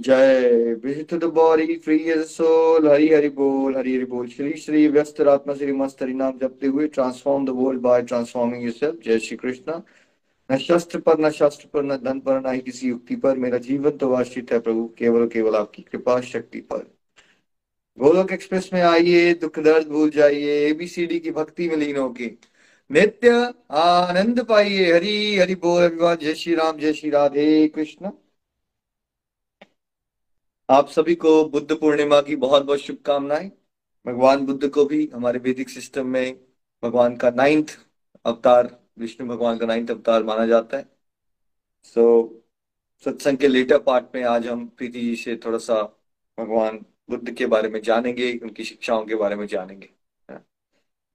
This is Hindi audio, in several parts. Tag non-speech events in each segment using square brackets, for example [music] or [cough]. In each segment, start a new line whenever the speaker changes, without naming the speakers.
जय the body free soul Hari Hari बोल, हरि हरि बोल। श्री श्री व्यस्त आत्मा श्री मस्त हरि नाम जपते हुए transform the world by transforming yourself जय श्री कृष्ण। न शस्त्र पर, न शास्त्र पर, न धन पर, न ही किसी युक्ति पर। मेरा जीवन तो आश्रित है प्रभु, केवल केवल आपकी कृपा शक्ति पर। गोलोक एक्सप्रेस में आइए, दुख दर्द भूल जाइए एबीसीडी की भक्ति में लीन होके। नित्य आनंद पाइए, हरि हरि बोल। जय श्री राम, जय श्री राधे कृष्ण। आप सभी को बुद्ध पूर्णिमा की बहुत बहुत शुभकामनाएँ। भगवान बुद्ध को भी हमारे वैदिक सिस्टम में भगवान का नाइन्थ अवतार विष्णु भगवान का नाइन्थ अवतार माना जाता है। सो so, सत्संग के लेटर पार्ट में आज हम प्रीति जी से थोड़ा सा भगवान बुद्ध के बारे में जानेंगे उनकी शिक्षाओं के बारे में जानेंगे।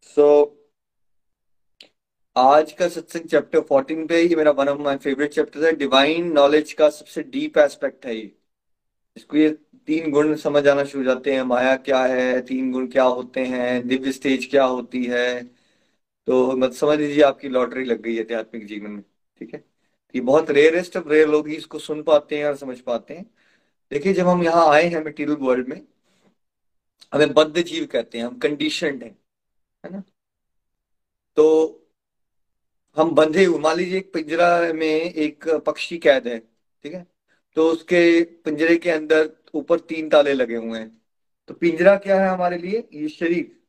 सो so, आज का सत्संग चैप्टर 14 पे ये मेरा one of my favourite chapter है। डिवाइन नॉलेज का सबसे डीप एस्पेक्ट है ये। इसको ये तीन गुण समझ आना शुरू जाते हैं, माया क्या है, तीन गुण क्या होते हैं, दिव्य स्टेज क्या होती है। तो मत समझ लीजिए आपकी लॉटरी लग गई है आध्यात्मिक जीवन में, ठीक है? ये बहुत रेयरेस्ट ऑफ़ रेयर लोग ही इसको सुन पाते हैं और समझ पाते हैं। देखिए, जब हम यहाँ आए हैं मटेरियल वर्ल्ड में, हमें बद्ध जीव कहते हैं, हम कंडीशन है ना? तो हम बंधे हुए, मान लीजिए एक पिंजरा में एक पक्षी कैद है, ठीक है? तो उसके पिंजरे के अंदर ऊपर तीन ताले लगे हुए हैं। तो पिंजरा क्या है हमारे लिए? ये शरीर,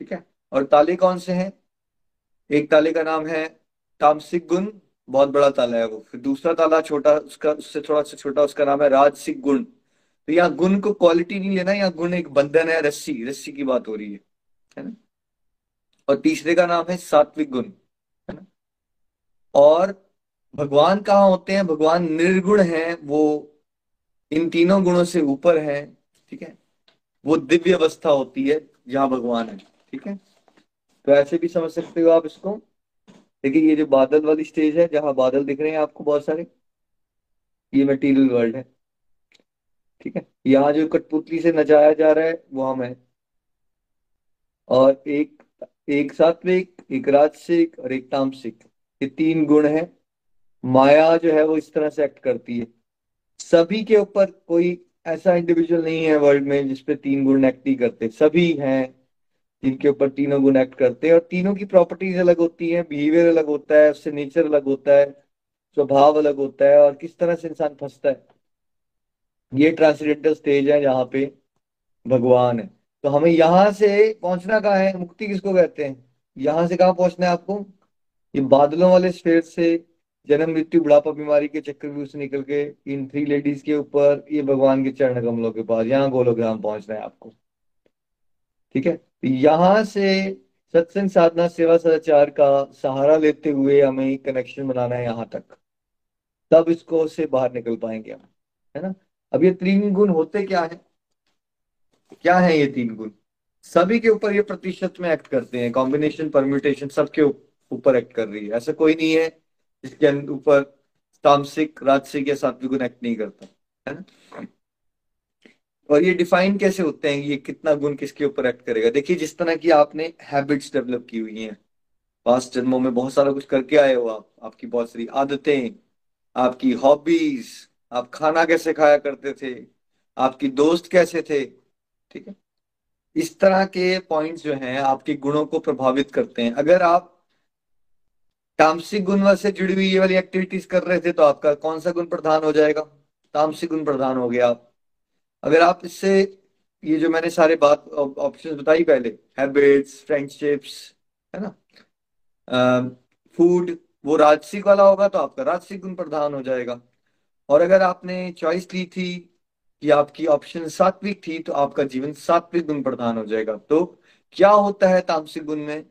ठीक है? और ताले कौन से हैं? एक ताले का नाम है तामसिक गुण, बहुत बड़ा ताला है वो। फिर दूसरा ताला छोटा, उसका, उससे थोड़ा सा छोटा, उसका नाम है राजसिक गुण। तो यहाँ गुण को क्वालिटी नहीं लेना, यहाँ गुण एक बंधन है, रस्सी रस्सी की बात हो रही है है ना? और तीसरे का नाम है सात्विक गुण, है ना? और भगवान कहाँ होते हैं? भगवान निर्गुण है, वो इन तीनों गुणों से ऊपर है, ठीक है? वो दिव्य अवस्था होती है, जहाँ भगवान है, ठीक है? तो ऐसे भी समझ सकते हो आप इसको? देखिए, ये जो बादल वाली स्टेज है, जहाँ बादल दिख रहे हैं आपको बहुत सारे, ये मटीरियल वर्ल्ड है, ठीक है? यहाँ जो कठपुतली से नचाया जा रहा है, वो हम है। और एक एक सात्विक एक राजसिक और एक तामसिक ये तीन गुण है। माया जो है वो इस तरह से एक्ट करती है। सभी के ऊपर कोई ऐसा इंडिविजुअल नहीं है वर्ल्ड में जिसपे तीन गुण एक्ट नहीं करते। सभी हैं जिनके ऊपर तीनों गुण एक्ट करते हैं और तीनों की प्रॉपर्टीज़ अलग होती हैं बिहेवियर अलग होता है, उससे नेचर अलग होता है, स्वभाव अलग होता है और किस तरह से इंसान फंसता है। ये ट्रांसडेंटल स्टेज है जहाँ पे भगवान है। तो हमें यहाँ से पहुँचना कहाँ है? मुक्ति किसको कहते हैं? यहाँ से कहा पहुँचना है आपको? ये बादलों वाले स्फेयर से जन्म मृत्यु, बुढ़ापा, बीमारी के चक्कर से निकल के इन थ्री लेडीज़ के ऊपर, ये भगवान के चरण कमलों के पास, यहाँ गोलोग्राम पहुँचना है आपको। ठीक है? तो यहाँ से सत्संग, साधना, सेवा, सदाचार का सहारा लेते हुए हमें कनेक्शन बनाना है यहाँ तक। तब इसको से बाहर निकल पाएँगे हम, है ना? अब ये तीन गुण होते क्या है? क्या है ये तीन गुण? सभी के ऊपर ये प्रतिशत में एक्ट करते हैं। कॉम्बिनेशन परम्यूटेशन सबके ऊपर एक्ट कर रही है। ऐसा कोई नहीं है जिसके ऊपर तामसिक, राजसिक या सात्विक गुण एक्ट नहीं करता, है ना? और ये डिफाइन कैसे होते हैं? ये कितना गुण किसके ऊपर एक्ट करेगा? देखिए, जिस तरह की आपने हैबिट्स डेवलप की हुई हैं, पास्ट जन्मों में बहुत सारा कुछ करके आए हो आप, आपकी बहुत सारी आदतें, आपकी हॉबीज आप खाना कैसे खाया करते थे, आपकी दोस्त कैसे थे, ठीक है? इस तरह के पॉइंट्स जो हैं, आपके गुणों को प्रभावित करते हैं। अगर आप तामसिक गुण से जुड़ी हुई ये वाली एक्टिविटीज़ कर रहे थे तो आपका कौन सा गुण प्रधान हो जाएगा? तामसिक गुण प्रधान हो गया। आप अगर आप इससे ये जो मैंने सारे बात ऑप्शन बताई पहले हैबिट्स फ्रेंडशिप्स है ना? फ़ूड वो राजसिक वाला होगा तो आपका राजसिक गुण प्रधान हो जाएगा। और अगर आपने चॉइस ली थी कि आपकी ऑप्शन सात्विक थी तो आपका जीवन सात्विक गुण प्रधान हो जाएगा। तो क्या होता है तामसिक गुण में?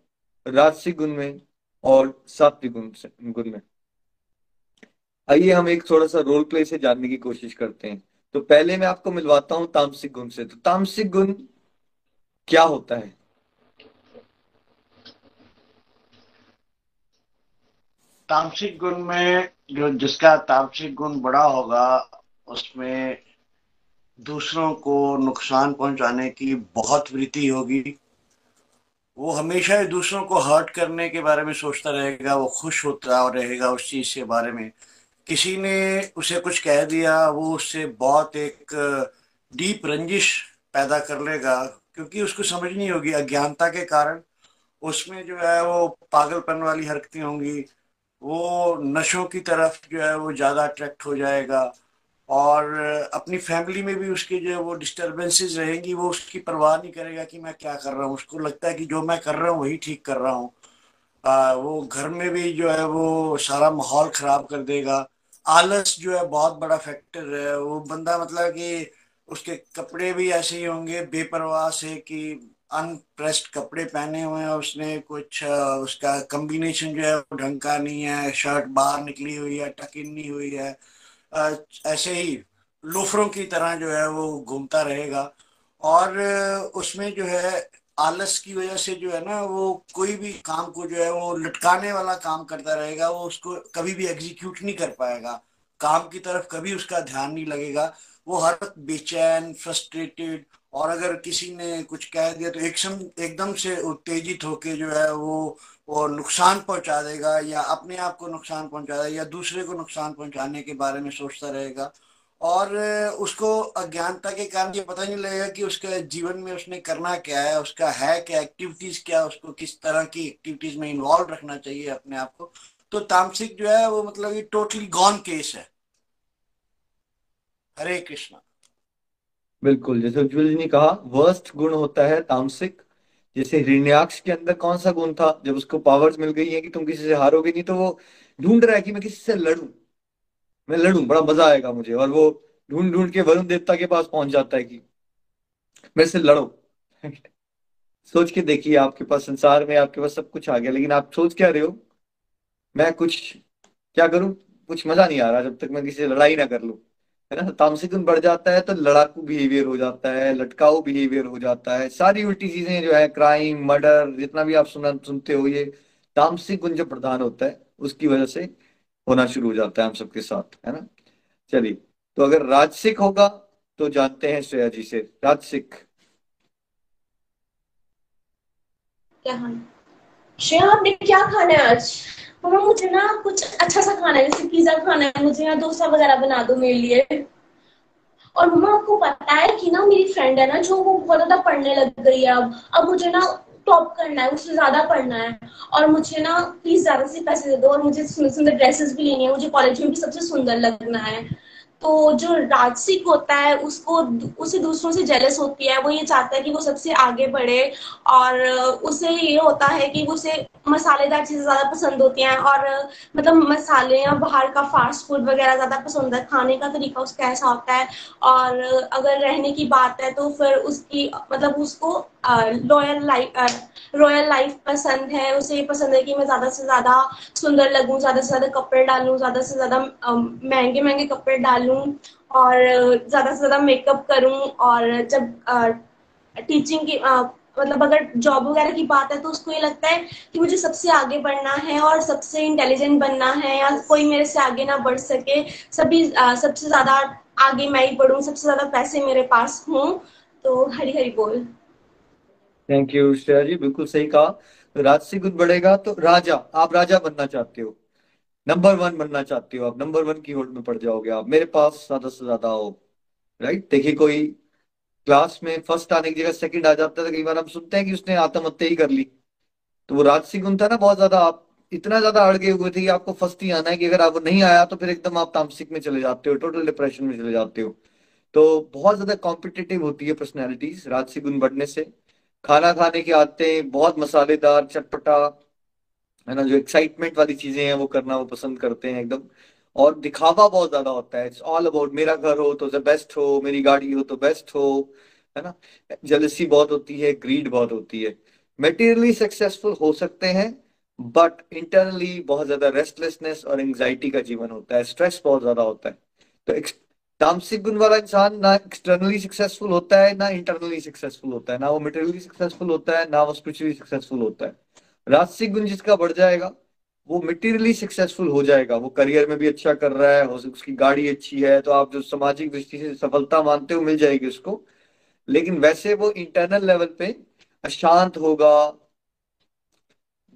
राजसिक गुण में और सात्विक गुण से, गुण में। आइए हम एक थोड़ा सा रोल प्ले से जानने की कोशिश करते हैं। तो पहले मैं आपको मिलवाता हूँ तामसिक गुण से। तो तामसिक गुण क्या होता है?
तामसिक गुण में जो जिसका तामसिक गुण बड़ा होगा, उसमें दूसरों को नुकसान पहुँचाने की बहुत वृत्ति होगी। वो हमेशा ही दूसरों को हर्ट करने के बारे में सोचता रहेगा, वो खुश होता रहेगा उस चीज़ के बारे में। किसी ने उसे कुछ कह दिया, वो उससे बहुत एक डीप रंजिश पैदा कर लेगा, क्योंकि उसको समझ नहीं होगी, अज्ञानता के कारण उसमें जो है वो पागलपन वाली हरकतें होंगी, वो नशों की तरफ़ जो है वो ज़्यादा अट्रैक्ट हो जाएगा। और अपनी फैमिली में भी उसकी जो है वो डिस्टर्बेंसेस रहेंगी, वो उसकी परवाह नहीं करेगा कि मैं क्या कर रहा हूँ। उसको लगता है कि जो मैं कर रहा हूँ, वही ठीक कर रहा हूँ। वो घर में भी जो है वो सारा माहौल ख़राब कर देगा। आलस जो है बहुत बड़ा फैक्टर है। वो बंदा मतलब कि उसके कपड़े भी ऐसे ही होंगे, बेपरवाह से कि अनप्रेस्ड कपड़े पहने हुए हैं उसने। कुछ उसका कम्बिनेशन जो है वो ढंग का नहीं है। शर्ट बाहर निकली हुई है टकिन नहीं हुई है। ऐसे ही लोफरों की तरह जो है वो घूमता रहेगा। और उसमें जो है आलस की वजह से जो है ना वो कोई भी काम को जो है वो लटकाने वाला काम करता रहेगा, वो उसको कभी भी एग्जीक्यूट नहीं कर पाएगा। काम की तरफ़ कभी उसका ध्यान नहीं लगेगा। वो हर वक्त बेचैन फ्रस्ट्रेटेड और अगर किसी ने कुछ कह दिया तो एकदम एकदम से उत्तेजित होके जो है वो वो नुकसान पहुँचा देगा या अपने आप को नुकसान पहुँचा देगा या दूसरे को नुकसान पहुँचाने के बारे में सोचता रहेगा। और उसको अज्ञानता के कारण ये पता नहीं लगेगा कि उसके जीवन में उसने करना क्या है, उसका है क्या एक्टिविटीज़ क्या उसको किस तरह की एक्टिविटीज़ में इन्वॉल्व रखना चाहिए अपने आप को। तो तामसिक जो है वो मतलब ये टोटली गॉन केस है। हरे कृष्णा।
बिल्कुल, जैसे उज्ज्वल जी ने कहा वर्स्ट गुण होता है तामसिक जैसे हिरण्याक्ष के अंदर कौन सा गुण था? जब उसको पावर्स मिल गई है कि तुम किसी से हारोगे नहीं तो वो ढूंढ रहा है कि मैं किसी से लड़ू। मैं लड़ू, बड़ा मज़ा आएगा मुझे। और वो ढूंढ ढूंढ के वरुण देवता के पास पहुँच जाता है कि मेरे से लड़ो। सोच के देखिए, आपके पास संसार में, आपके पास सब कुछ आ गया, लेकिन आप सोच क्या रहे हो? मैं कुछ, क्या करूँ? कुछ मज़ा नहीं आ रहा जब तक मैं किसी से लड़ाई ना कर लू। है ना? तामसिक बढ़ जाता है तो लड़ाकू बिहेवियर हो जाता है, लटकाऊ बिहेवियर हो जाता है। सारी उल्टी चीज़ें जो है क्राइम मर्डर जितना भी आप सुना, सुनते हो, ये तामसिक गुण जो प्रधान होता है, उसकी वजह से होना शुरू हो जाता है हम सबके साथ, है ना? चलिए तो अगर राजसिक होगा तो जानते हैं श्रेया जी से। राजसिक
क्या श्रेया, आपने क्या खाना है आज? मम्मा मुझे ना कुछ अच्छा सा खाना है, जैसे पिज्जा खाना है, मुझे यहाँ डोसा वगैरह बना दो मेरे लिए। और मम्मा, आपको पता है कि ना मेरी फ्रेंड है ना, जो वो बहुत ज़्यादा पढ़ने लग गई है अब। अब मुझे ना टॉप करना है, उससे ज़्यादा पढ़ना है। और मुझे ना प्लीज़ ज़्यादा से पैसे दे दो और मुझे सुंदर सुंदर ड्रेसेस भी लेनी है। मुझे कॉलेज में भी सबसे सुंदर लगना है। तो जो राजसिक होता है, उसको, उसे दूसरों से जेलस होती है। वो ये चाहता है कि वो सबसे आगे बढ़े और उसे ये होता है कि उसे मसालेदार चीज़ें ज़्यादा पसंद होती हैं और मतलब मसाले या बाहर का फास्ट फ़ूड वगैरह ज़्यादा पसंद है। खाने का तरीका उसका ऐसा होता है और अगर रहने की बात है तो फिर उसकी मतलब उसको लॉयल लाइफ रॉयल लाइफ पसंद है, उसे ये पसंद है कि मैं ज़्यादा से ज़्यादा सुंदर लगूं, ज़्यादा से ज़्यादा कपड़े डालूं, ज़्यादा से ज़्यादा महँगे महँगे कपड़े डालूं और ज़्यादा से ज़्यादा मेकअप करूँ और जब टीचिंग की मतलब अगर जॉब वगैरह की बात है तो उसको ये लगता है कि मुझे सबसे आगे बढ़ना है और सबसे इंटेलिजेंट बनना है या कोई मेरे से आगे ना बढ़ सके। सभी सबसे ज़्यादा आगे मैं ही बढ़ू, सबसे ज़्यादा पैसे मेरे पास हों। तो हरी हरी बोल।
थैंक यू श्रेया जी बिल्कुल सही कहा। राजसी गुण बढ़ेगा तो राजा, आप राजा बनना चाहते हो। नंबर वन बनना चाहते हो आप। नंबर वन की होल्ड में पड़ जाओगे आप। मेरे पास ज़्यादा से ज़्यादा हो राइट देखिए कोई क्लास में फ़र्स्ट आने की जगह सेकंड आ जाता है तो कई बार हम सुनते हैं कि उसने आत्महत्या ही कर ली। तो वो राजसी गुण था ना बहुत ज़्यादा। आप इतना ज़्यादा अड़गे हुए थे कि आपको फ़र्स्ट ही आना है कि अगर आप नहीं आया तो फिर एकदम आप तामसिक में चले जाते हो टोटल डिप्रेशन में चले जाते हो। तो बहुत ज़्यादा कॉम्पिटेटिव होती है पर्सनैलिटीज राजसी गुण बढ़ने से। खाना खाने की आदतें, बहुत मसालेदार चटपटा, है ना, जो एक्साइटमेंट वाली चीज़ें हैं, वो करना वो पसंद करते हैं एकदम। और दिखावा बहुत ज़्यादा होता है। इट्स ऑल अबाउट मेरा घर हो तो बेस्ट हो, मेरी गाड़ी हो तो बेस्ट हो, है ना। जलसी बहुत होती है ग्रीड बहुत होती है। मेटीरियली सक्सेसफुल हो सकते हैं बट इंटरनली बहुत ज़्यादा रेस्टलेसनेस और एंग्जाइटी का जीवन होता है। स्ट्रेस बहुत ज़्यादा होता है। तो तामसिक गुण वाला इंसान ना एक्सटर्नली सक्सेसफुल होता है, ना इंटरनली सक्सेसफुल होता है। ना वो मेटेरियली सक्सेसफुल होता है, ना वो स्पिरिचुअली सक्सेसफुल होता है। राजसिक गुण जिसका बढ़ जाएगा, वो मटेरियली सक्सेसफुल हो जाएगा। वो करियर में भी अच्छा कर रहा है उसकी गाड़ी अच्छी है तो आप जो सामाजिक दृष्टि से सफलता मानते हो, मिल जाएगी उसको। लेकिन वैसे वो इंटरनल लेवल पे अशांत होगा,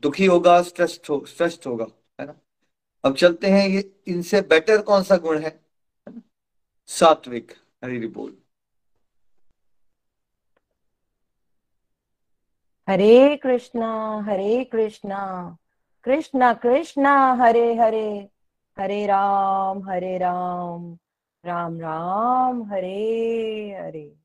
दुखी होगा स्ट्रेस्ड हो स्ट्रेस्ड होगा, है ना? अब चलते हैं, ये इनसे बेटर कौन सा गुण है? सात्विक हरी बोल।
हरे कृष्णा हरे कृष्णा कृष्णा कृष्णा, हरे हरे हरे राम हरे राम राम राम, हरे हरे।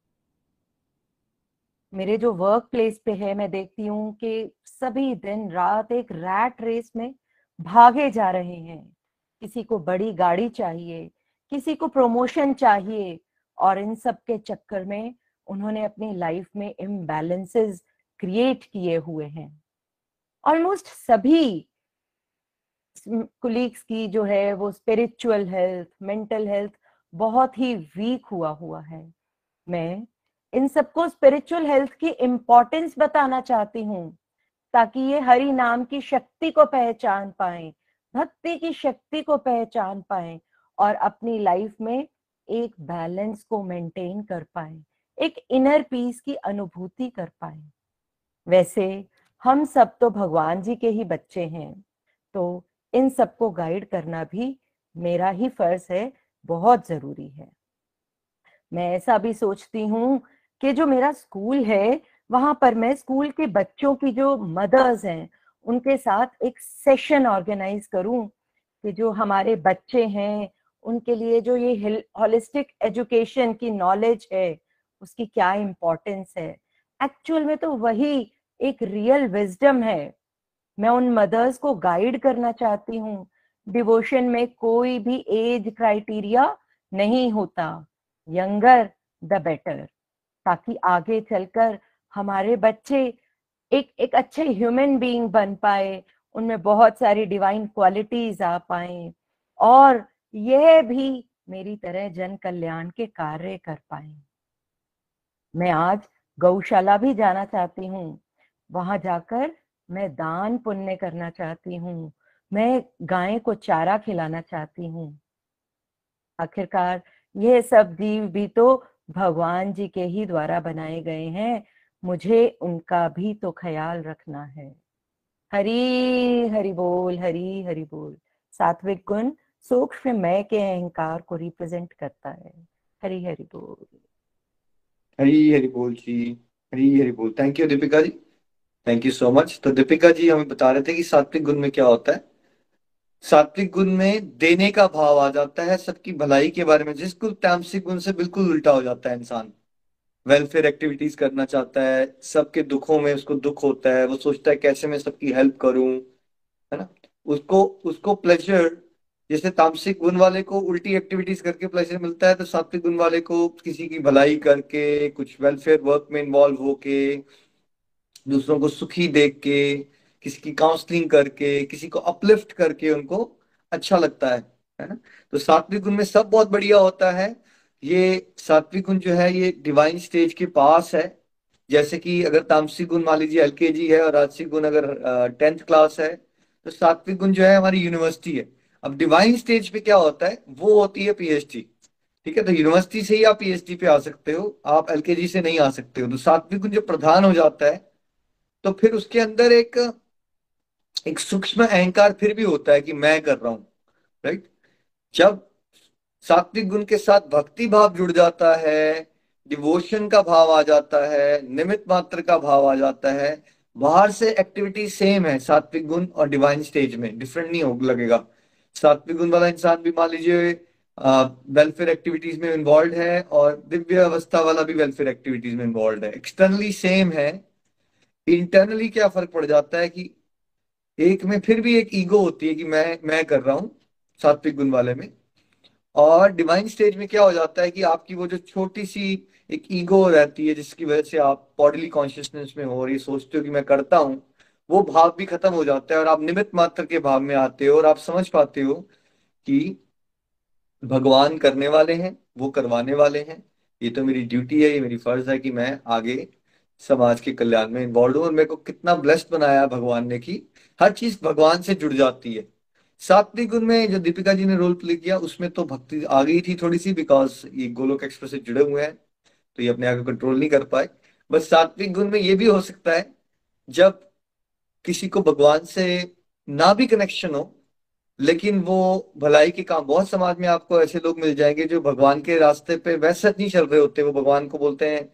मेरे जो वर्क प्लेस पे है, मैं देखती हूँ कि सभी दिन रात एक रैट रेस में भागे जा रहे हैं। किसी को बड़ी गाड़ी चाहिए किसी को प्रमोशन चाहिए और इन सब के चक्कर में उन्होंने अपनी लाइफ में इम्बैलेंसेस क्रिएट किए हुए हैं। ऑलमोस्ट सभी कुलीग्स की जो है वो स्पिरिचुअल हेल्थ मेंटल हेल्थ बहुत ही वीक हुआ हुआ है। मैं इन सबको स्पिरिचुअल हेल्थ की इम्पोर्टेंस बताना चाहती हूँ ताकि ये हरि नाम की शक्ति को पहचान पाए, भक्ति की शक्ति को पहचान पाए और अपनी लाइफ में एक बैलेंस को मेंटेन कर पाए, एक इनर पीस की अनुभूति कर पाए। वैसे, हम सब तो भगवान जी के ही बच्चे हैं तो इन सबको गाइड करना भी मेरा ही फ़र्ज़ है, बहुत ज़रूरी है। मैं ऐसा भी सोचती हूँ कि जो मेरा स्कूल है, वहाँ पर मैं स्कूल के बच्चों की जो मदर्स हैं, उनके साथ एक सेशन ऑर्गेनाइज करूँ कि जो हमारे बच्चे हैं उनके लिए जो ये होलिस्टिक एजुकेशन की नॉलेज है, उसकी क्या इम्पोर्टेंस है? एक्चुअल में तो वही एक रियल विजडम है। मैं उन मदर्स को गाइड करना चाहती हूँ। डिवोशन में कोई भी एज क्राइटेरिया नहीं होता। यंगर द बेटर ताकि आगे चलकर हमारे बच्चे एक एक अच्छे ह्यूमन बीइंग बन पाए, उनमें बहुत सारी डिवाइन क्वालिटीज आ पाए। और यह भी मेरी तरह जन कल्याण के कार्य कर पाए। मैं आज गौशाला भी जाना चाहती हूँ। वहाँ जाकर मैं दान पुण्य करना चाहती हूँ। मैं गाय को चारा खिलाना चाहती हूँ। आखिरकार यह सब जीव भी तो भगवान जी के ही द्वारा बनाए गए हैं। मुझे उनका भी तो ख्याल रखना है। हरी हरि बोल, हरी हरि बोल। सात्विक गुण सूक्ष्म मैं के अहंकार को रिप्रेजेंट करता है। हरी हरि बोल।
हरी हरि बोल जी, हरी हरि बोल। Thank you Deepika ji. Thank you so much तो दीपिका जी, हमें बता रहे थे कि सात्विक गुण में क्या होता है। सात्विक गुण में देने का भाव आ जाता है, सबकी भलाई के बारे में। जिसको तामसिक गुण से बिल्कुल उल्टा हो जाता है इंसान। वेलफेयर एक्टिविटीज़ करना चाहता है, सबके दुखों में उसको दुख होता है। वो सोचता है, कैसे मैं सबकी हेल्प करूँ? है ना? उसको उसको प्लेजर जैसे तामसिक गुण वाले को उल्टी एक्टिविटीज़ करके प्लेजर मिलता है तो सात्विक गुण वाले को किसी की भलाई करके, कुछ वेलफेयर वर्क में इन्वॉल्व होके, दूसरों को सुखी देख के किसी की काउंसलिंग करके, किसी को अपलिफ्ट करके उनको अच्छा लगता है है ना? तो सात्विक गुण में सब बहुत बढ़िया होता है। ये सात्विक गुण जो है, ये डिवाइन स्टेज के पास है। जैसे कि अगर तामसिक गुण मान लीजिए एलकेजी है और राजसिक गुण अगर टेंथ क्लास है तो सात्विक गुण जो है हमारी यूनिवर्सिटी है। अब डिवाइन स्टेज पे क्या होता है? वो होती है पीएचडी ठीक है तो यूनिवर्सिटी से ही आप पीएचडी पे आ सकते हो। आप एलकेजी से नहीं आ सकते हो। तो सात्विक गुण जो प्रधान हो जाता है तो फिर उसके अंदर एक एक सूक्ष्म अहंकार फिर भी होता है कि मैं कर रहा हूँ। राइट जब सात्विक गुण के साथ भक्ति भाव जुड़ जाता है डिवोशन का भाव आ जाता है निमित मात्र का भाव आ जाता है, बाहर से एक्टिविटी सेम है सात्विक गुण और डिवाइन स्टेज में। डिफरेंट नहीं हो लगेगा। सात्विक गुण वाला इंसान भी मान लीजिए वेलफेयर एक्टिविटीज़ में इन्वॉल्व है और दिव्य अवस्था वाला भी वेलफेयर एक्टिविटीज़ में इन्वॉल्व है। एक्सटर्नली सेम है। इंटरनली क्या फ़र्क पड़ जाता है कि एक में फिर भी एक ईगो होती है कि मैं मैं कर रहा हूँ सात्विक गुण वाले में। और डिवाइन स्टेज में क्या हो जाता है कि आपकी वो जो छोटी सी एक ईगो रहती है, जिसकी वजह से आप बॉडीली कॉन्शियसनेस में हो और ये सोचते हो कि मैं करता हूँ वो भाव भी खत्म हो जाता है और आप निमित्त मात्र के भाव में आते हो और आप समझ पाते हो कि भगवान करने वाले हैं, वो करवाने वाले हैं। ये तो मेरी ड्यूटी है, ये मेरी फ़र्ज़ है कि मैं आगे समाज के कल्याण में इन्वॉल्व हूँ और मेरे को कितना ब्लेस्ड बनाया भगवान ने कि हर चीज़ भगवान से जुड़ जाती है। सात्विक गुण में जो दीपिका जी ने रोल प्ले किया, उसमें तो भक्ति आ गई थी थोड़ी सी बिकॉज़ ये गोलोक एक्सप्रेस से जुड़े हुए हैं तो ये अपने आप को कंट्रोल नहीं कर पाए। बस सात्विक गुण में ये भी हो सकता है, जब किसी को भगवान से ना भी कनेक्शन हो, लेकिन वो भलाई के काम, बहुत समाज में आपको ऐसे लोग मिल जाएँगे जो भगवान के रास्ते पे वैसे नहीं चल रहे होते, वो भगवान को बोलते हैं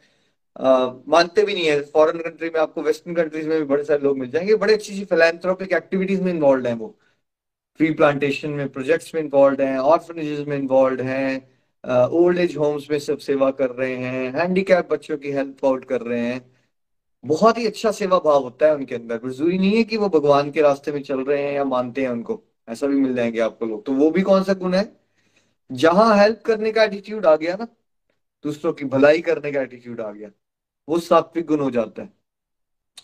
मानते भी नहीं है। फॉरेन कंट्री में आपको वेस्टर्न कंट्रीज़ में भी बड़े सारे लोग मिल जाएँगे। बड़े अच्छी अच्छी फिलेंथ्रोपिक एक्टिविटीज़ में इन्वॉल्व है वो। ट्री प्लांटेशन में प्रोजेक्ट्स में इन्वॉल्व हैं ऑर्फनेजेस में इन्वॉल्व हैं ओल्ड एज होम्स में सब सेवा कर रहे हैं हैंडीकैप बच्चों की हेल्प आउट कर रहे हैं। बहुत ही अच्छा सेवा भाव होता है उनके अंदर। ज़रूरी नहीं है कि वो भगवान के रास्ते में चल रहे हैं या मानते हैं उनको। ऐसा भी मिल जाएँगे आपको लोग। तो वो भी कौन सा गुण है? जहाँ हेल्प करने का एटीट्यूड आ गया ना, दूसरों की भलाई करने का एटीट्यूड आ गया, वो सात्विक गुण हो जाता है।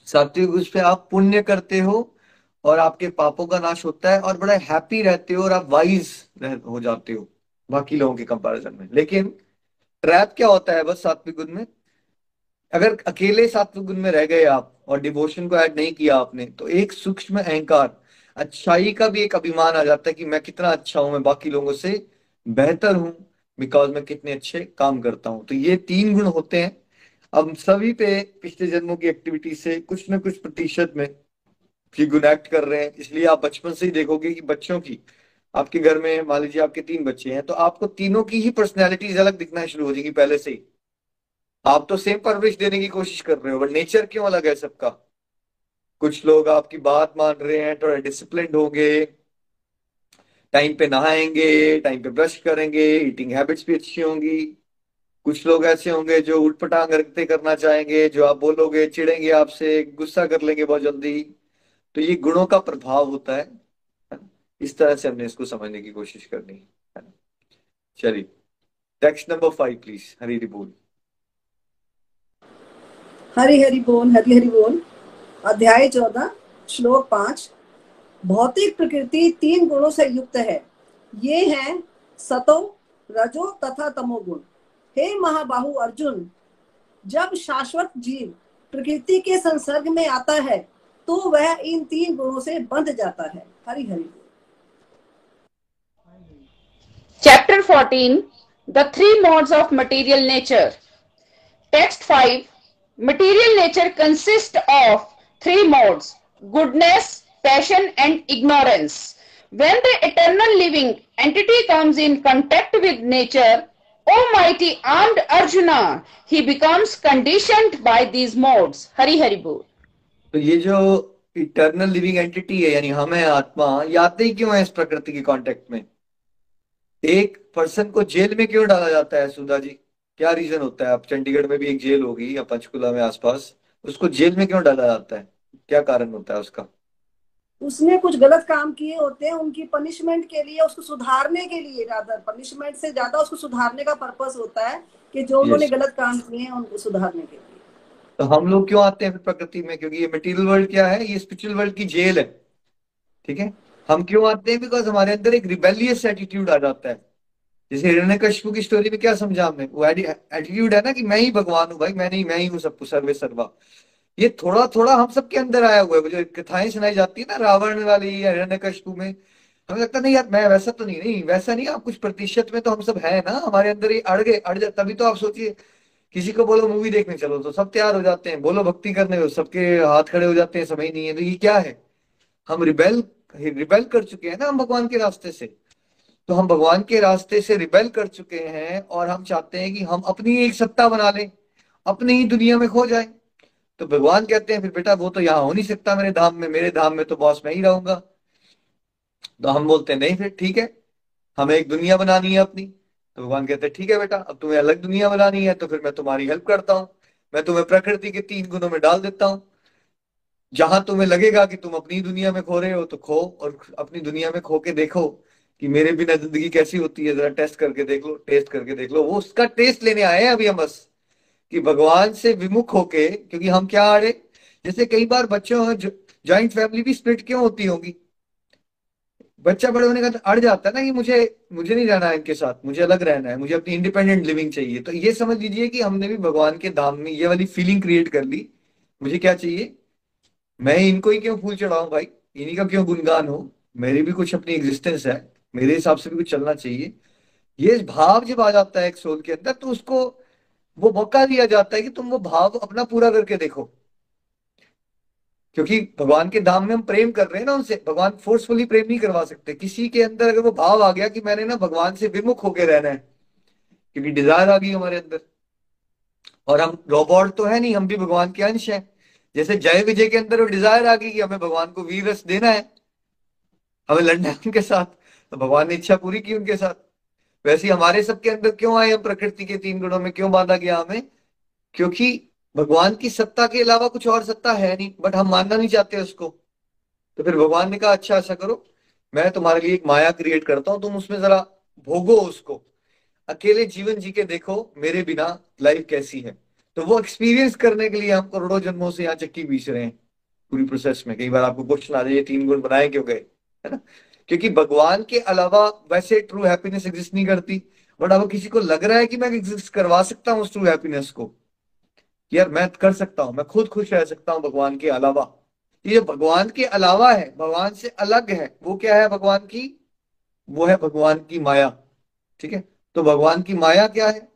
सात्विक गुण पे आप पुण्य करते हो और आपके पापों का नाश होता है और बड़ा हैप्पी रहते हो और आप वाइज हो जाते हो, बाकी लोगों के कंपैरिजन में। लेकिन ट्रैप क्या होता है बस सात्विक गुण में? अगर अकेले सात्विक गुण में रह गए आप और डिवोशन को ऐड नहीं किया आपने तो एक सूक्ष्म अहंकार, अच्छाई का भी एक अभिमान आ जाता है कि मैं कितना अच्छा हूँ, मैं बाकी लोगों से बेहतर हूँ बिकॉज़ मैं कितने अच्छे काम करता हूँ। तो ये तीन गुण होते हैं। अब सभी पे पिछले जन्मों की एक्टिविटी से कुछ ना कुछ प्रतिशत में ये गुण एक्ट कर रहे हैं। इसलिए आप बचपन से ही देखोगे कि बच्चों की, आपके घर में मान लीजिए आपके तीन बच्चे हैं तो आपको तीनों की ही पर्सनैलिटीज अलग दिखना शुरू हो जाएगी पहले से ही। आप तो सेम परवरिश देने की कोशिश कर रहे हो बट नेचर क्यों अलग है सबका? कुछ लोग आपकी बात मान रहे हैं, थोड़ा डिसिप्लिन होंगे टाइम पे नहाएँगे टाइम पे ब्रश करेंगे ईटिंग हैबिट्स भी अच्छी होंगी। कुछ लोग ऐसे होंगे जो उठपटांग रखते करना चाहेंगे, जो आप बोलोगे चिड़ेंगे आपसे, गुस्सा कर लेंगे बहुत जल्दी। तो ये गुणों का प्रभाव होता है इस तरह से हमने इसको समझने की कोशिश करनी है चलिए text number five please Hari बोल।
हरी हरी बोल हरी हरी बोल अध्याय चौदह, श्लोक पाँच। भौतिक प्रकृति तीन गुणों से युक्त है। ये है सतो, रजो तथा तमोगुण हे महाबाहु अर्जुन, जब शाश्वत जीव प्रकृति के संसर्ग में आता है तो वह इन तीन गुणों से बंध जाता है। Hari Hari
chapter 14 the three modes of material nature text 5 material nature consist of three modes goodness passion and ignorance when the eternal living entity comes in contact with nature O mighty armed Arjuna he becomes conditioned by these modes Hari Hari बोल
तो ये जो इटर्नल लिविंग एंटिटी है, यानी हम है आत्मा, याद नहीं क्यों है इस प्रकृति के कॉन्टेक्ट में? एक पर्सन को जेल में क्यों डाला जाता है, सुधा जी? क्या रीजन होता है? अब चंडीगढ़ में भी एक जेल होगी या पंचकुला में आसपास उसको जेल में क्यों डाला जाता है? क्या कारण होता है उसका?
उसने कुछ गलत काम किए होते हैं उनकी पनिशमेंट के लिए उसको सुधारने के लिए ज़्यादा पनिशमेंट से ज़्यादा उसको सुधारने का पर्पस होता है कि जो उन्होंने गलत काम किए हैं उनको सुधारने के लिए।
तो हम लोग क्यों आते हैं प्रकृति में? क्योंकि ये मटेरियल वर्ल्ड क्या है? ये स्पिरिचुअल वर्ल्ड की जेल है। ठीक है? हम क्यों आते हैं? बिकॉज़ हमारे अंदर एक रिबेलियस एटीट्यूड आ जाता है। जैसे हिरण्य कश्यप की स्टोरी में क्या समझा हमने वो एटीट्यूड है ना कि मैं ही भगवान हूँ भाई, मैं नहीं, मैं ही हूँ सबको सर्वे सर्वा। ये थोड़ा थोड़ा हम सबके अंदर आया हुआ है। जो कथाएँ सुनाई जाती है ना रावण वाली या हिरण्य कश्यप में, हमें लगता नहीं यार, मैं वैसा तो नहीं नहीं, वैसा नहीं, आप कुछ प्रतिशत में तो हम सब है ना, हमारे अंदर ही अड़ गए, अड़ जाए तभी तो आप सोचिए, किसी को बोलो मूवी देखने चलो तो सब तैयार हो जाते हैं। बोलो, भक्ति करने हो सबके हाथ खड़े हो जाते हैं, समय नहीं है। तो ये क्या है? हम रिबेल रिबेल कर चुके हैं ना हम भगवान के रास्ते से। तो हम भगवान के रास्ते से रिबेल कर चुके हैं और हम चाहते हैं कि हम अपनी एक सत्ता बना लें, अपनी ही दुनिया में खो जाए। तो भगवान कहते हैं, फिर बेटा, वो तो यहाँ हो नहीं सकता मेरे धाम में, मेरे धाम में तो बॉस मैं ही रहूँगा। तो हम बोलते हैं, नहीं फिर, ठीक है, हमें एक दुनिया बनानी है अपनी। तो भगवान कहते हैं, ठीक है बेटा, अब तुम्हें अलग दुनिया बनानी है तो फिर मैं तुम्हारी हेल्प करता हूँ। मैं तुम्हें प्रकृति के तीन गुणों में डाल देता हूँ। जहाँ तुम्हें लगेगा कि तुम अपनी दुनिया में खो रहे हो तो खो और अपनी दुनिया में खो के देखो। कि मेरे बिना ज़िंदगी कैसी होती है? जरा टेस्ट करके देख लो टेस्ट करके देख लो। वो उसका टेस्ट लेने आए हैं अभी हम बस, कि भगवान से विमुख होके, क्योंकि हम क्या आ रहे? जैसे कई बार बच्चों ज्वाइंट फैमिली भी स्प्लिट क्यों होती होगी? बच्चा बड़े होने का तो अड़ जाता है ना, कि मुझे मुझे नहीं रहना है इनके साथ, मुझे अलग रहना है, मुझे अपनी इंडिपेंडेंट लिविंग चाहिए। तो ये समझ लीजिए कि हमने भी भगवान के धाम में ये वाली फीलिंग क्रिएट कर ली। मुझे क्या चाहिए? मैं इनको ही क्यों फूल चढ़ाऊं भाई? इन्हीं का क्यों गुणगान हो? मेरी भी कुछ अपनी एग्जिस्टेंस है। मेरे हिसाब से भी कुछ चलना चाहिए। ये भाव जब आ जाता है एक सोल के अंदर तो उसको वो मौका दिया जाता है कि तुम वो भाव अपना पूरा करके देखो। क्योंकि भगवान के धाम में हम प्रेम कर रहे हैं ना उनसे, भगवान फोर्सफुली प्रेम नहीं करवा सकते। किसी के अंदर अगर वो भाव आ गया कि मैंने ना भगवान से विमुख होके रहना है, क्योंकि डिज़ायर आ गई हमारे अंदर। और हम रोबोट तो है नहीं, हम भी भगवान के अंश हैं। जैसे जय विजय के अंदर वो डिज़ायर आ गई कि हमें भगवान को वीर रस देना है, हमें लड़ना है उनके साथ। तो भगवान ने इच्छा पूरी की उनके साथ। वैसे हमारे सबके अंदर क्यों आए हम? प्रकृति के तीन गुणों में क्यों बांधा गया हमें? क्योंकि भगवान की सत्ता के अलावा कुछ और सत्ता है नहीं बट हम मानना नहीं चाहते उसको। तो फिर भगवान ने कहा अच्छा ऐसा करो, मैं तुम्हारे लिए एक माया क्रिएट करता हूँ, तुम उसमें जरा भोगो उसको। अकेले जीवन जी के देखो, मेरे बिना लाइफ कैसी है? तो वो एक्सपीरियंस करने के लिए हम करोड़ों जन्मों से यहाँ चक्की बीच रहे हैं। पूरी प्रोसेस में कई बार आपको क्वेश्चन आ जाए तीन गुण बनाए क्यों गए? है ना? क्योंकि भगवान के अलावा वैसे ट्रू हैप्पीनेस एग्जिस्ट नहीं करती। बट अब किसी को लग रहा है कि मैं एग्जिस्ट करवा सकता हूँ उस ट्रू हैप्पीनेस को। यार मैं कर सकता हूँ, मैं खुद खुश रह सकता हूँ भगवान के अलावा। ये भगवान के अलावा है, भगवान से अलग है, वो क्या है भगवान की? वो है भगवान की माया। ठीक है? तो भगवान की माया क्या है?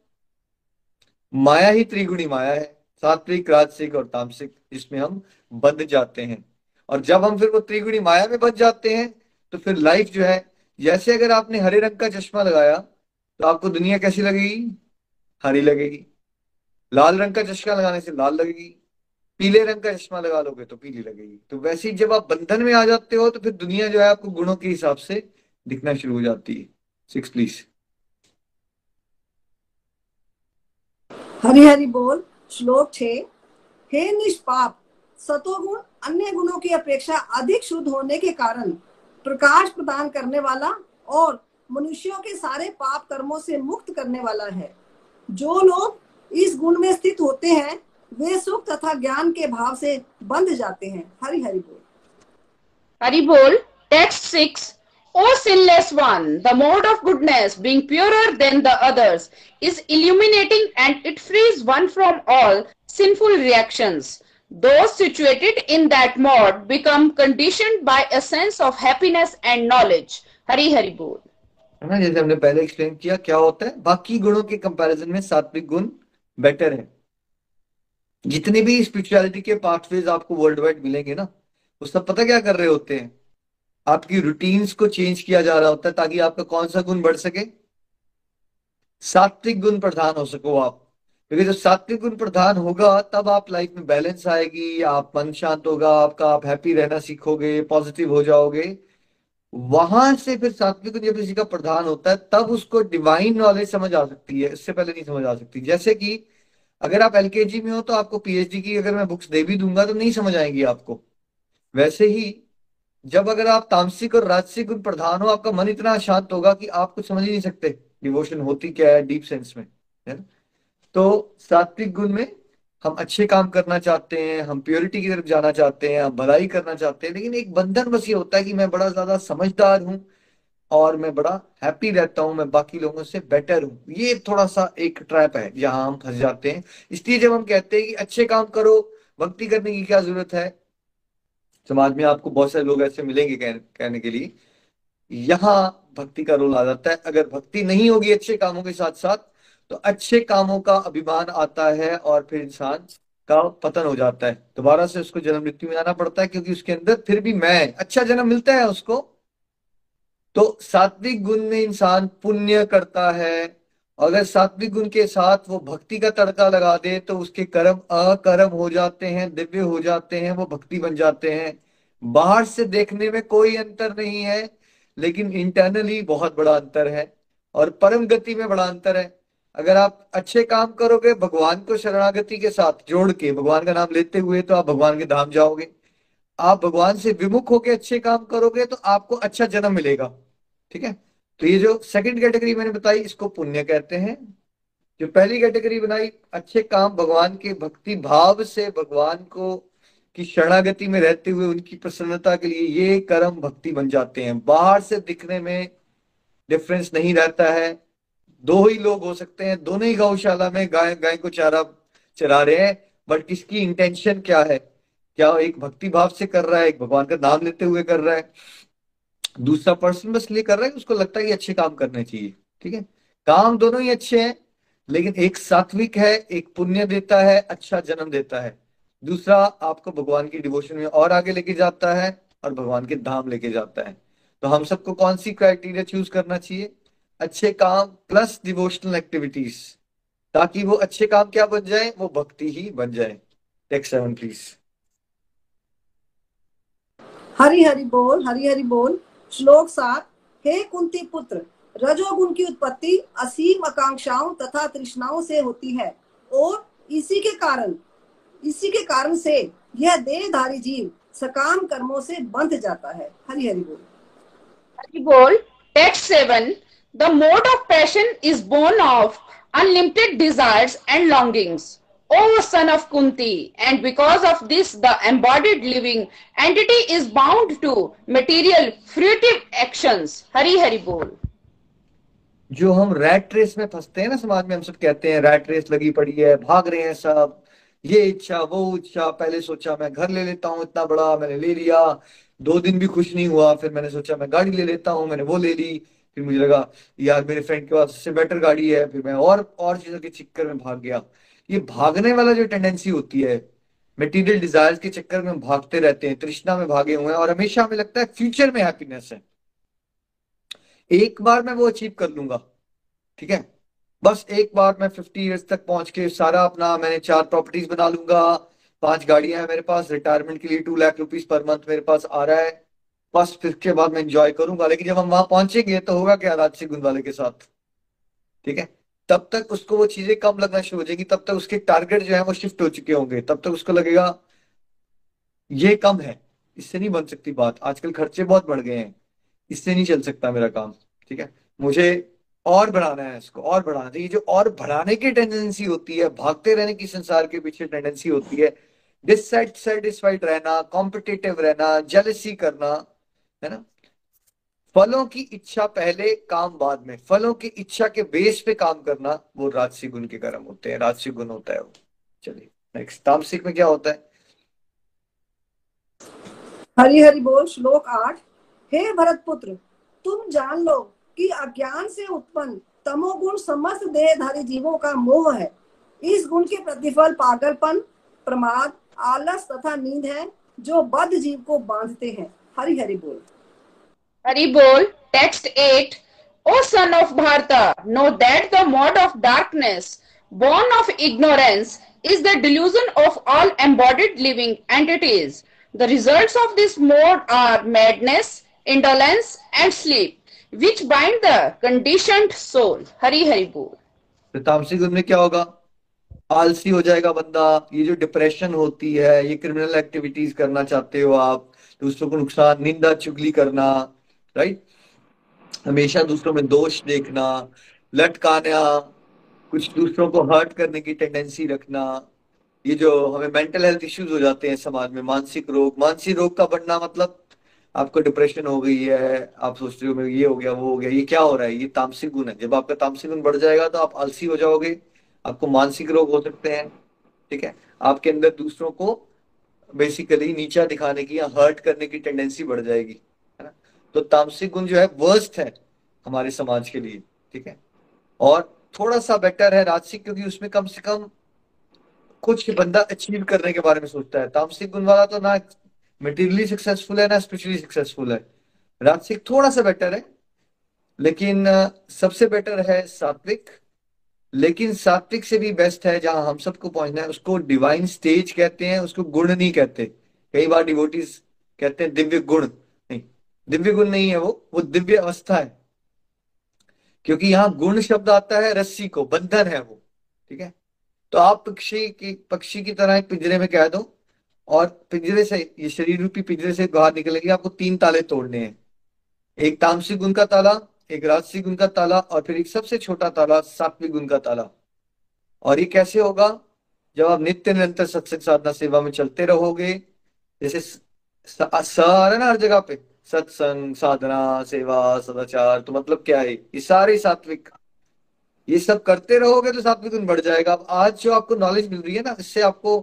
माया ही त्रिगुणी माया है। सात्विक, राजसिक और तामसिक, इसमें हम बंध जाते हैं। और जब हम फिर वो त्रिगुणी माया में बच जाते हैं तो फिर लाइफ जो है, जैसे अगर आपने हरे रंग का चश्मा लगाया तो आपको दुनिया कैसी लगेगी? हरी लगेगी। लाल रंग का चश्मा लगाने से लाल लगेगी। पीले रंग का चश्मा लगा लोगे तो पीली लगेगी। तो वैसे ही जब आप बंधन में आ जाते हो तो फिर दुनिया जो है आपको गुणों के हिसाब से दिखना शुरू हो जाती है। सिक्स प्लीज़
हरी हरि बोल, श्लोक छे। हे निष्पाप, सतोगुण अन्य गुणों की अपेक्षा अधिक शुद्ध होने के कारण प्रकाश प्रदान करने वाला और मनुष्यों के सारे पाप कर्मों से मुक्त करने वाला है जो लोग इस गुण में स्थित होते हैं वे सुख तथा ज्ञान के भाव से बंध जाते हैं हरि हरि बोल
हरि बोल text six O sinless one, the mode of goodness, being purer than the others, is illuminating and it frees one from all sinful reactions. Those situated in that mode become conditioned by a sense of happiness and knowledge. Hari Hari Bol.
है ना, जैसे हमने पहले एक्सप्लेन किया, क्या होता है? बाकी गुणों के कंपैरिजन में सात्विक गुण बेटर है। जितने भी स्पिरिचुअलिटी के पाथवेज आपको वर्ल्ड वाइड मिलेंगे ना, वो सब पता क्या कर रहे होते हैं? आपकी रूटीन्स को चेंज किया जा रहा होता है ताकि आपका कौन सा गुण बढ़ सके? सात्विक गुण प्रधान हो सको आप। क्योंकि जब सात्विक गुण प्रधान होगा, तब आप लाइफ में बैलेंस आएगी, आप मन शांत होगा, आपका आप हैप्पी रहना सीखोगे पॉजिटिव हो जाओगे। वहाँ से फिर सात्विक गुण जब किसी का प्रधान होता है, तब उसको डिवाइन नॉलेज समझ आ सकती है। इससे पहले नहीं समझ आ सकती। जैसे कि अगर आप एलकेजी में हो तो आपको पीएचडी की अगर मैं बुक्स दे भी दूँगा तो नहीं समझ आएँगी आपको। वैसे ही जब अगर आप तामसिक और राजसिक गुण प्रधान हो, आपका मन इतना शांत होगा कि आप कुछ समझ ही नहीं सकते। डिवोशन होती क्या है? डीप सेंस में, है ना? तो सात्विक गुण में हम अच्छे काम करना चाहते हैं, हम प्योरिटी की तरफ़ जाना चाहते हैं, हम भलाई करना चाहते हैं, लेकिन एक बंधन बस ये होता है कि मैं बड़ा ज़्यादा समझदार हूँ और मैं बड़ा हैप्पी रहता हूँ, मैं बाकी लोगों से बेटर हूँ। ये थोड़ा सा एक ट्रैप है, जहाँ हम फंस जाते हैं। इसलिए जब हम कहते हैं कि अच्छे काम करो, भक्ति करने की क्या ज़रूरत है? समाज में आपको बहुत सारे लोग ऐसे मिलेंगे कहने के लिए। यहाँ भक्ति का रोल आ जाता है। अगर भक्ति नहीं होगी अच्छे कामों के साथ साथ तो अच्छे कामों का अभिमान आता है और फिर इंसान का पतन हो जाता है। दोबारा से उसको जन्म मृत्यु में आना पड़ता है क्योंकि उसके अंदर फिर भी मैं अच्छा जन्म मिलता है उसको। तो सात्विक गुण में इंसान पुण्य करता है। अगर सात्विक गुण के साथ वो भक्ति का तड़का लगा दे तो उसके कर्म अकर्म हो जाते हैं, दिव्य हो जाते हैं, वो भक्ति बन जाते हैं। बाहर से देखने में कोई अंतर नहीं है, लेकिन इंटरनली बहुत बड़ा अंतर है और परम गति में बड़ा अंतर है। अगर आप अच्छे काम करोगे, भगवान को शरणागति के साथ जोड़ के, भगवान का नाम लेते हुए तो आप भगवान के धाम जाओगे। आप भगवान से विमुख होकर अच्छे काम करोगे तो आपको अच्छा जन्म मिलेगा। ठीक है? तो ये जो सेकंड कैटेगरी मैंने बताई, इसको पुण्य कहते हैं। जो पहली कैटेगरी बनाई, अच्छे काम भगवान के भक्ति भाव से भगवान को, की शरणागति में रहते हुए उनकी प्रसन्नता के लिए ये कर्म भक्ति बन जाते हैं। बाहर से दिखने में डिफरेंस नहीं रहता है। दो ही लोग हो सकते हैं, दोनों ही गौशाला में गाय गाय को चारा चरा रहे हैं बट किसकी इंटेंशन क्या है? क्या एक भक्ति भाव से कर रहा है, एक भगवान का नाम लेते हुए कर रहा है? दूसरा पर्सन बस लिए कर रहा है, उसको लगता है कि अच्छे काम करने चाहिए, ठीक है? काम दोनों ही अच्छे हैं, लेकिन एक सात्विक है, एक पुण्य देता है अच्छा जन्म देता है। दूसरा आपको भगवान की डिवोशन में और आगे लेके जाता है और भगवान के धाम लेके जाता है। तो हम सबको कौन सी क्राइटेरिया चूज़ करना चाहिए? अच्छे काम प्लस डिवोशनल एक्टिविटीज़ ताकि वो अच्छे काम क्या बन जाए? वो भक्ति ही बन जाए। Text seven please
Hari Hari बोल हरि हरि बोल। श्लोक सात हे कुंती पुत्र रजोगुण की उत्पत्ति असीम आकांक्षाओं तथा तृष्णाओं से होती है। और इसी के कारण इसी के कारण से यह देहधारी जीव सकाम कर्मों से बंध जाता है। हरि हरि बोल।
हरि बोल text seven the mode of passion is born of unlimited desires and longings O son of Kunti, and because of this, the embodied living entity is bound to material fruitive actions. Hari Hari बोल
जो हम रैट रेस में फंसते हैं ना समाज में हम सब कहते हैं रैट रेस लगी पड़ी है भाग रहे हैं सब। ये इच्छा वो इच्छा पहले सोचा मैं घर ले लेता हूँ इतना बड़ा मैंने ले लिया। दो दिन भी खुश नहीं हुआ फिर मैंने सोचा मैं गाड़ी ले लेता हूँ मैंने वो ले ली। फिर मुझे लगा, यार मेरे फ्रेंड के पास उससे बेटर गाड़ी है। फिर मैं और और चीज़ों के चक्कर में भाग गया। ये भागने वाला जो टेंडेंसी होती है मेटीरियल डिजायर्स के चक्कर में भागते रहते हैं, तृष्णा में भागे हुए हैं और हमेशा हमें लगता है फ्यूचर में हैप्पीनेस है। एक बार मैं वो अचीव कर लूँगा, ठीक है? बस एक बार मैं फिफ्टी ईयर्स तक पहुँच के सारा अपना, मैंने चार प्रॉपर्टीज़ बना लूँगा, पाँच गाड़ियाँ हैं मेरे पास रिटायरमेंट के लिए two lakh rupees per month मेरे पास आ रहा है। बस फिर के बाद मैं इंजॉय करूँगा। लेकिन जब हम वहाँ पहुँचेंगे तो होगा क्या राजसिक गुंद वाले के साथ? ठीक है? तब तक उसको वो चीज़ें कम लगना शुरू हो जाएगी। तब तक उसके टारगेट जो है, वो शिफ्ट हो चुके होंगे। तब तक उसको लगेगा, ये कम है। इससे नहीं बन सकती बात। आजकल खर्चे बहुत बढ़ गए हैं। इससे नहीं चल सकता मेरा काम। ठीक है? मुझे और बढ़ाना है इसको, और बढ़ाना। चाहिए जो और बढ़ाने की टेंडेंसी होती है, भागते रहने की संसार के पीछे टेंडेंसी होती है डिससेटिस्फाइड रहना कॉम्पिटेटिव रहना जेलसी करना है ना? फलों की इच्छा पहले काम बाद में। फलों की इच्छा के बेस पे काम करना, वो राजसी गुण के कर्म होते हैं, राजसी गुण होता है वो। चलिए नेक्स्ट तामसिक में क्या होता है?
हरी हरि बोल, श्लोक आठ। हे भरत पुत्र, तुम जान लो कि अज्ञान से उत्पन्न तमोगुण समस्त देहधारी जीवों का मोह है। इस गुण के प्रतिफल पागलपन, प्रमाद, आलस तथा नींद है, जो बद्ध जीव को बांधते हैं। हरि हरि बोल।
हरि बोल text eight O son of Bharata know that the mode of darkness born of ignorance is the delusion of all embodied living entities the result of this mode are madness indolence and sleep which bind the condition soul Hari Hari
बोल। तामसी गुण में क्या होगा? आलसी हो जाएगा बंदा। ये जो डिप्रेशन होती है ये क्रिमिनल एक्टिविटीज़ करना चाहते हो आप दूसरों को नुकसान, निंदा, चुगली करना राइट हमेशा दूसरों में दोष देखना, लटकाना, कुछ दूसरों को हर्ट करने की टेंडेंसी रखना, ये जो हमें मेंटल हेल्थ इश्यूज़ हो जाते हैं समाज में, मानसिक रोग मानसिक रोग का बढ़ना मतलब आपको डिप्रेशन हो गई है, आप सोचते हो ये हो गया, वो हो गया, ये क्या हो रहा है? ये तामसिक गुण है। जब आपका तामसिक गुण बढ़ जाएगा तो आप आलसी हो जाओगे, आपको मानसिक रोग हो सकते हैं, ठीक है? आपके अंदर दूसरों को बेसिकली नीचा दिखाने की या हर्ट करने की टेंडेंसी बढ़ जाएगी, है ना? तो तामसिक गुण जो है वर्स्ट है हमारे समाज के लिए, ठीक है? और थोड़ा सा बेटर है राजसिक क्योंकि उसमें कम से कम कुछ बंदा अचीव करने के बारे में सोचता है। तामसिक गुण वाला तो ना मेटीरियली सक्सेसफुल है, ना स्पिरिचुअली सक्सेसफुल है। राजसिक थोड़ा सा बेटर है, लेकिन सबसे बेटर है सात्विक। लेकिन सात्विक से भी बेस्ट है, जहाँ हम सबको पहुँचना है, उसको डिवाइन स्टेज कहते हैं, उसको गुण नहीं कहते। कई बार डिवोटीज कहते हैं, दिव्य गुण। नहीं, दिव्य गुण नहीं है वो वो दिव्य अवस्था है। क्योंकि यहाँ गुण शब्द आता है रस्सी को, बंधन है वो, ठीक है? तो आप पक्षी की पक्षी की तरह एक पिंजरे में कह दो, और पिंजरे से, ये शरीर रूपी पिंजरे से बाहर निकलेंगे, आपको तीन ताले तोड़ने हैं। एक तामसिक गुण का ताला एक राजसी गुण का ताला और फिर एक सबसे छोटा ताला, सात्विक गुण का ताला। और ये कैसे होगा? जब आप नित्य निरंतर सत्संग साधना सेवा में चलते रहोगे, जैसे सारा ना हर जगह पे, सत्संग, साधना, सेवा, सदाचार तो मतलब क्या है? ये सारे सात्विक। ये सब करते रहोगे तो सात्विक गुण बढ़ जाएगा। अब आज जो आपको नॉलेज मिल रही है ना, इससे आपको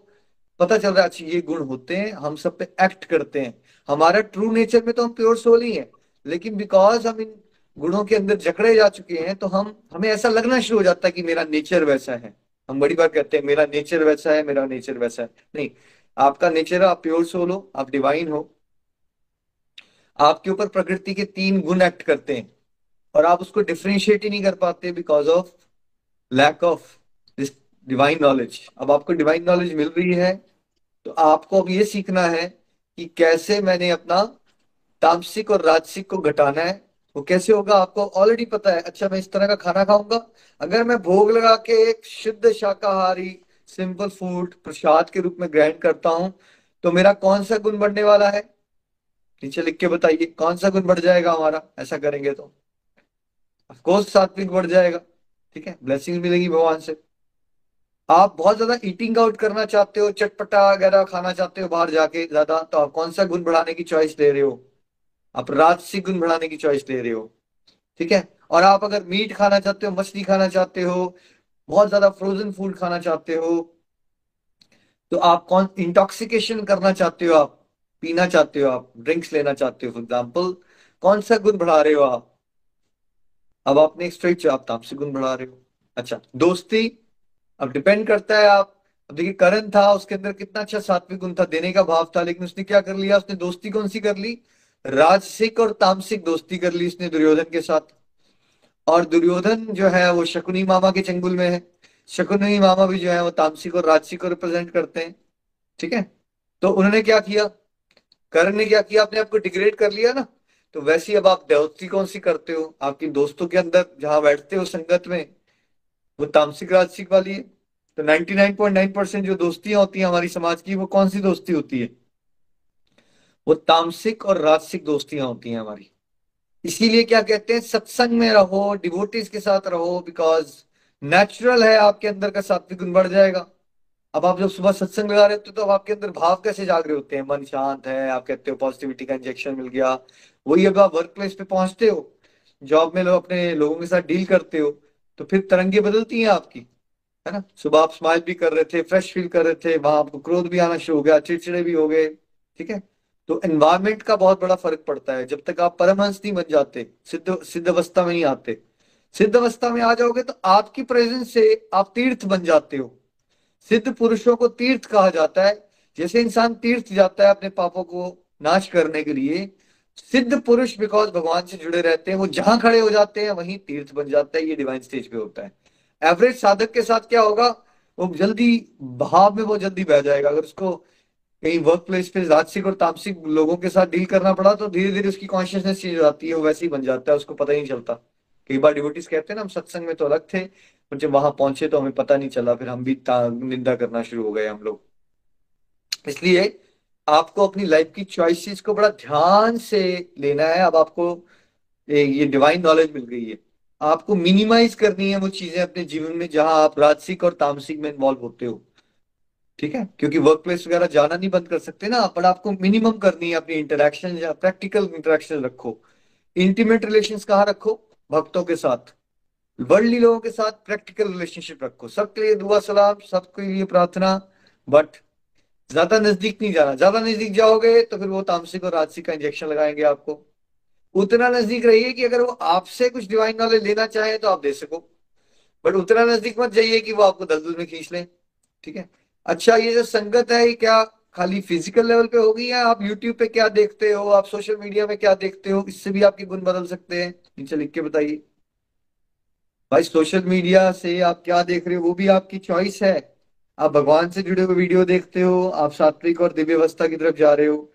पता चल रहा है अच्छा ये गुण होते हैं, हम सब पे एक्ट करते हैं। हमारा ट्रू नेचर में तो हम प्योर सोल ही है, लेकिन बिकॉज़ हम इन गुणों के अंदर जकड़े जा चुके हैं तो हम, हमें ऐसा लगना शुरू हो जाता है कि मेरा नेचर वैसा है। हम बड़ी बार कहते हैं, मेरा नेचर वैसा है, मेरा नेचर वैसा है। नहीं, आपका नेचर आप प्योर सोल हो, आप डिवाइन हो। आपके ऊपर प्रकृति के तीन गुण एक्ट करते हैं, और आप उसको डिफ्रेंशिएट ही नहीं कर पाते because of lack of this divine knowledge अब आपको डिवाइन नॉलेज मिल रही है तो आपको अब ये सीखना है कि कैसे मैंने अपना तामसिक और राजसिक को घटाना है वो कैसे होगा आपको ऑलरेडी पता है। अच्छा मैं इस तरह का खाना खाऊँगा। अगर मैं भोग लगा के एक शुद्ध शाकाहारी सिंपल फ़ूड प्रसाद के रूप में ग्रहण करता हूँ तो मेरा कौन सा गुण बढ़ने वाला है? नीचे लिख के बताइए, कौन सा गुण बढ़ जाएगा हमारा? ऐसा करेंगे तो। ऑफकोर्स सात्विक बढ़ जाएगा। ठीक है? ब्लेसिंग मिलेगी भगवान से। आप बहुत ज़्यादा ईटिंग आउट करना चाहते हो, चटपटा वगैरह खाना चाहते हो बाहर जाके ज़्यादा तो आप कौन सा गुण बढ़ाने की चॉइस ले रहे हो? आप राजसी गुण बढ़ाने की चॉइस ले रहे हो। ठीक है? और आप अगर मीट खाना चाहते हो, मछली खाना चाहते हो, बहुत ज़्यादा फ्रोजन फ़ूड खाना चाहते हो तो आप कौन इंटॉक्सिकेशन करना चाहते हो आप, पीना चाहते हो आप ड्रिंक्स लेना चाहते हो फॉर एग्ज़ाम्पल कौन सा गुण बढ़ा रहे हो आप? अब आपने स्ट्रेट आप तामसिक गुण बढ़ा रहे हो। अच्छा दोस्ती, अब डिपेंड करता है आप। अब देखिए, करण था, उसके अंदर कितना अच्छा सात्विक गुण था, देने का भाव था, लेकिन उसने क्या कर लिया? उसने दोस्ती कौन सी कर ली? राजसिक और तामसिक दोस्ती कर ली उसने दुर्योधन के साथ। और दुर्योधन जो है, वो शकुनी मामा के चंगुल में है। शकुनी मामा भी जो है, वो तामसिक और राजसिक को रिप्रेजेंट करते हैं। ठीक है? तो उन्होंने क्या किया? करण ने क्या किया? अपने आप को डिग्रेड कर लिया ना? तो वैसे अब आप दोस्ती कौन सी करते हो? आपकी दोस्तों के अंदर जहाँ बैठते हो संगत में, वो तामसिक, राजसिक वाली है। तो 99.9 परसेंट जो दोस्तियाँ होती हैं हमारी समाज की, वो कौन सी दोस्ती होती है? वो तामसिक और राजसिक दोस्तियाँ होती हैं हमारी। इसीलिए क्या कहते हैं, सत्संग में रहो डिवोटीज के साथ रहो बिकॉज़ नेचुरल है, आपके अंदर का सात्विक गुण बढ़ जाएगा। अब आप जब सुबह सत्संग लगा रहे होते तो आपके अंदर भाव कैसे जाग रहे होते हैं? मन शांत है, आप कहते हो पॉजिटिविटी का इंजेक्शन मिल गया। वही अब आप वर्क प्लेस पे पहुँचते हो जॉब में लोग अपने लोगों के साथ डील करते हो तो फिर तरंगे बदलती हैं आपकी, है ना? सुबह आप स्माइल भी कर रहे थे फ्रेश फील कर रहे थे, वहाँ आपको क्रोध भी आना शुरू हो गया, चिड़चिड़े भी हो गए, ठीक है? तो एनवायरमेंट का बहुत बड़ा फ़र्क पड़ता है। जब तक आप परमहंस नहीं बन जाते, सिद्ध सिद्ध अवस्था में नहीं आते सिद्ध अवस्था में आ जाओगे तो आपकी प्रेजेंस से आप तीर्थ बन जाते हो। सिद्ध पुरुषों को तीर्थ कहा जाता है। जैसे इंसान तीर्थ जाता है अपने पापों को नाश करने के लिए, सिद्ध पुरुष बिकॉज़ भगवान से जुड़े रहते हैं, वो जहाँ खड़े हो जाते हैं, वहीं तीर्थ बन जाता है। ये डिवाइन स्टेज पे होता है। एवरेज साधक के साथ क्या होगा? वो जल्दी, भाव में वो जल्दी बह जाएगा। अगर उसको कहीं वर्क प्लेस पे राजसिक और तामसिक लोगों के साथ डील करना पड़ा तो धीरे धीरे उसकी कॉन्शियसनेस चेंज हो जाती है, वो वैसे ही बन जाता है, उसको पता ही नहीं चलता। कई बार डिवोटीज कहते हैं ना, हम सत्संग में तो अलग थे, पर जब वहाँ पहुँचे तो हमें पता नहीं चला, फिर हम भी निंदा करना शुरू हो गए हम लोग। इसलिए आपको अपनी लाइफ की चॉइसेस को बड़ा ध्यान से लेना है, अब आपको ये डिवाइन नॉलेज मिल गई है। आपको मिनिमाइज करनी है वो चीज़ें अपने जीवन में जहाँ आप राजसिक और तामसिक में इन्वॉल्व होते हो। ठीक है? क्योंकि वर्क प्लेस वगैरह जाना नहीं बंद कर सकते ना, पर आपको मिनिमम करनी है अपनी इंटरेक्शन या प्रैक्टिकल इंटरेक्शन रखो। इंटीमेट रिलेशन कहाँ रखो? भक्तों के साथ। वर्ल्डली लोगों के साथ प्रैक्टिकल रिलेशनशिप रखो। सबके लिए दुआ, सलाम, सबके लिए प्रार्थना बट ज़्यादा नज़दीक नहीं जाना। ज़्यादा नज़दीक जाओगे तो फिर वो तामसिक और राजसिक का इंजेक्शन लगाएँगे आपको। उतना नज़दीक रहिए कि अगर वो आपसे कुछ डिवाइन नॉलेज लेना चाहे तो आप दे सको। बट उतना नज़दीक मत जाइए कि वो आपको दलदल में खींच लें। ठीक है? अच्छा ये जो संगत है, ये क्या खाली फ़िज़िकल लेवल पे होगी या आप यूट्यूब पे क्या देखते हो? आप सोशल मीडिया में क्या देखते हो? इससे भी आपके गुण बदल सकते हैं। नीचे लिख के बताइए। भाई सोशल मीडिया से आप क्या देख रहे हो? वो भी आपकी चॉइस है। आप भगवान से जुड़े हुए वीडियो देखते हो, आप सात्विक और दिव्य अवस्था की तरफ़ जा रहे हो।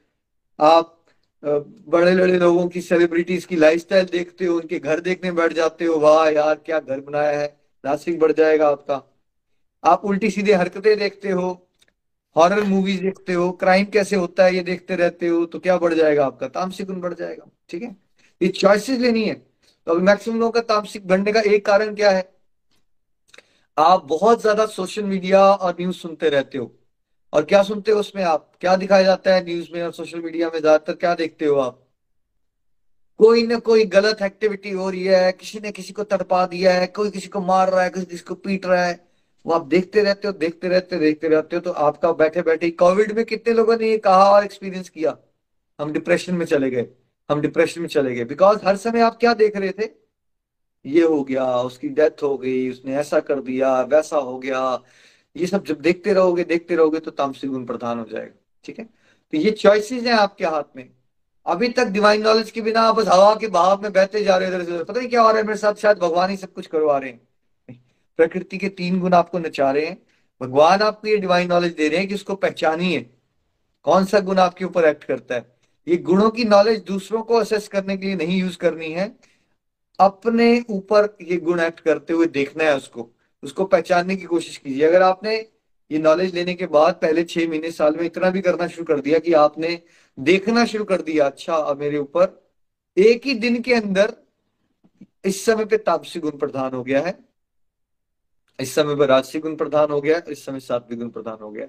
आप बड़े बड़े लोगों की सेलिब्रिटीज की लाइफस्टाइल देखते हो, उनके घर देखने बैठ जाते हो। वाह, यार, क्या घर बनाया है। रासिक बढ़ जाएगा आपका। आप उल्टी सीधी हरकतें देखते हो हॉरर मूवीज़ देखते हो क्राइम कैसे होता है ये देखते रहते हो तो क्या बढ़ जाएगा आपका? तामसिक गुण बढ़ जाएगा, ठीक है? ये चॉइसेस लेनी है। तो अभी मैक्सिमम लोगों का तामसिक बढ़ने का एक कारण क्या है? आप बहुत ज़्यादा सोशल मीडिया और न्यूज़ सुनते रहते हो। और क्या सुनते हो उसमें आप? क्या दिखाया जाता है न्यूज़ में और सोशल मीडिया में? ज़्यादातर क्या देखते हो आप? कोई ना कोई गलत एक्टिविटी हो रही है, किसी ने किसी को तड़पा दिया है, कोई किसी को मार रहा है किसी किसी को पीट रहा है वो आप देखते रहते हो, देखते रहते देखते रहते हो तो आपका बैठे बैठे कोविड में कितने लोगों ने ये कहा और एक्सपीरियंस किया? हम डिप्रेशन में चले गए, हम डिप्रेशन में चले गए। बिकॉज़ हर समय आप क्या देख रहे थे? ये हो गया, उसकी डेथ हो गई, उसने ऐसा कर दिया, वैसा हो गया। ये सब जब देखते रहोगे देखते रहोगे तो तामसिक गुण प्रधान हो जाएगा, ठीक है? तो ये चॉइसेस हैं आपके हाथ में। अभी तक डिवाइन नॉलेज के बिना आप बस हवा के बहाव में बहते जा रहे हो पता नहीं क्या हो रहा है, मेरे साथ शायद भगवान ही सब कुछ करवा रहे हैं। प्रकृति के तीन गुण आपको नचा रहे हैं। भगवान आपको ये डिवाइन नॉलेज दे रहे हैं कि उसको पहचानिए। कौन सा गुण आपके ऊपर एक्ट करता है? ये गुणों की नॉलेज दूसरों को असेस करने के लिए नहीं यूज़ करनी है। अपने ऊपर ये गुण एक्ट करते हुए देखना है उसको। उसको पहचानने की कोशिश कीजिए। अगर आपने ये नॉलेज लेने के बाद पहले छह महीने, साल में इतना भी करना शुरू कर दिया कि आपने देखना शुरू कर दिया अच्छा अब मेरे ऊपर, एक ही दिन के अंदर इस समय पे तापसी गुण प्रधान हो गया है। इस समय पर राजसी गुण प्रधान हो गया, इस समय सात्विक गुण प्रधान हो गया।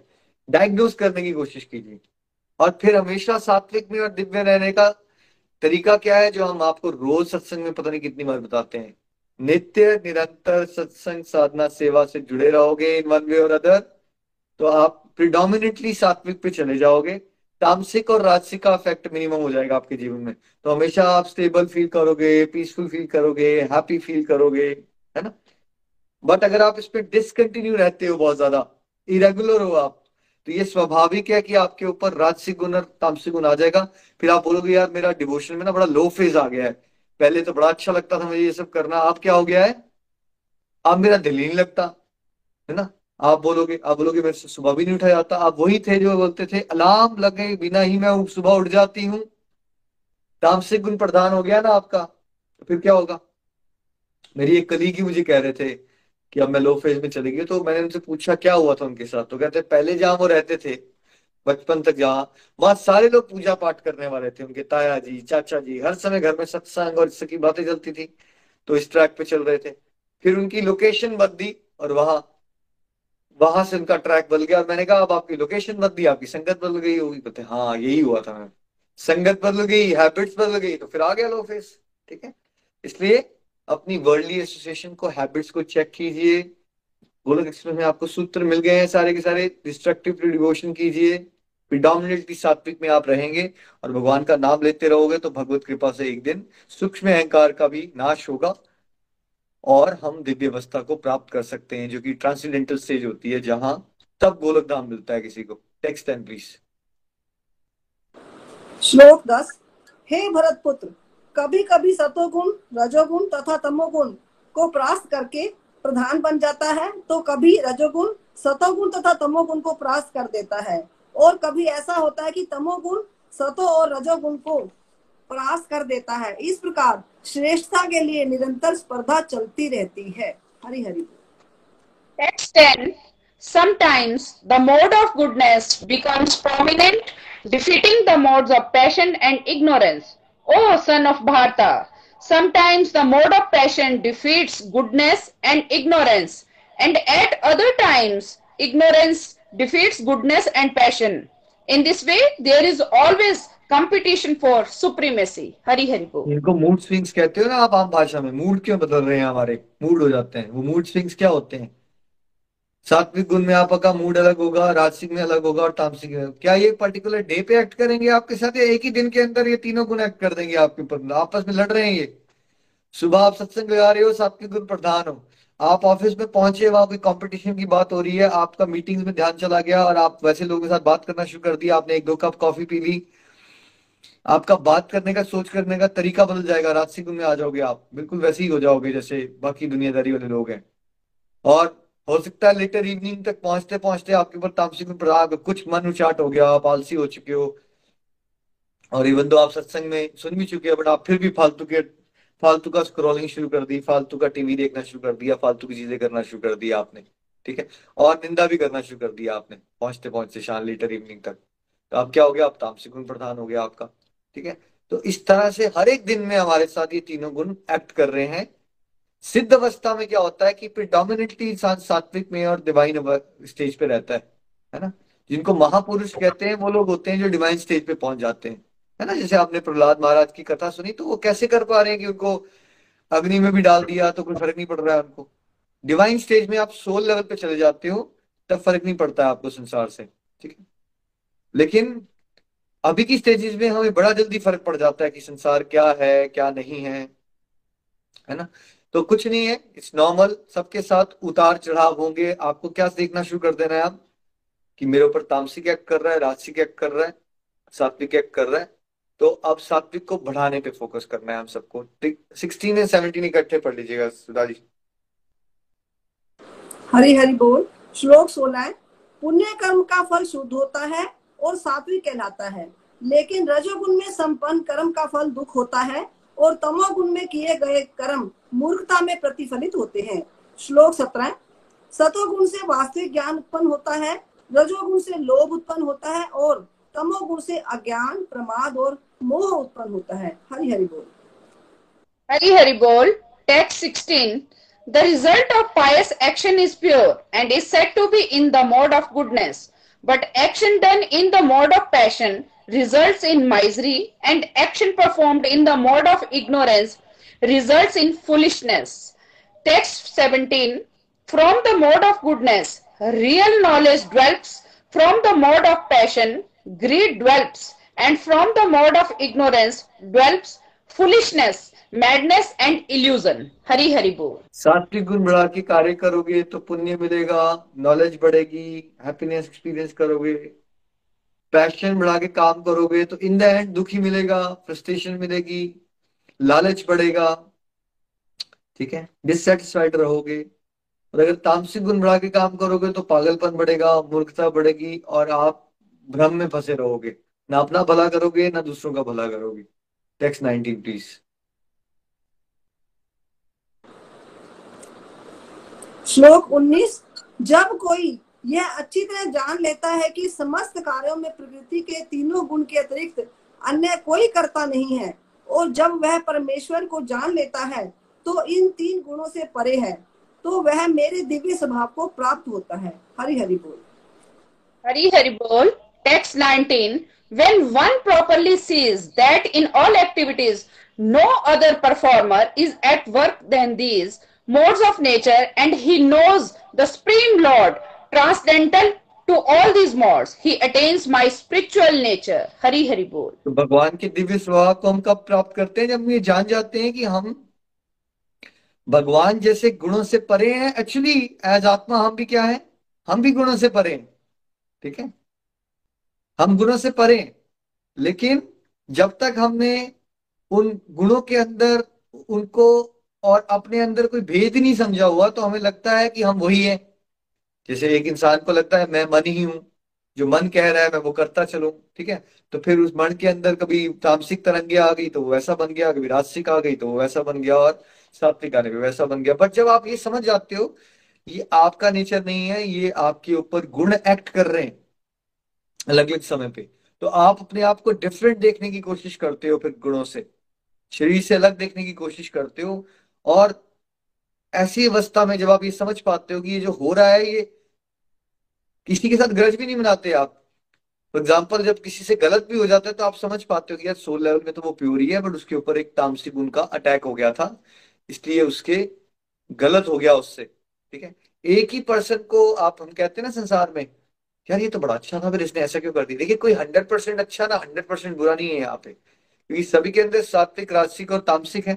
डायग्नोज करने की कोशिश कीजिए। और फिर हमेशा सात्विक में और दिव्य रहने का तरीका क्या है, जो हम आपको रोज सत्संग में पता नहीं कितनी बार बताते हैं। नित्य, निरंतर सत्संग, साधना, सेवा से जुड़े रहोगे इन वन वे और अदर तो आप प्रिडोमिनेटली सात्विक पे चले जाओगे। तामसिक और राजसिक का इफ़ेक्ट मिनिमम हो जाएगा आपके जीवन में। तो हमेशा आप स्टेबल फील करोगे पीसफुल फील करोगे हैप्पी फील करोगे, है ना? बट अगर आप इस पर डिसकंटिन्यू रहते हो बहुत ज़्यादा इरेगुलर हो आप तो ये स्वाभाविक है कि आपके ऊपर राजसिक गुण और तामसिक गुण आ जाएगा। फिर आप बोलोगे, यार, मेरा डिवोशन में ना बड़ा लो फ़ेज़ आ गया है। पहले तो बड़ा अच्छा लगता था मुझे ये सब करना। आप क्या हो गया है? अब मेरा दिल ही नहीं लगता। है ना? आप बोलोगे आप बोलोगे, मेरे से सुबह भी नहीं उठा जाता। आप वही थे जो बोलते थे, अलार्म लगे बिना ही मैं सुबह उठ जाती हूँ। तामसिक गुण प्रधान हो गया ना आपका। तो फिर क्या होगा? मेरी एक कलीग ही मुझे कह रहे थे कि अब मैं लो फ़ेज़ में चली गई तो मैंने उनसे पूछा, क्या हुआ था उनके साथ? तो कहते पहले जहाँ वो रहते थे, बचपन तक जहाँ, वहाँ सारे लोग पूजा पाठ करने वाले थे, उनके ताया जी, चाचा जी, हर समय घर में सत्संग और इसकी बातें चलती थी तो इस ट्रैक पे चल रहे थे। फिर उनकी लोकेशन बदली और वहाँ वहाँ से उनका ट्रैक बदल गया और मैंने कहा, अब आपकी लोकेशन बदली आपकी संगत बदल गई। होगी कहते हाँ यही हुआ था। मैम संगत बदल गई हैबिट्स बदल गई तो फिर आ गया लो फेस ठीक है? इसलिए अपनी वर्ल्डली एसोसिएशन को हैबिट्स को चेक कीजिए। गोलक एक्सप्रेस में आपको सूत्र मिल गए हैं सारे के सारे। डिस्ट्रक्टिव डिवोशन कीजिए। प्रिडोमिनेटली सात्विक में आप रहेंगे और भगवान का नाम लेते रहोगे तो भगवत कृपा से एक दिन सूक्ष्म अहंकार का भी नाश होगा और हम दिव्य अवस्था को प्राप्त कर सकते हैं, जो कि ट्रांसीडेंटल स्टेज होती है, जहाँ तब गोलक धाम मिलता है किसी को। टेक्स्ट एंड प्लीज़
श्लोक दस। हे भरत पुत्र कभी कभी सतोगुण रजोगुण तथा तमोगुण को प्रास्त करके प्रधान बन जाता है तो कभी रजोगुण सतोगुण तथा तमोगुण को प्रास्त कर देता है। और कभी ऐसा होता है कि तमोगुण सतो और रजोगुण को प्रास्त कर देता है। इस प्रकार श्रेष्ठता के लिए निरंतर स्पर्धा चलती रहती है। Hari Hari
Text 10 Sometimes the mode of goodness becomes prominent, defeating the modes of passion and ignorance. O son of Bharata, sometimes the mode of passion defeats goodness and ignorance, and at other times ignorance defeats goodness and passion. In this way, there is always competition for supremacy. Hari Hari Bol.
इनको मूड स्विंग्स कहते हो ना आप आम भाषा में मूड क्यों बदल रहे हैं हमारे मूड हो जाते हैं वो मूड स्विंग्स क्या होते हैं सात्विक गुण में आपका मूड अलग होगा राजसिक में अलग होगा और तामसिक में। क्या ये पर्टिकुलर डे पे एक्ट करेंगे आपके साथ या एक ही दिन के अंदर ये तीनों गुण एक्ट कर देंगे आपके ऊपर? आपस में लड़ रहे हैं ये। सुबह आप सत्संग लगा रहे हो, सात्विक गुण प्रधान हो। आप ऑफ़िस में पहुँचे, वहाँ कोई कंपटीशन की बात हो रही है, आपका मीटिंग्स में ध्यान चला गया और आप वैसे लोगों के साथ बात करना शुरू कर दिया। आपने एक दो कप कॉफ़ी पी ली। आपका बात करने का, सोच करने का तरीका बदल जाएगा। राजसी गुण में आ जाओगे आप। बिल्कुल वैसे ही हो जाओगे जैसे बाकी दुनियादारी वाले लोग हैं। और हो सकता है लेटर इवनिंग तक पहुँचते पहुँचते आपके ऊपर तामसिक गुण प्रभाव कुछ मन उचाट हो गया, आप आलसी हो चुके हो। और इवन दो आप सत्संग में सुन भी चुके हो बट आप फिर भी फालतू के, फालतू का स्क्रॉलिंग शुरू कर दी, फालतू का टीवी देखना शुरू कर दिया, फालतू की चीज़ें करना शुरू कर दिया आपने, ठीक है? और निंदा भी करना शुरू कर दिया आपने, पहुँचते पहुँचते शाम लेटर इवनिंग तक। तो अब क्या हो गया? आप तामसिक गुण प्रधान हो गया आपका, ठीक है? तो इस तरह से हर एक दिन में हमारे साथ ये तीनों गुण एक्ट कर रहे हैं। सिद्ध अवस्था में क्या होता है कि प्रिडोमिनेटली इंसान सात्विक में और डिवाइन स्टेज पे रहता है है ना? जिनको महापुरुष कहते हैं, वो लोग होते हैं जो डिवाइन स्टेज पे पहुँच जाते हैं, है ना? जैसे आपने प्रहलाद महाराज की कथा सुनी तो वो कैसे कर पा रहे हैं कि उनको अग्नि में भी डाल दिया तो कोई फ़र्क नहीं पड़ रहा है उनको? डिवाइन स्टेज में आप सोल लेवल पे चले जाते हो, तब फ़र्क नहीं पड़ता है आपको संसार से, ठीक है? लेकिन अभी की स्टेजेस में हमें बड़ा जल्दी फ़र्क पड़ जाता है कि संसार क्या है, क्या नहीं है है ना? तो कुछ नहीं है इट्स नॉर्मल सबके साथ उतार चढ़ाव होंगे। आपको क्या देखना शुरू कर देना है आप? कि मेरे ऊपर तामसिक एक्ट कर रहा है, राजसिक एक्ट कर रहा है, सात्विक एक्ट कर रहा है। तो अब सात्विक को बढ़ाने पे फोकस करना है हम सबको। सिक्सटीन एंड सेवनटीन इकट्ठे पढ़ लीजिएगा सुधा जी
हरी हरी बोल। श्लोक सोलह पुण्य कर्म का फल शुद्ध होता है और सात्विक कहलाता है, लेकिन रजोगुण में संपन्न कर्म का फल दुख होता है। और तमोगुण में किए गए कर्म मूर्खता में प्रतिफलित होते हैं। श्लोक सत्रह सतोगुण से वास्तविक ज्ञान उत्पन्न होता है, रजोगुण से लोभ उत्पन्न होता है और तमोगुण से अज्ञान, प्रमाद और मोह उत्पन्न होता है। हरि हरि बोल।
हरि हरि बोल। Text 16 The result of pious action is pure and is said to be in the mode of goodness. But action done in the mode of passion results in misery, and action performed in the mode of ignorance results in foolishness. Text 17 From the mode of goodness, real knowledge dwells, from the mode of passion, greed dwells, and from the mode of ignorance dwells foolishness, madness, and illusion. Hari Hari Bol.
सात्विक गुण बढ़ा के कार्य करोगे तो पुण्य मिलेगा नॉलेज बढ़ेगी हैप्पीनेस एक्सपीरियंस करोगे पैशन बढ़ा के काम करोगे तो इन द एंड दुखी मिलेगा फ्रस्ट्रेशन मिलेगी, लालच बढ़ेगा। ठीक है? डिससेटिस्फाइड रहोगे। और अगर तामसिक गुण बढ़ा के काम करोगे तो पागलपन बढ़ेगा, मूर्खता बढ़ेगी और आप भ्रम में फंसे रहोगे। ना अपना भला करोगे, ना दूसरों का भला करोगे। टेक्स्ट नाइनटीन प्लीज़
श्लोक 19 जब कोई यह अच्छी तरह जान लेता है कि समस्त कार्यों में प्रकृति के तीनों गुण के अतिरिक्त अन्य कोई करता नहीं है। और जब वह परमेश्वर को जान लेता है तो इन तीन गुणों से परे है तो वह मेरे दिव्य स्वभाव को प्राप्त होता है। हरी हरि बोल।
हरि हरि बोल। Text 19 when one properly sees that in all activities no other performer is at work then these modes of nature and he knows the supreme lord transcendental to all these modes, he attains my spiritual nature. Hari Hari Bol.
तो भगवान के दिव्य स्वभाव को हम कब प्राप्त करते हैं? जब हम ये जान जाते हैं कि हम भगवान जैसे गुणों से परे हैं। एक्चुअली एज आत्मा हम भी क्या है? हम भी गुणों से परे हैं। ठीक है? हम गुणों से परे हैं। लेकिन जब तक हमने उन गुणों के अंदर उनको और अपने अंदर कोई भेद नहीं समझा हुआ तो हमें लगता है कि हम वही है। जैसे एक इंसान को लगता है मैं मन ही हूँ, जो मन कह रहा है मैं वो करता चलूँ, ठीक है? तो फिर उस मन के अंदर कभी तामसिक तरंगे आ गई तो वो वैसा बन गया, कभी राजसिक आ गई तो वो वैसा बन गया, और सात्विक आने पे वैसा बन गया। बट जब आप ये समझ जाते हो, ये आपका नेचर नहीं है, ये आपके ऊपर गुण एक्ट कर रहे हैं अलग अलग समय पे। तो आप अपने आप को डिफरेंट देखने की कोशिश करते हो फिर गुणों से, शरीर से अलग देखने की कोशिश करते हो, और ऐसी अवस्था में जब आप ये समझ पाते हो कि ये जो हो रहा है, ये किसी के साथ ग्रज भी नहीं मनाते आप। फॉर एग्ज़ाम्पल जब किसी से गलत भी हो जाता है तो आप समझ पाते हो कि यार सोल लेवल में तो वो प्योर ही है बट उसके ऊपर एक तामसिक गुण का अटैक हो गया था। इसलिए उसके गलत हो गया उससे, ठीक है? एक ही पर्सन को आप, हम कहते हैं ना संसार में, यार ये तो बड़ा अच्छा था, फिर इसने ऐसा क्यों कर दिया? देखिए, कोई हंड्रेड परसेंट अच्छा ना हंड्रेड परसेंट बुरा नहीं है यहाँ पे। क्योंकि सभी के अंदर सात्विक, राजसिक और तामसिक है।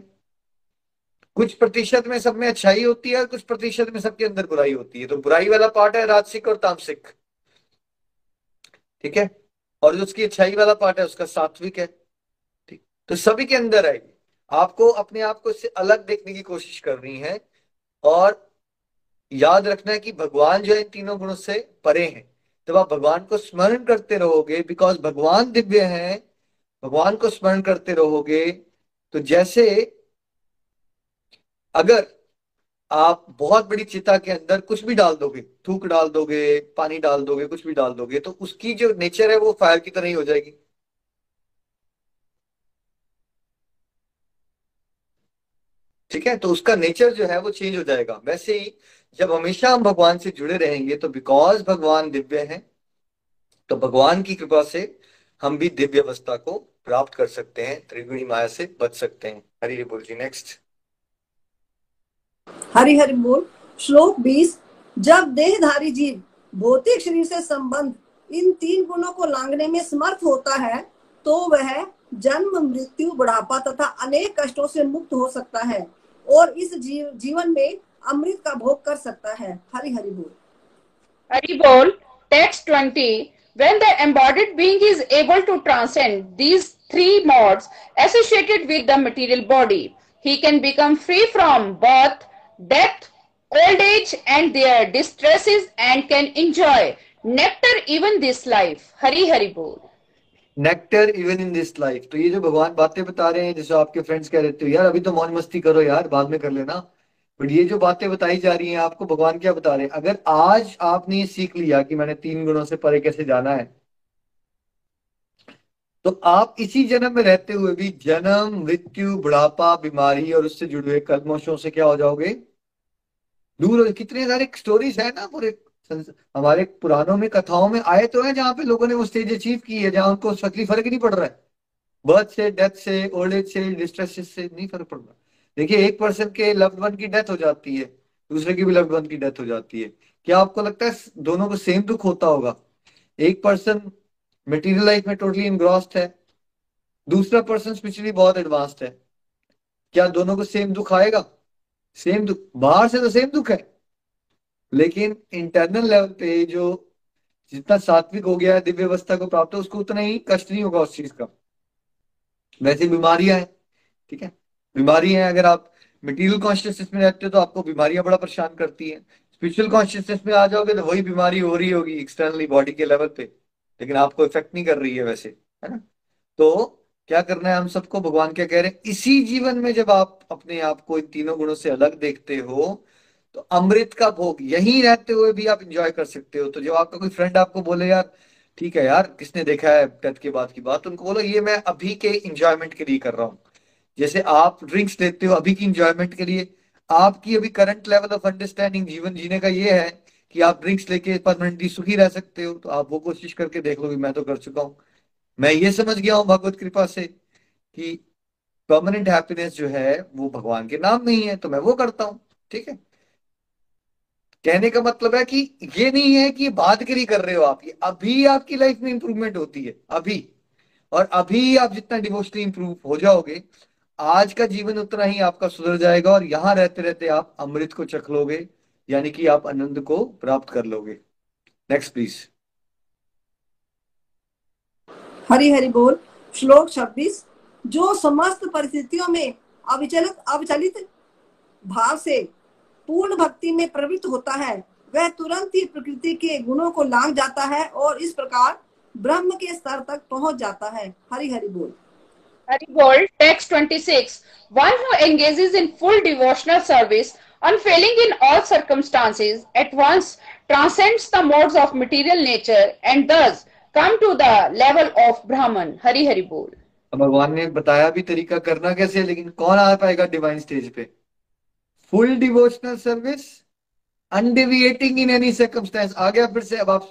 कुछ प्रतिशत में सब में अच्छाई होती है और कुछ प्रतिशत में सबके अंदर बुराई होती है। तो बुराई वाला पार्ट है राजसिक और तामसिक। ठीक है? और जो उसकी अच्छाई वाला पार्ट है, उसका सात्विक है। ठीक। तो सभी के अंदर आएगी आपको अपने आप को इससे अलग देखने की कोशिश करनी है और याद रखना है कि भगवान जो है इन तीनों गुणों से परे हैं। जब आप भगवान को स्मरण करते रहोगे बिकॉज़ भगवान दिव्य है, भगवान को स्मरण करते रहोगे तो जैसे अगर आप बहुत बड़ी चिता के अंदर कुछ भी डाल दोगे, थूक डाल दोगे, पानी डाल दोगे, कुछ भी डाल दोगे तो उसकी जो नेचर है वो फायर की तरह ही हो जाएगी। ठीक है? तो उसका नेचर जो है वो चेंज हो जाएगा। वैसे ही जब हमेशा हम भगवान से जुड़े रहेंगे तो बिकॉज़ भगवान दिव्य है तो भगवान की कृपा से हम भी दिव्य अवस्था को प्राप्त कर सकते हैं त्रिगुणी माया से बच सकते हैं। हरी बोल जी नेक्स्ट
हरि हरि बोल श्लोक 20 जब देहधारी जीव भौतिक शरीर से संबंध इन तीन गुणों को लांगने में समर्थ होता है तो वह जन्म मृत्यु बुढ़ापा तथा अनेक कष्टों से मुक्त हो सकता है और इस जीव, जीवन में अमृत का भोग कर सकता है। हरि हरि बोल।
हरि बोल text 20 when the embodied being is able to transcend these three modes associated with the material body he can become free from birth death, old age, and their distresses and can enjoy nectar even this life. Hari hari bol.
Nectar even in this life तो ये जो भगवान बातें बता रहे हैं, जैसे आपके फ्रेंड्स कह रहे थे, यार, अभी तो मौज मस्ती करो यार, बाद में कर लेना। बट ये जो बातें बताई जा रही हैं, आपको भगवान क्या बता रहे हैं? अगर आज आपने ये सीख लिया कि मैंने तीन गुणों से परे कैसे जाना है तो आप इसी जन्म में रहते हुए भी जन्म, मृत्यु, बुढ़ापा, बीमारी और उससे जुड़े हुए कलमोशों से क्या हो जाओगे? दूर हो कितने सारे स्टोरीज है ना पूरे हमारे पुरानों में, कथाओं में आए तो है जहाँ पे लोगों ने वो स्टेज अचीव की है, जहाँ उनको तकलीफ़ फ़र्क नहीं पड़ रहा है। बर्थ से डेथ से ओल्ड एज से डिस्ट्रेस से नहीं फ़र्क पड़ रहा। देखिए, एक पर्सन के लव्ड वन की डेथ हो जाती है, दूसरे की भी लव्ड वन की डेथ हो जाती है। क्या आपको लगता है दोनों को सेम दुख होता होगा? एक पर्सन मेटीरियल लाइफ में टोटली इनग्रॉस्ड है, दूसरा पर्सन स्पिरिचुअली बहुत एडवांस्ड है। क्या दोनों को सेम दुख आएगा? सेम दुख, बाहर से तो सेम दुख है। लेकिन इंटरनल लेवल पे जो जितना सात्विक हो गया है दिव्य अवस्था को प्राप्त हो, उसको उतना ही कष्ट नहीं होगा उस चीज़ का। वैसे बीमारियाँ हैं, ठीक है? बीमारी है, अगर आप मटीरियल कॉन्शियसनेस में रहते हो तो आपको बीमारियाँ बड़ा परेशान करती हैं। स्पिरिचुअल कॉन्शियसनेस में आ जाओगे तो वही बीमारी हो रही होगी एक्सटर्नली बॉडी के लेवल पे, लेकिन आपको इफ़ेक्ट नहीं कर रही है वैसे, है ना? तो क्या करना है हम सबको? भगवान क्या कह रहे हैं, इसी जीवन में जब आप अपने आप को इन तीनों गुणों से अलग देखते हो तो अमृत का भोग यही रहते हुए भी आप इंजॉय कर सकते हो। तो जब आपका कोई फ्रेंड आपको बोले, यार, ठीक है यार, किसने देखा है डेथ के बाद की बात? तो उनको बोलो, ये मैं अभी के इंजॉयमेंट के लिए कर रहा हूँ। जैसे आप ड्रिंक्स लेते हो अभी की इंजॉयमेंट के लिए, आपकी अभी करंट लेवल ऑफ़ अंडरस्टैंडिंग जीवन जीने का ये है कि आप ड्रिंक्स लेके परमानेंटली सुखी रह सकते हो। तो आप वो कोशिश करके देख लो कि मैं तो कर चुका हूँ। मैं ये समझ गया हूँ भगवत कृपा से कि परमानेंट हैप्पीनेस जो है, वो भगवान के नाम में ही है तो मैं वो करता हूँ, ठीक है? कहने का मतलब है कि ये नहीं है कि बात के लिए कर रहे हो आप, ये अभी आपकी लाइफ में इंप्रूवमेंट होती है, अभी। और अभी आप जितना डिवोशनली इंप्रूव हो जाओगे, आज का जीवन उतना ही आपका सुधर जाएगा और यहाँ रहते रहते आप अमृत को चख लोगे, यानी कि आप आनंद को प्राप्त कर लोगे। नेक्स्ट प्लीज़
हरी हरी बोल, श्लोक 26 जो समस्त परिस्थितियों में अविचलित अविचलित भाव से पूर्ण भक्ति में प्रवृत्त होता है, वह तुरंत ही प्रकृति के गुणों को लांग जाता है और इस प्रकार ब्रह्म के स्तर तक पहुँच जाता है। हरी हरि बोल।
हरि बोल text 26 one who engages in full devotional service unfailing in all circumstances at once transcends the modes of material nature and thus come to the level of Brahman. Hari Hari Bol.
भगवान ने बताया भी तरीका करना कैसे है, लेकिन कौन आ पाएगा डिवाइन स्टेज पे? Full devotional service undeviating in any circumstance आ गया फिर से, अब आप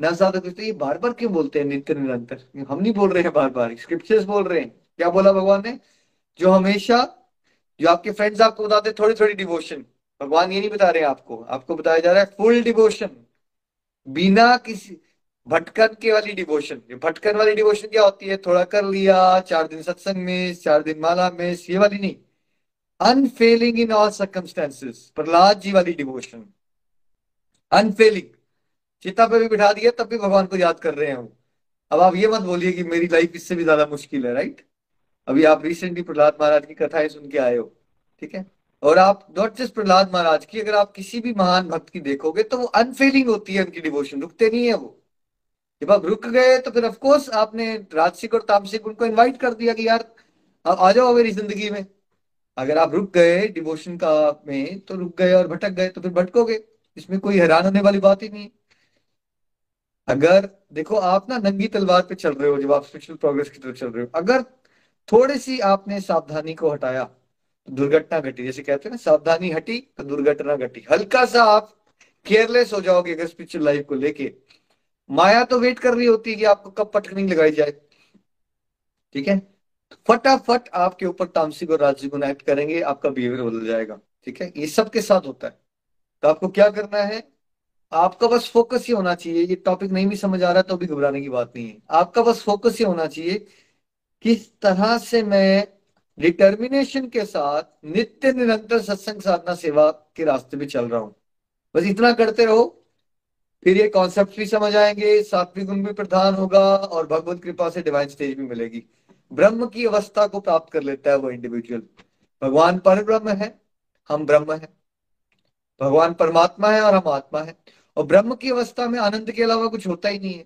ना ज़्यादा कुछ तो ये बार बार क्यों बोलते हैं नित्य निरंतर? हम नहीं बोल रहे हैं बार बार स्क्रिप्चर्स बोल रहे हैं। क्या बोला भगवान ने? जो हमेशा, जो आपके फ्रेंड्स आपको बताते थोड़ी थोड़ी डिवोशन भगवान ये नहीं बता रहे आपको। आपको बताया जा रहा है फुल डिवोशन बिना किसी भटकन के वाली डिवोशन भटकन वाली डिवोशन क्या होती है? थोड़ा कर लिया, चार दिन सत्संग में, चार दिन माला में, ये वाली नहीं। Unfailing in all circumstances Prahlad ji वाली डिवोशन अनफेलिंग चिता पे भी बिठा दिया, तब भी भगवान को याद कर रहे हैं अब आप ये मत बोलिए कि मेरी लाइफ इससे भी ज़्यादा मुश्किल है राइट अभी आप रिसेंटली प्रहलाद महाराज की कथाएँ सुन के आए हो, ठीक है? और आप नॉट जस्ट प्रहलाद महाराज की, अगर आप किसी भी महान भक्त की देखोगे तो वो अनफेलिंग होती है उनकी डिवोशन रुकते नहीं है वो। जब आप रुक गए तो फिर ऑफकोर्स आपने राजसिक और तामसिक उनको इनवाइट कर दिया कि यार, आ जाओ मेरी ज़िंदगी में। अगर आप रुक गए डिवोशन का में तो रुक गए और भटक गए तो फिर भटकोगे। इसमें कोई हैरान होने वाली बात ही नहीं। अगर, देखो, आप ना नंगी तलवार पे चल रहे हो, जब आप स्पिरिचुअल प्रोग्रेस की तरफ़ चल रहे हो। अगर थोड़ी सी आपने सावधानी को हटाया तो दुर्घटना घटी। जैसे कहते हैं ना, सावधानी हटी तो दुर्घटना घटी। हल्का सा आप केयरलेस हो जाओगे अगर स्पिरिचुअल लाइफ को लेके। माया तो वेट कर रही होती है कि आपको कब पटकनी लगाई जाए। ठीक है? फटाफट आपके ऊपर तामसिक और राजसिक गुण एक्ट करेंगे, आपका बिहेवियर बदल जाएगा। ठीक है? ये सबके साथ होता है। तो आपको क्या करना है? आपका बस फोकस ही होना चाहिए। ये टॉपिक नहीं भी समझ आ रहा तो भी घबराने की बात नहीं है। आपका बस फोकस ही होना चाहिए किस तरह से मैं डिटर्मिनेशन के साथ नित्य निरंतर सत्संग साधना सेवा के रास्ते पे चल रहा हूँ। बस इतना करते रहो। फिर ये कॉन्सेप्ट भी समझ आएँगे, सात्विक गुण भी प्रधान होगा और भगवत कृपा से डिवाइन स्टेज भी मिलेगी। ब्रह्म की अवस्था को प्राप्त कर लेता है वो इंडिविजुअल भगवान पर ब्रह्म है, हम ब्रह्म है। भगवान परमात्मा है और हम आत्मा है। और ब्रह्म की अवस्था में आनंद के अलावा कुछ होता ही नहीं है।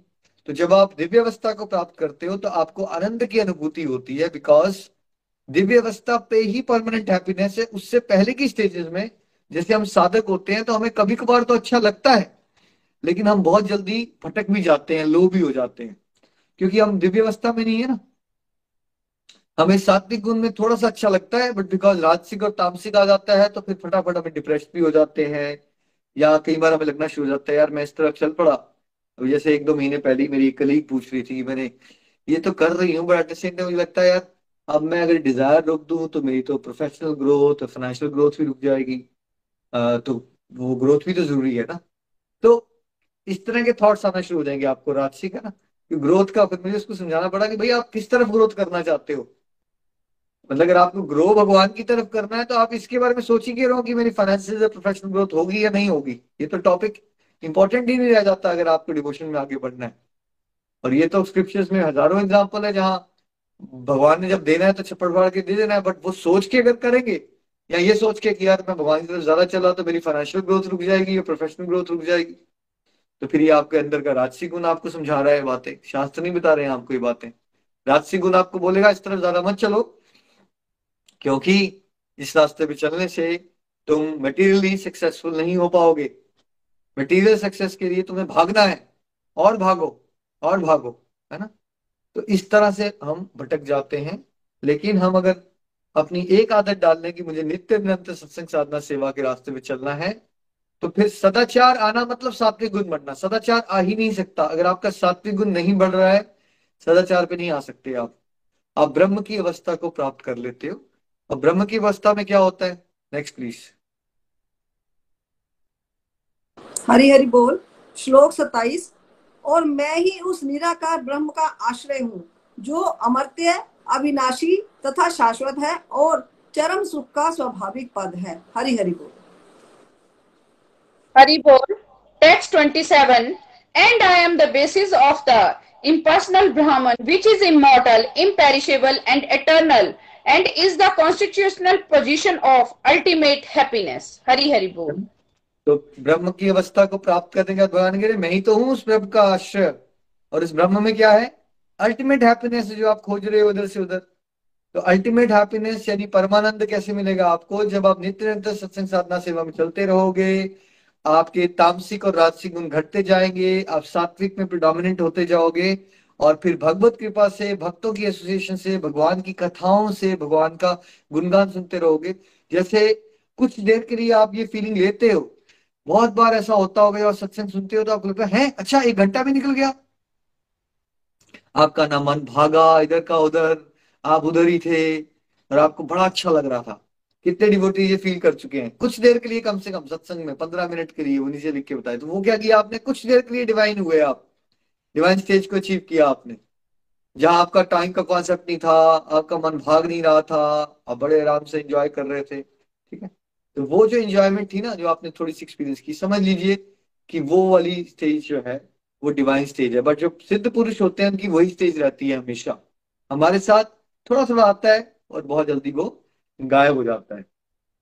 तो जब आप दिव्य अवस्था को प्राप्त करते हो तो आपको आनंद की अनुभूति होती है बिकॉज़ दिव्य अवस्था पे ही परमानेंट हैप्पीनेस है। उससे पहले की स्टेजेस में, जैसे हम साधक होते हैं तो हमें कभी कभार तो अच्छा लगता है। लेकिन हम बहुत जल्दी भटक भी जाते हैं, लो भी हो जाते हैं। क्योंकि हम दिव्य अवस्था में नहीं है ना। हमें सात्विक गुण में थोड़ा सा अच्छा लगता है बट बिकॉज़ राजसिक और तामसिक आ जाता है तो फिर फटाफट हमें डिप्रेस भी हो जाते हैं, या कई बार हमें लगना शुरू हो जाता है, यार, मैं इस तरफ़ चल पड़ा। अभी जैसे एक दो महीने पहले मेरी एक कलीग पूछ रही थी मैंने, ये तो कर रही हूँ but at the same time मुझे लगता है, यार, अब मैं अगर डिज़ायर रोक दूँ तो मेरी तो प्रोफेशनल ग्रोथ और फाइनेंशियल ग्रोथ भी रुक जाएगी। तो वो ग्रोथ भी तो ज़रूरी है ना। तो इस तरह के थॉट्स आना शुरू हो जाएँगे आपको राजसिक है ना? कि ग्रोथ का फिर मुझे उसको समझाना पड़ा कि भाई आप किस तरफ़ ग्रोथ करना चाहते हो? मतलब अगर आपको ग्रो भगवान की तरफ़ करना है तो आप इसके बारे में सोच ही रहो कि मेरी फाइनेंशियल प्रोफेशनल ग्रोथ होगी या नहीं होगी? ये तो टॉपिक इंपॉर्टेंट ही नहीं रह जाता अगर आपको डिवोशन में आगे बढ़ना है। और ये तो स्क्रिप्चर्स में हज़ारों एग्ज़ाम्पल है जहाँ भगवान ने जब देना है तो छप्पड़ फाड़ के दे देना है बट वो सोच के अगर करेंगे, या ये सोच के कि यार मैं भगवान की तरफ़ ज़्यादा चला तो मेरी फाइनेंशियल ग्रोथ रुक जाएगी, या प्रोफेशनल ग्रोथ रुक जाएगी तो फिर ये आपके अंदर का राजसी गुण आपको समझा रहा है बातें। शास्त्र नहीं बता रहे हैं आपको ये बातें। राजसी गुण आपको बोलेगा, इस तरफ़ ज़्यादा मत चलो, क्योंकि इस रास्ते पे चलने से तुम मटेरियली सक्सेसफुल नहीं हो पाओगे। मटेरियल सक्सेस के लिए तुम्हें भागना है। और भागो और भागो, है ना? तो इस तरह से हम भटक जाते हैं। लेकिन हम अगर अपनी एक आदत डालने की मुझे नित्य निरंतर सत्संग साधना सेवा के रास्ते में चलना है तो फिर सदाचार आना मतलब सात्विक गुण बढ़ना सदाचार आ ही नहीं सकता। अगर आपका सात्विक गुण नहीं बढ़ रहा है, सदाचार पे नहीं आ सकते आप। आप ब्रह्म की अवस्था को प्राप्त कर लेते हो। और ब्रह्म की अवस्था में क्या होता है? नेक्स्ट प्लीज़
हरि हरि बोल। श्लोक सताइस और मैं ही उस निराकार ब्रह्म का आश्रय हूँ, जो अमर्त्य, अविनाशी तथा शाश्वत है और चरम सुख का स्वाभाविक पद है। हरि हरि बोल।
हरि बोल text 27 and I am the basis of the impersonal Brahman, which is immortal, imperishable, and eternal, and is the constitutional position of ultimate happiness. Hari Hari Bol.
तो ब्रह्म की अवस्था को प्राप्त करने का भगवान कह रहे मैं ही तो हूँ उस ब्रह्म का आश्रय और इस ब्रह्म में क्या है अल्टीमेट हैप्पीनेस जो आप खोज रहे हो उधर से उधर तो अल्टीमेट हैप्पीनेस यानी परमानंद कैसे मिलेगा आपको जब आप नित्य निरंतर सत्संग साधना सेवा में चलते रहोगे आपके तामसिक और राजसिक गुण घटते जाएँगे, आप सात्विक में प्रिडोमिनेंट होते जाओगे और फिर भगवत कृपा से, भक्तों की एसोसिएशन से, भगवान की कथाओं से, भगवान का गुणगान सुनते रहोगे। जैसे कुछ देर के लिए आप ये फीलिंग लेते हो, बहुत बार ऐसा होता होगा और सत्संग सुनते हो तो आपको लगता है अच्छा एक घंटा भी निकल गया। आपका ना मन भागा, इधर का उधर, आप उधर ही थे और आपको बड़ा अच्छा लग रहा था। कितने डिवोटी ये फील कर चुके हैं? कुछ देर के लिए कम से कम, सत्संग में, पंद्रह मिनट के लिए, वो नीचे लिख के बताए। तो वो क्या किया आपने? कुछ देर के लिए डिवाइन हुए आप। डिवाइन स्टेज को अचीव किया आपने। जहाँ आपका टाइम का कॉन्सेप्ट नहीं था, आपका मन भाग नहीं रहा था, आप बड़े आराम से एंजॉय कर रहे थे, ठीक है? तो वो जो एंजॉयमेंट थी ना, जो आपने थोड़ी सी एक्सपीरियंस की, समझ लीजिए कि वो वाली स्टेज जो है, वो डिवाइन स्टेज है। बट जो सिद्ध पुरुष होते हैं, उनकी वही स्टेज रहती है हमेशा। हमारे साथ थोड़ा थोड़ा आता है और बहुत जल्दी वो गायब हो जाता है।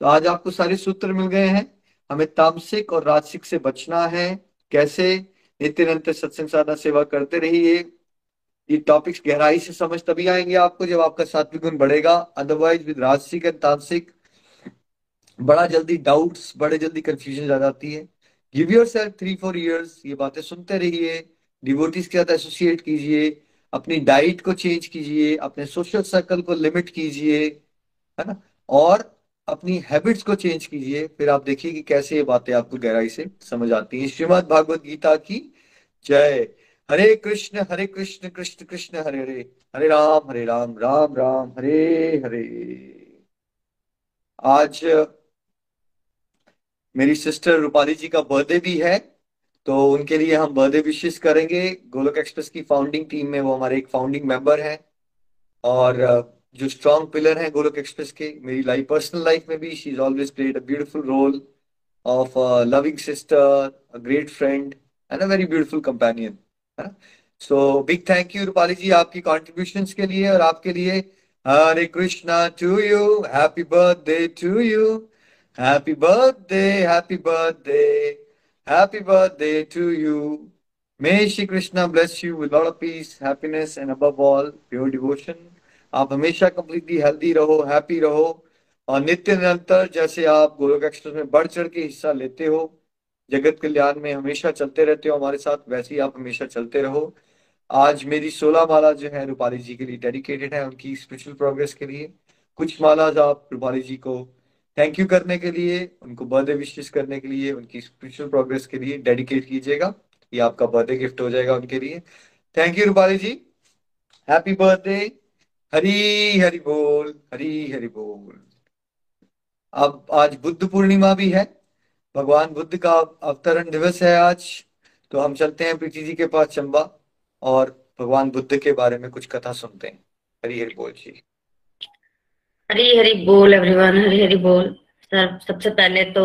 तो आज आपको सारे सूत्र मिल गए हैं। हमें तामसिक और राजसिक से बचना है। कैसे? नित्य निरंतर सत्संग साधना सेवा करते रहिए। ये टॉपिक्स गहराई से समझ तभी आएँगे आपको जब आपका सात्विक गुण बढ़ेगा। अदरवाइज़ विद राजसिक एंड तामसिक, बड़ा जल्दी डाउट्स बड़े जल्दी कंफ्यूजन आ जाती है। Give yourself three four years ये बातें सुनते रहिए। डिवोटीज के साथ एसोसिएट कीजिए। अपनी डाइट को चेंज कीजिए। अपने सोशल सर्कल को लिमिट कीजिए। है ना? और अपनी हैबिट्स को चेंज कीजिए, फिर आप देखिए कि कैसे ये बातें आपको गहराई से समझ आती हैं। श्रीमद भागवत गीता की जय। हरे कृष्ण हरे कृष्ण कृष्ण कृष्ण, हरे हरे हरे राम हरे राम राम राम, हरे हरे। आज मेरी सिस्टर रूपाली जी का बर्थडे भी है तो उनके लिए हम बर्थडे विशेष करेंगे। गोलक एक्सप्रेस की फाउंडिंग टीम में वो हमारे एक फाउंडिंग मेंबर हैं। और जो स्ट्रॉन्ग पिलर हैं गोलक एक्सप्रेस के मेरी लाइफ पर्सनल लाइफ में भी she is always played a beautiful role of loving sister a great friend and a very beautiful companion है ना so big thank you Rupali ji आपकी कॉन्ट्रीब्यूशन के लिए और आपके लिए Hare Krishna to you happy birthday to you happy birthday happy birthday happy birthday to you May Shri Krishna bless you with a lot of peace, happiness, and above all. आप हमेशा कंप्लीटली हेल्दी रहो हैप्पी रहो। और नित्य निरंतर जैसे आप गोलोक एक्सप्रेस में बढ़ चढ़ के हिस्सा लेते हो, जगत कल्याण में हमेशा चलते रहते हो हमारे साथ, वैसे ही आप हमेशा चलते रहो। आज मेरी सोलह माला जो है रूपाली जी के लिए डेडिकेटेड है उनकी स्पिरिचुअल प्रोग्रेस के लिए। कुछ माला आप रूपाली जी को थैंक यू करने के लिए, उनको बर्थडे विशेष करने के लिए, उनकी स्पिरिचुअल प्रोग्रेस के लिए डेडिकेट कीजिएगा। ये आपका बर्थडे गिफ्ट हो जाएगा उनके लिए। Thank you Rupali ji. Happy birthday Hari Hari बोल, हरी हरि बोल। अब आज बुद्ध पूर्णिमा भी है। भगवान बुद्ध का अवतरण दिवस है आज। तो हम चलते हैं प्रीति जी के पास चंबा और भगवान बुद्ध के बारे में कुछ कथा सुनते हैं। हरी हरि बोल जी।
हरी हरी बोल एवरीवन हरी हरी बोल। सर, सबसे पहले तो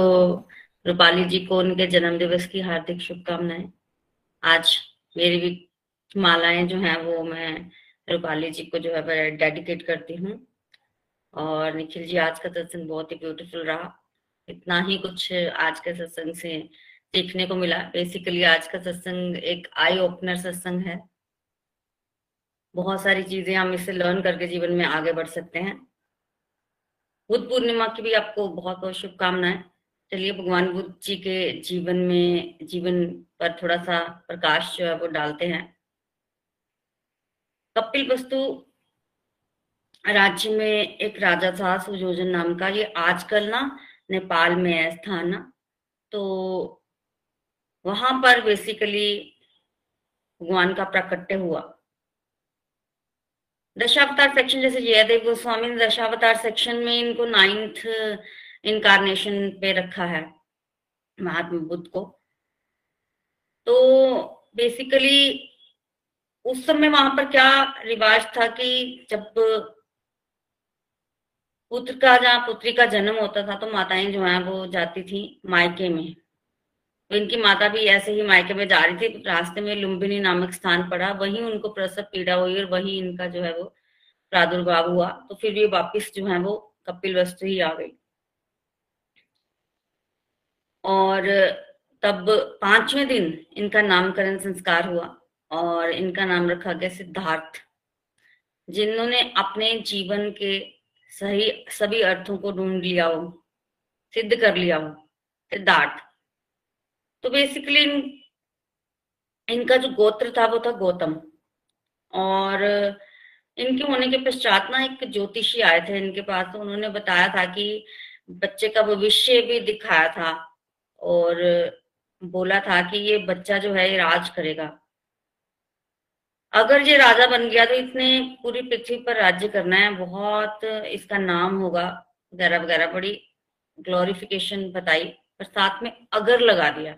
रूपाली जी को उनके जन्म दिवस की हार्दिक शुभकामनाएँ। आज मेरी भी मालाएँ जो हैं वो मैं रूपाली जी को जो है मैं डेडिकेट करती हूँ। और निखिल जी, आज का सत्संग बहुत ही ब्यूटीफुल रहा। इतना ही कुछ आज के सत्संग से सीखने को मिला। बेसिकली आज का सत्संग एक आई ओपनर सत्संग है। बहुत सारी चीज़ें हम इससे लर्न करके जीवन में आगे बढ़ सकते हैं। बुद्ध पूर्णिमा की भी आपको बहुत बहुत शुभकामनाएँ। चलिए, भगवान बुद्ध जी के जीवन में, जीवन पर थोड़ा सा प्रकाश जो है वो डालते हैं। कपिल वस्तु राज्य में एक राजा था सुयोजन नाम का। ये आजकल ना नेपाल में है, स्थान तो वहाँ पर बेसिकली भगवान का प्राकट्य हुआ। दशावतार सेक्शन जैसे जयदेव गोस्वामी ने दशावतार सेक्शन में इनको नाइन्थ इनकारनेशन पे रखा है, महात्मा बुद्ध को। तो बेसिकली उस समय वहाँ पर क्या रिवाज था कि जब पुत्र का जहाँ पुत्री का जन्म होता था तो माताएँ जो है वो जाती थी मायके में। तो इनकी माता भी ऐसे ही मायके में जा रही थी, रास्ते में लुम्बिनी नामक स्थान पड़ा, वहीं उनको प्रसव पीड़ा हुई और वहीं इनका जो है वो प्रादुर्भाव हुआ तो फिर ये वापिस जो है वो कपिल वस्तु ही आ गई। और तब पाँचवें दिन इनका नामकरण संस्कार हुआ। और इनका नाम रखा गया सिद्धार्थ जिन्होंने अपने जीवन के सही सभी अर्थों को ढूंढ लिया हो सिद्ध कर लिया हो सिद्धार्थ। तो बेसिकली इन, इनका जो गोत्र था वो था गौतम। और इनके होने के पश्चात ना एक ज्योतिषी आए थे इनके पास तो उन्होंने बताया था कि बच्चे का भविष्य भी दिखाया था और बोला था कि ये बच्चा जो है ये राज करेगा। अगर ये राजा बन गया तो इसने पूरी पृथ्वी पर राज्य करना है। बहुत इसका नाम होगा, वगैरह वगैरह, बड़ी ग्लोरिफिकेशन बताई, पर साथ में अगर लगा दिया।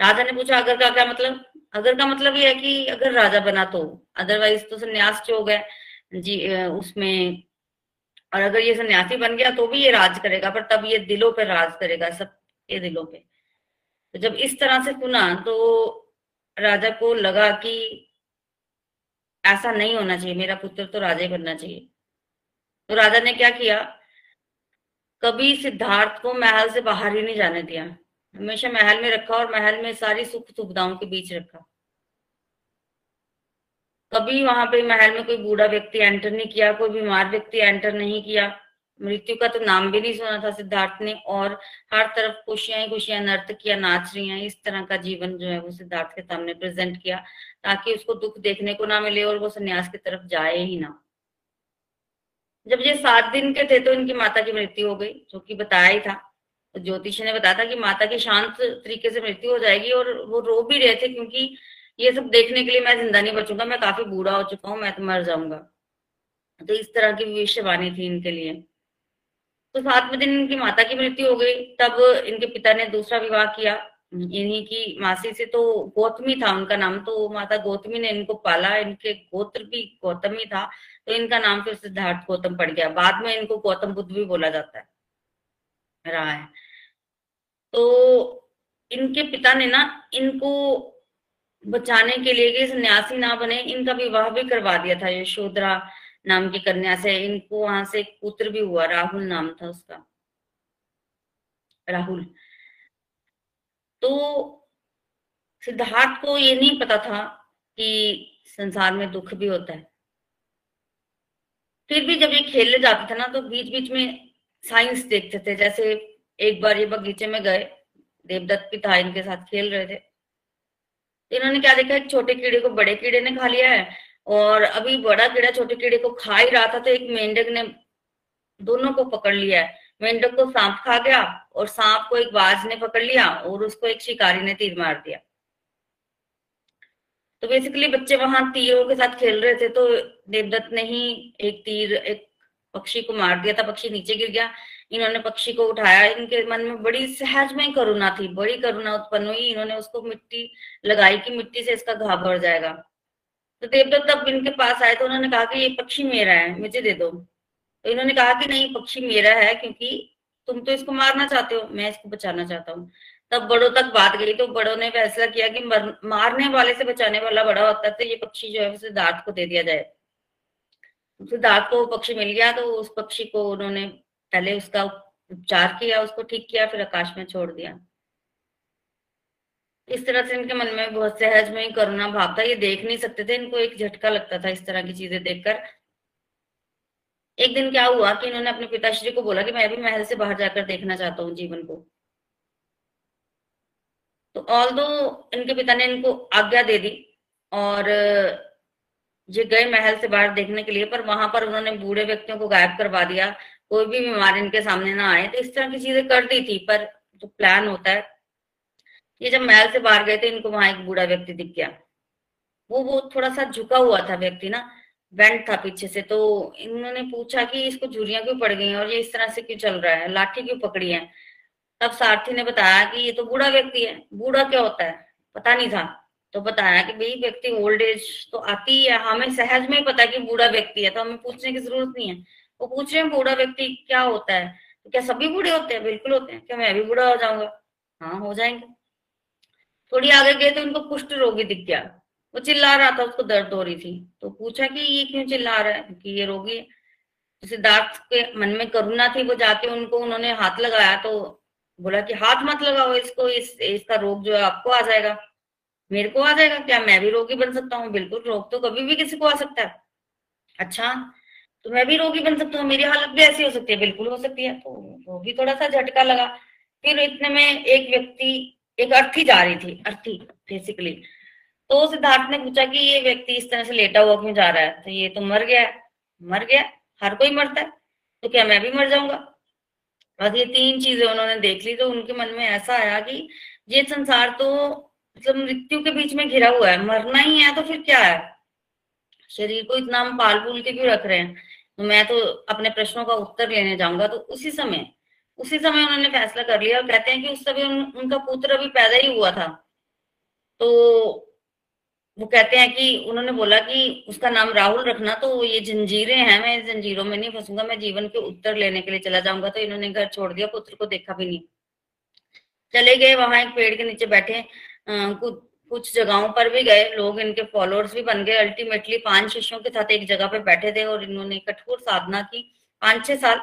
राजा ने पूछा, अगर का क्या मतलब? अगर का मतलब ये है कि अगर राजा बना तो अदरवाइज़ तो संन्यास जो हो जी उसमें, और अगर ये सन्यासी बन गया तो भी ये राज करेगा, पर तब ये दिलों पर राज करेगा, सब ये दिलों पे। तो जब इस तरह से सुना तो राजा को लगा कि ऐसा नहीं होना चाहिए, मेरा पुत्र तो राजा बनना चाहिए। तो राजा ने क्या किया? कभी सिद्धार्थ को महल से बाहर ही नहीं जाने दिया। हमेशा महल में रखा और महल में सारी सुख सुविधाओं के बीच रखा। कभी वहाँ पे महल में कोई बूढ़ा व्यक्ति एंटर नहीं किया, कोई बीमार व्यक्ति एंटर नहीं किया। मृत्यु का तो नाम भी नहीं सुना था सिद्धार्थ ने और हर तरफ़ खुशियाँ ही खुशियाँ नृत्य किया नाच रही हैं। इस तरह का जीवन जो है वो सिद्धार्थ के सामने प्रेजेंट किया। ताकि उसको दुख देखने को ना मिले और वो संन्यास की तरफ़ जाए ही ना। जब ये सात दिन के थे तो इनकी माता की मृत्यु हो गई, जो कि बताया ही था। तो ज्योतिष ने बताया था कि माता की शांत तरीके से मृत्यु हो जाएगी और वो रो भी रहे थे क्योंकि ये सब देखने के लिए मैं ज़िंदा नहीं बचूँगा मैं काफ़ी बूढ़ा हो चुका हूँ, मैं तो मर जाऊँगा। तो इस तरह की भविष्यवाणी थी इनके लिए। तो सातवें दिन इनकी माता की मृत्यु हो गई, तब इनके पिता ने दूसरा विवाह किया। इन्हीं की मासी से तो गौतमी था, उनका नाम तो माता गौतमी ने इनको पाला, इनके गोत्र भी गौतमी था तो इनका नाम फिर सिद्धार्थ गौतम पड़ गया। बाद में इनको गौतम बुद्ध भी बोला जाता है रहा है तो इनके पिता ने ना इनको बचाने के लिए कि सन्यासी ना बने, इनका विवाह भी करवा दिया था, यशोधरा नाम की कन्या से, इनको वहाँ से एक पुत्र भी हुआ, राहुल नाम था उसका। राहुल। तो सिद्धार्थ को ये नहीं पता था कि संसार में दुख भी होता है। फिर भी जब ये खेलने जाते थे ना तो बीच बीच में साइंस देखते थे, जैसे एक बार ये बगीचे में गए, देवदत्त भी था इनके साथ खेल रहे थे। इन्होंने क्या देखा, एक छोटे कीड़े को, बड़े कीड़े ने खा लिया है, और अभी बड़ा कीड़ा छोटे कीड़े को खा ही रहा था तो एक मेंढक ने दोनों को पकड़ लिया है। मेंढक को सांप खा गया और सांप को एक बाज ने पकड़ लिया और उसको एक शिकारी ने तीर मार दिया। तो बेसिकली बच्चे वहाँ तीरों के साथ खेल रहे थे तो देवदत्त ने ही एक तीर, एक पक्षी को मार दिया था। पक्षी नीचे गिर गया। इन्होंने पक्षी को उठाया। इनके मन में बड़ी सहज में करुणा थी, बड़ी करुणा उत्पन्न हुई। इन्होंने उसको मिट्टी लगाई कि मिट्टी से इसका घा भर जाएगा। तो देवदत्त तब इनके पास आए तो उन्होंने कहा कि ये पक्षी मेरा है, मुझे दे दो। तो इन्होंने कहा कि नहीं पक्षी मेरा है क्योंकि तुम तो इसको मारना चाहते हो मैं इसको बचाना चाहता हूँ। तब बड़ों तक बात गई तो बड़ों ने फैसला किया कि मर, मारने वाले से बचाने वाला बड़ा होता है तो ये पक्षी जो है सिद्धार्थ को दे दिया जाए। सिद्धार्थ को पक्षी मिल गया तो उस पक्षी को उन्होंने पहले उसका उपचार किया उसको ठीक किया फिर आकाश में छोड़ दिया। इस तरह से इनके मन में बहुत सहज में करुणा भाव था ये देख नहीं सकते थे इनको एक झटका लगता था इस तरह की चीज़ें देखकर। एक दिन क्या हुआ कि इन्होंने अपने पिताश्री को बोला कि मैं भी महल से बाहर जाकर देखना चाहता हूँ जीवन को। तो ऑल दो इनके पिता ने इनको आज्ञा दे दी और ये गए महल से बाहर देखने के लिए, पर वहाँ पर उन्होंने बूढ़े व्यक्तियों को गायब करवा दिया, कोई भी बीमार इनके सामने ना आए तो इस तरह की चीज़ें कर दी थी, पर जो प्लान होता है, ये जब महल से बाहर गए थे, इनको वहाँ एक बूढ़ा व्यक्ति दिख गया। वो वो थोड़ा सा झुका हुआ था व्यक्ति ना बेंट था पीछे से तो इन्होंने पूछा कि इसको झुरियाँ क्यों पड़ गई और ये इस तरह से क्यों चल रहा है? लाठी क्यों पकड़ी है? तब सारथी ने बताया कि ये तो बूढ़ा व्यक्ति है। बूढ़ा क्या होता है? पता नहीं था। तो बताया कि भाई, व्यक्ति ओल्ड एज तो आती ही है। हमें सहज में ही पता है कि बूढ़ा व्यक्ति है तो हमें पूछने की ज़रूरत नहीं है। वो पूछ रहे हैं, बूढ़ा व्यक्ति क्या होता है? तो क्या सभी बूढ़े होते हैं? बिल्कुल होते हैं। क्या मैं भी बूढ़ा हो जाऊँगा? हाँ हो जाएँगे। थोड़ी आगे गए तो उनको कुष्ठ रोगी दिख गया। वो चिल्ला रहा था, उसको दर्द हो रही थी। तो पूछा कि ये क्यों चिल्ला रहा है? क्योंकि ये रोगी सिद्धार्थ के मन में करुणा थी, वो जाके उनको, उन्होंने हाथ लगाया तो बोला कि हाथ मत लगाओ इसको, इस, इसका रोग जो है आपको आ जाएगा। मेरे को आ जाएगा क्या? मैं भी रोगी बन सकता हूँ? बिल्कुल, रोग तो कभी भी किसी को आ सकता है। अच्छा तो मैं भी रोगी बन सकता हूँ, मेरी हालत भी ऐसी हो सकती है? बिल्कुल हो सकती है। तो वो भी थोड़ा सा झटका लगा। फिर इतने में एक व्यक्ति, एक अर्थी जा रही थी, अर्थी बेसिकली तो सिद्धार्थ ने पूछा कि ये व्यक्ति इस तरह से लेटा हुआ क्यों जा रहा है? तो ये तो मर गया मर गया हर कोई मरता है। तो क्या मैं भी मर जाऊँगा? और ये तीन चीज़ें उन्होंने देख ली तो उनके मन में ऐसा आया कि ये संसार तो मतलब मृत्यु के बीच में घिरा हुआ है। मरना ही है तो फिर क्या है? शरीर को इतना हम पाल पूल के क्यों रख रहे हैं? तो मैं तो अपने प्रश्नों का उत्तर लेने जाऊँगा। तो उसी समय उसी समय उन्होंने फैसला कर लिया और कहते हैं कि उस समय उन, उनका पुत्र अभी पैदा ही हुआ था। तो वो कहते हैं कि उन्होंने बोला कि उसका नाम राहुल रखना तो ये जंजीरें हैं, मैं जंजीरों में नहीं फंसूँगा, मैं जीवन के उत्तर लेने के लिए चला जाऊँगा तो इन्होंने घर छोड़ दिया, पुत्र को देखा भी नहीं। चले गए वहाँ एक पेड़ के नीचे बैठे कुछ कुछ जगहों पर भी गए, लोग इनके फॉलोअर्स भी बन गए अल्टीमेटली पाँच शिष्यों के साथ एक जगह पे बैठे थे और इन्होंने कठोर साधना की, पाँच छह साल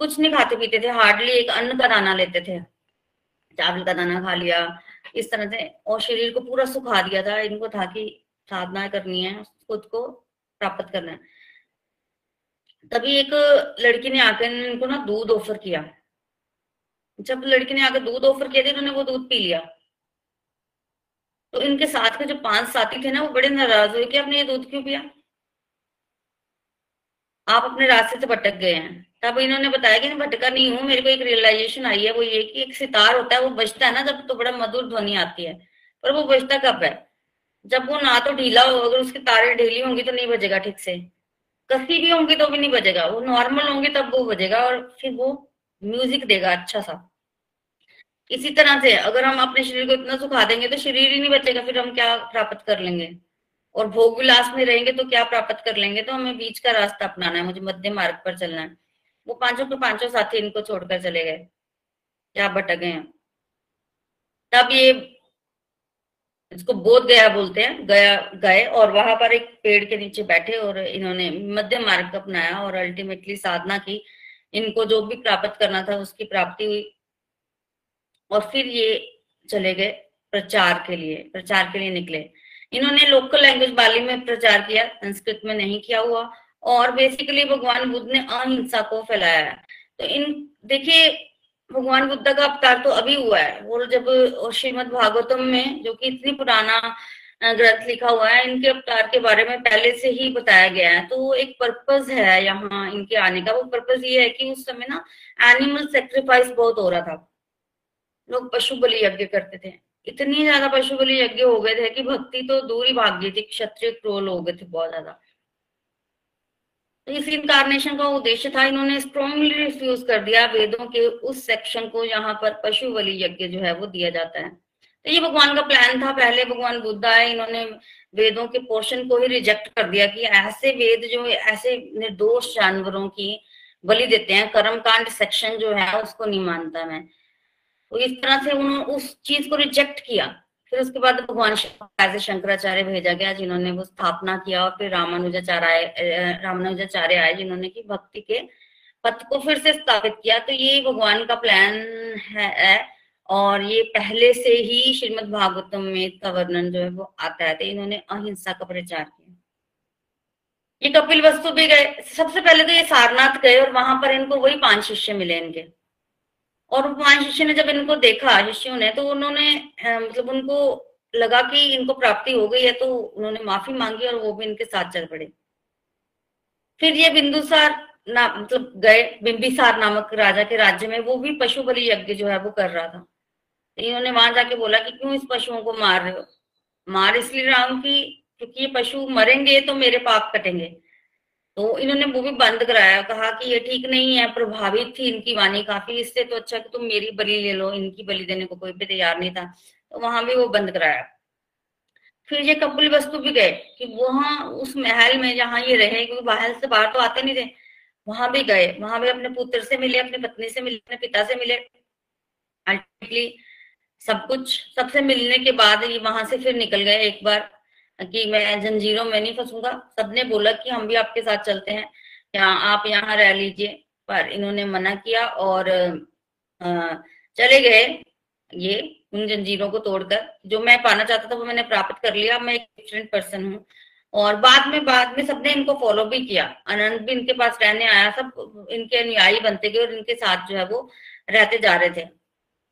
कुछ नहीं खाते पीते थे हार्डली एक अन्न का दाना लेते थे। चावल का दाना खा लिया इस तरह से, और शरीर को पूरा सुखा दिया था, इनको था कि साधना करनी है, खुद को प्राप्त करना है। तभी एक लड़की ने आकर इनको ना दूध ऑफ़र किया। जब लड़की ने आकर दूध ऑफ़र किया था इन्होंने वो दूध पी लिया। तो इनके साथ के जो पाँच साथी थे ना, वो बड़े नाराज़ हुए कि आपने ये दूध क्यों पिया? आप अपने रास्ते से भटक गए हैं। तब इन्होंने बताया कि भटका नहीं हूँ, मेरे को एक रियलाइजेशन आई है, वो ये कि एक सितार होता है, वो बजता है ना जब तो बड़ा मधुर ध्वनि आती है, पर वो बजता कब है? जब वो ना तो ढीला हो, अगर उसकी तारे ढीली होंगी तो नहीं बजेगा ठीक से। कसी भी होंगी तो भी नहीं बजेगा, वो नॉर्मल होंगे तब वो बजेगा, और फिर वो म्यूज़िक देगा अच्छा सा। इसी तरह से अगर हम अपने शरीर को इतना सुखा देंगे तो शरीर ही नहीं बचेगा, फिर हम क्या प्राप्त कर लेंगे? और भोग विलास में रहेंगे तो क्या प्राप्त कर लेंगे? तो हमें बीच का रास्ता अपनाना है, मुझे मध्य मार्ग पर चलना है। वो पाँचों के पाँचों साथी इनको छोड़कर चले गए। क्या भटक गए तब ये इसको बोध गया बोलते हैं, गया, गए और वहाँ पर एक पेड़ के नीचे बैठे और इन्होंने मध्य मार्ग अपनाया और अल्टीमेटली साधना की। इनको जो भी प्राप्त करना था उसकी प्राप्ति हुई। और फिर ये चले गए प्रचार के लिए, प्रचार के लिए निकले। इन्होंने लोकल लैंग्वेज बाली में प्रचार किया, संस्कृत में नहीं किया हुआ, और बेसिकली भगवान बुद्ध ने अहिंसा को फैलाया है। तो इन, देखिए, भगवान बुद्ध का अवतार तो अभी हुआ है। और जब श्रीमद भागवतम में, जो कि इतनी पुराना ग्रंथ लिखा हुआ है, इनके अवतार के बारे में पहले से ही बताया गया है। तो एक पर्पज है यहाँ इनके आने का। वो पर्पज ये है कि उस समय ना एनिमल सेक्रीफाइस बहुत हो रहा था। लोग पशु बलि यज्ञ करते थे। इतनी ज़्यादा पशु बलि यज्ञ हो गए थे कि भक्ति तो दूर ही भाग गई थी, क्षत्रिय क्रोल हो गए थे बहुत ज़्यादा। तो इस इनकारनेशन का उद्देश्य था, इन्होंने स्ट्रॉन्गली रिफ्यूज कर दिया वेदों के उस सेक्शन को जहाँ पर पशु बलि यज्ञ जो है वो दिया जाता है। तो ये भगवान का प्लान था, पहले भगवान बुद्ध आए, इन्होंने वेदों के पोर्शन को ही रिजेक्ट कर दिया कि ऐसे वेद जो, ऐसे निर्दोष जानवरों की बलि देते हैं कर्म कांड सेक्शन जो है उसको नहीं मानता मैं। तो इस तरह से उन्होंने उस चीज़ को रिजेक्ट किया। फिर उसके बाद भगवान ऐसे शंकराचार्य भेजा गया जिन्होंने वो स्थापना किया और फिर रामानुजाचार्य रामानुजाचार्य आए जिन्होंने की भक्ति के पथ को फिर से स्थापित किया। तो ये भगवान का प्लान है, और ये पहले से ही श्रीमद भागवतम में इसका वर्णन जो है वो आता है तो इन्होंने अहिंसा का प्रचार किया। ये कपिल वस्तु भी गए। सबसे पहले तो ये सारनाथ गए और वहाँ पर इनको वही पाँच शिष्य मिले इनके। और पाँच शिष्य ने जब इनको देखा, शिष्यों ने तो उन्होंने मतलब उनको लगा कि इनको प्राप्ति हो गई है तो उन्होंने माफ़ी मांगी और वो भी इनके साथ चल पड़े। फिर ये बिंदुसार ना मतलब गए, बिंबिसार नामक राजा के राज्य में, वो भी पशु बलि यज्ञ जो है वो कर रहा था। इन्होंने वहाँ जाके बोला कि क्यों इस पशुओं को मार रहे हो? मार इसलिए रहा हूँ कि, क्योंकि ये पशु मरेंगे तो मेरे पाप कटेंगे। तो इन्होंने वो भी बंद कराया, कहा कि ये ठीक नहीं है, प्रभावित थी इनकी वाणी काफ़ी, इससे तो अच्छा कि तुम मेरी बलि ले लो, इनकी बलि देने को कोई भी तैयार नहीं था तो वहाँ भी वो बंद कराया। फिर ये कपिल वस्तु भी गए कि वहाँ उस महल में जहाँ ये रहे, क्योंकि बाहर से बाहर तो आते नहीं थे, वहाँ भी गए, वहाँ भी अपने पुत्र से मिले, अपनी पत्नी से मिले, अपने पिता से मिले। अल्टीमेटली सब कुछ, सबसे मिलने के बाद ये वहाँ से फिर निकल गए एक बार। कि मैं जंजीरों में नहीं फंसूँगा। सबने बोला कि हम भी आपके साथ चलते हैं। या आप यहाँ रह लीजिए। पर इन्होंने मना किया और चले गए ये उन जंजीरों को तोड़कर। जो मैं पाना चाहता था, वो मैंने प्राप्त कर लिया। मैं एक डिफरेंट पर्सन हूँ। और बाद में बाद में सबने इनको फॉलो भी किया। अनंत भी इनके पास रहने आया। सब इनके अनुयायी बनते गए और इनके साथ जो है वो रहते जा रहे थे।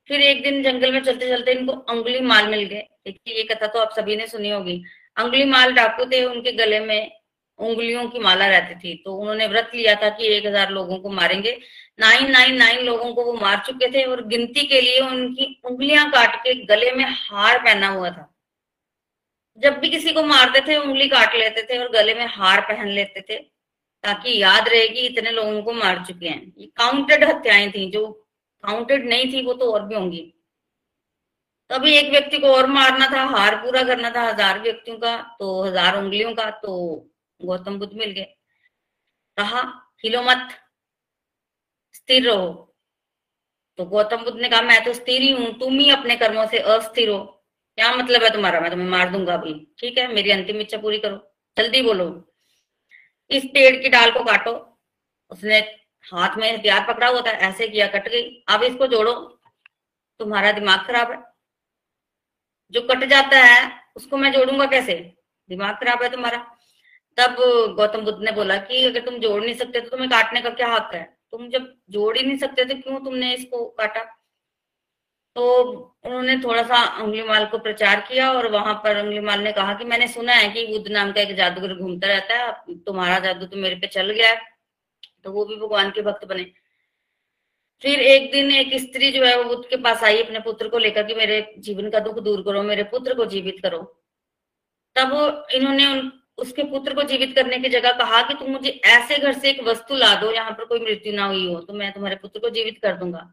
फिर एक दिन जंगल में चलते चलते इनको अंगुली माल मिल गए। ये कथा तो आप सभी ने सुनी होगी। अंगुली माल डाकू थे, उनके गले में उंगलियों की माला रहती थी। तो उन्होंने व्रत लिया था कि एक हज़ार लोगों को मारेंगे। नाइन नाइन नाइन लोगों को वो मार चुके थे और गिनती के लिए उनकी उंगलियाँ काट के गले में हार पहना हुआ था। जब भी किसी को मारते थे, उंगली काट लेते थे और गले में हार पहन लेते थे, ताकि याद रहे कि इतने लोगों को मार चुके हैं। ये काउंटेड हत्याएँ थी, जो काउंटेड नहीं थी, वो तो और भी होंगी। तभी एक व्यक्ति को और मारना था, हार पूरा करना था, हज़ार व्यक्तियों का तो हज़ार उंगलियों का तो गौतम बुद्ध मिल गए। कहा, हिलो मत, स्थिर रहो। तो गौतम बुद्ध ने कहा, मैं तो स्थिर ही हूँ, तुम ही अपने कर्मों से अस्थिर हो। क्या मतलब है तुम्हारा? मैं तुम्हें मार दूँगा अभी। ठीक है, मेरी अंतिम इच्छा पूरी करो। जल्दी बोलो। इस पेड़ की डाल को काटो। उसने हाथ में हथियार पकड़ा हुआ था, ऐसे किया, कट गई। अब इसको जोड़ो। तुम्हारा दिमाग खराब है। जो कट जाता है, उसको मैं जोड़ूँगा कैसे? दिमाग खराब है तुम्हारा। तब गौतम बुद्ध ने बोला कि अगर तुम जोड़ नहीं सकते तो तुम्हें काटने का क्या हक है? तुम जब जोड़ ही नहीं सकते तो क्यों तुमने इसको काटा? तो उन्होंने थोड़ा सा उंगलीमाल को प्रचार किया और वहाँ पर उंगलीमाल ने कहा कि मैंने सुना है कि बुद्ध नाम का एक जादूगर घूमता रहता है, तुम्हारा जादू तो मेरे पे चल गया है। तो वो भी भगवान के भक्त बने। फिर एक दिन एक स्त्री जो है वो बुद्ध के पास आई अपने पुत्र को लेकर कि मेरे जीवन का दुख दूर करो, मेरे पुत्र को जीवित करो। तब इन्होंने उन, उसके पुत्र को जीवित करने की जगह कहा कि तुम मुझे ऐसे घर से एक वस्तु ला दो, यहाँ पर कोई मृत्यु ना हुई हो तो मैं तुम्हारे पुत्र को जीवित कर दूँगा।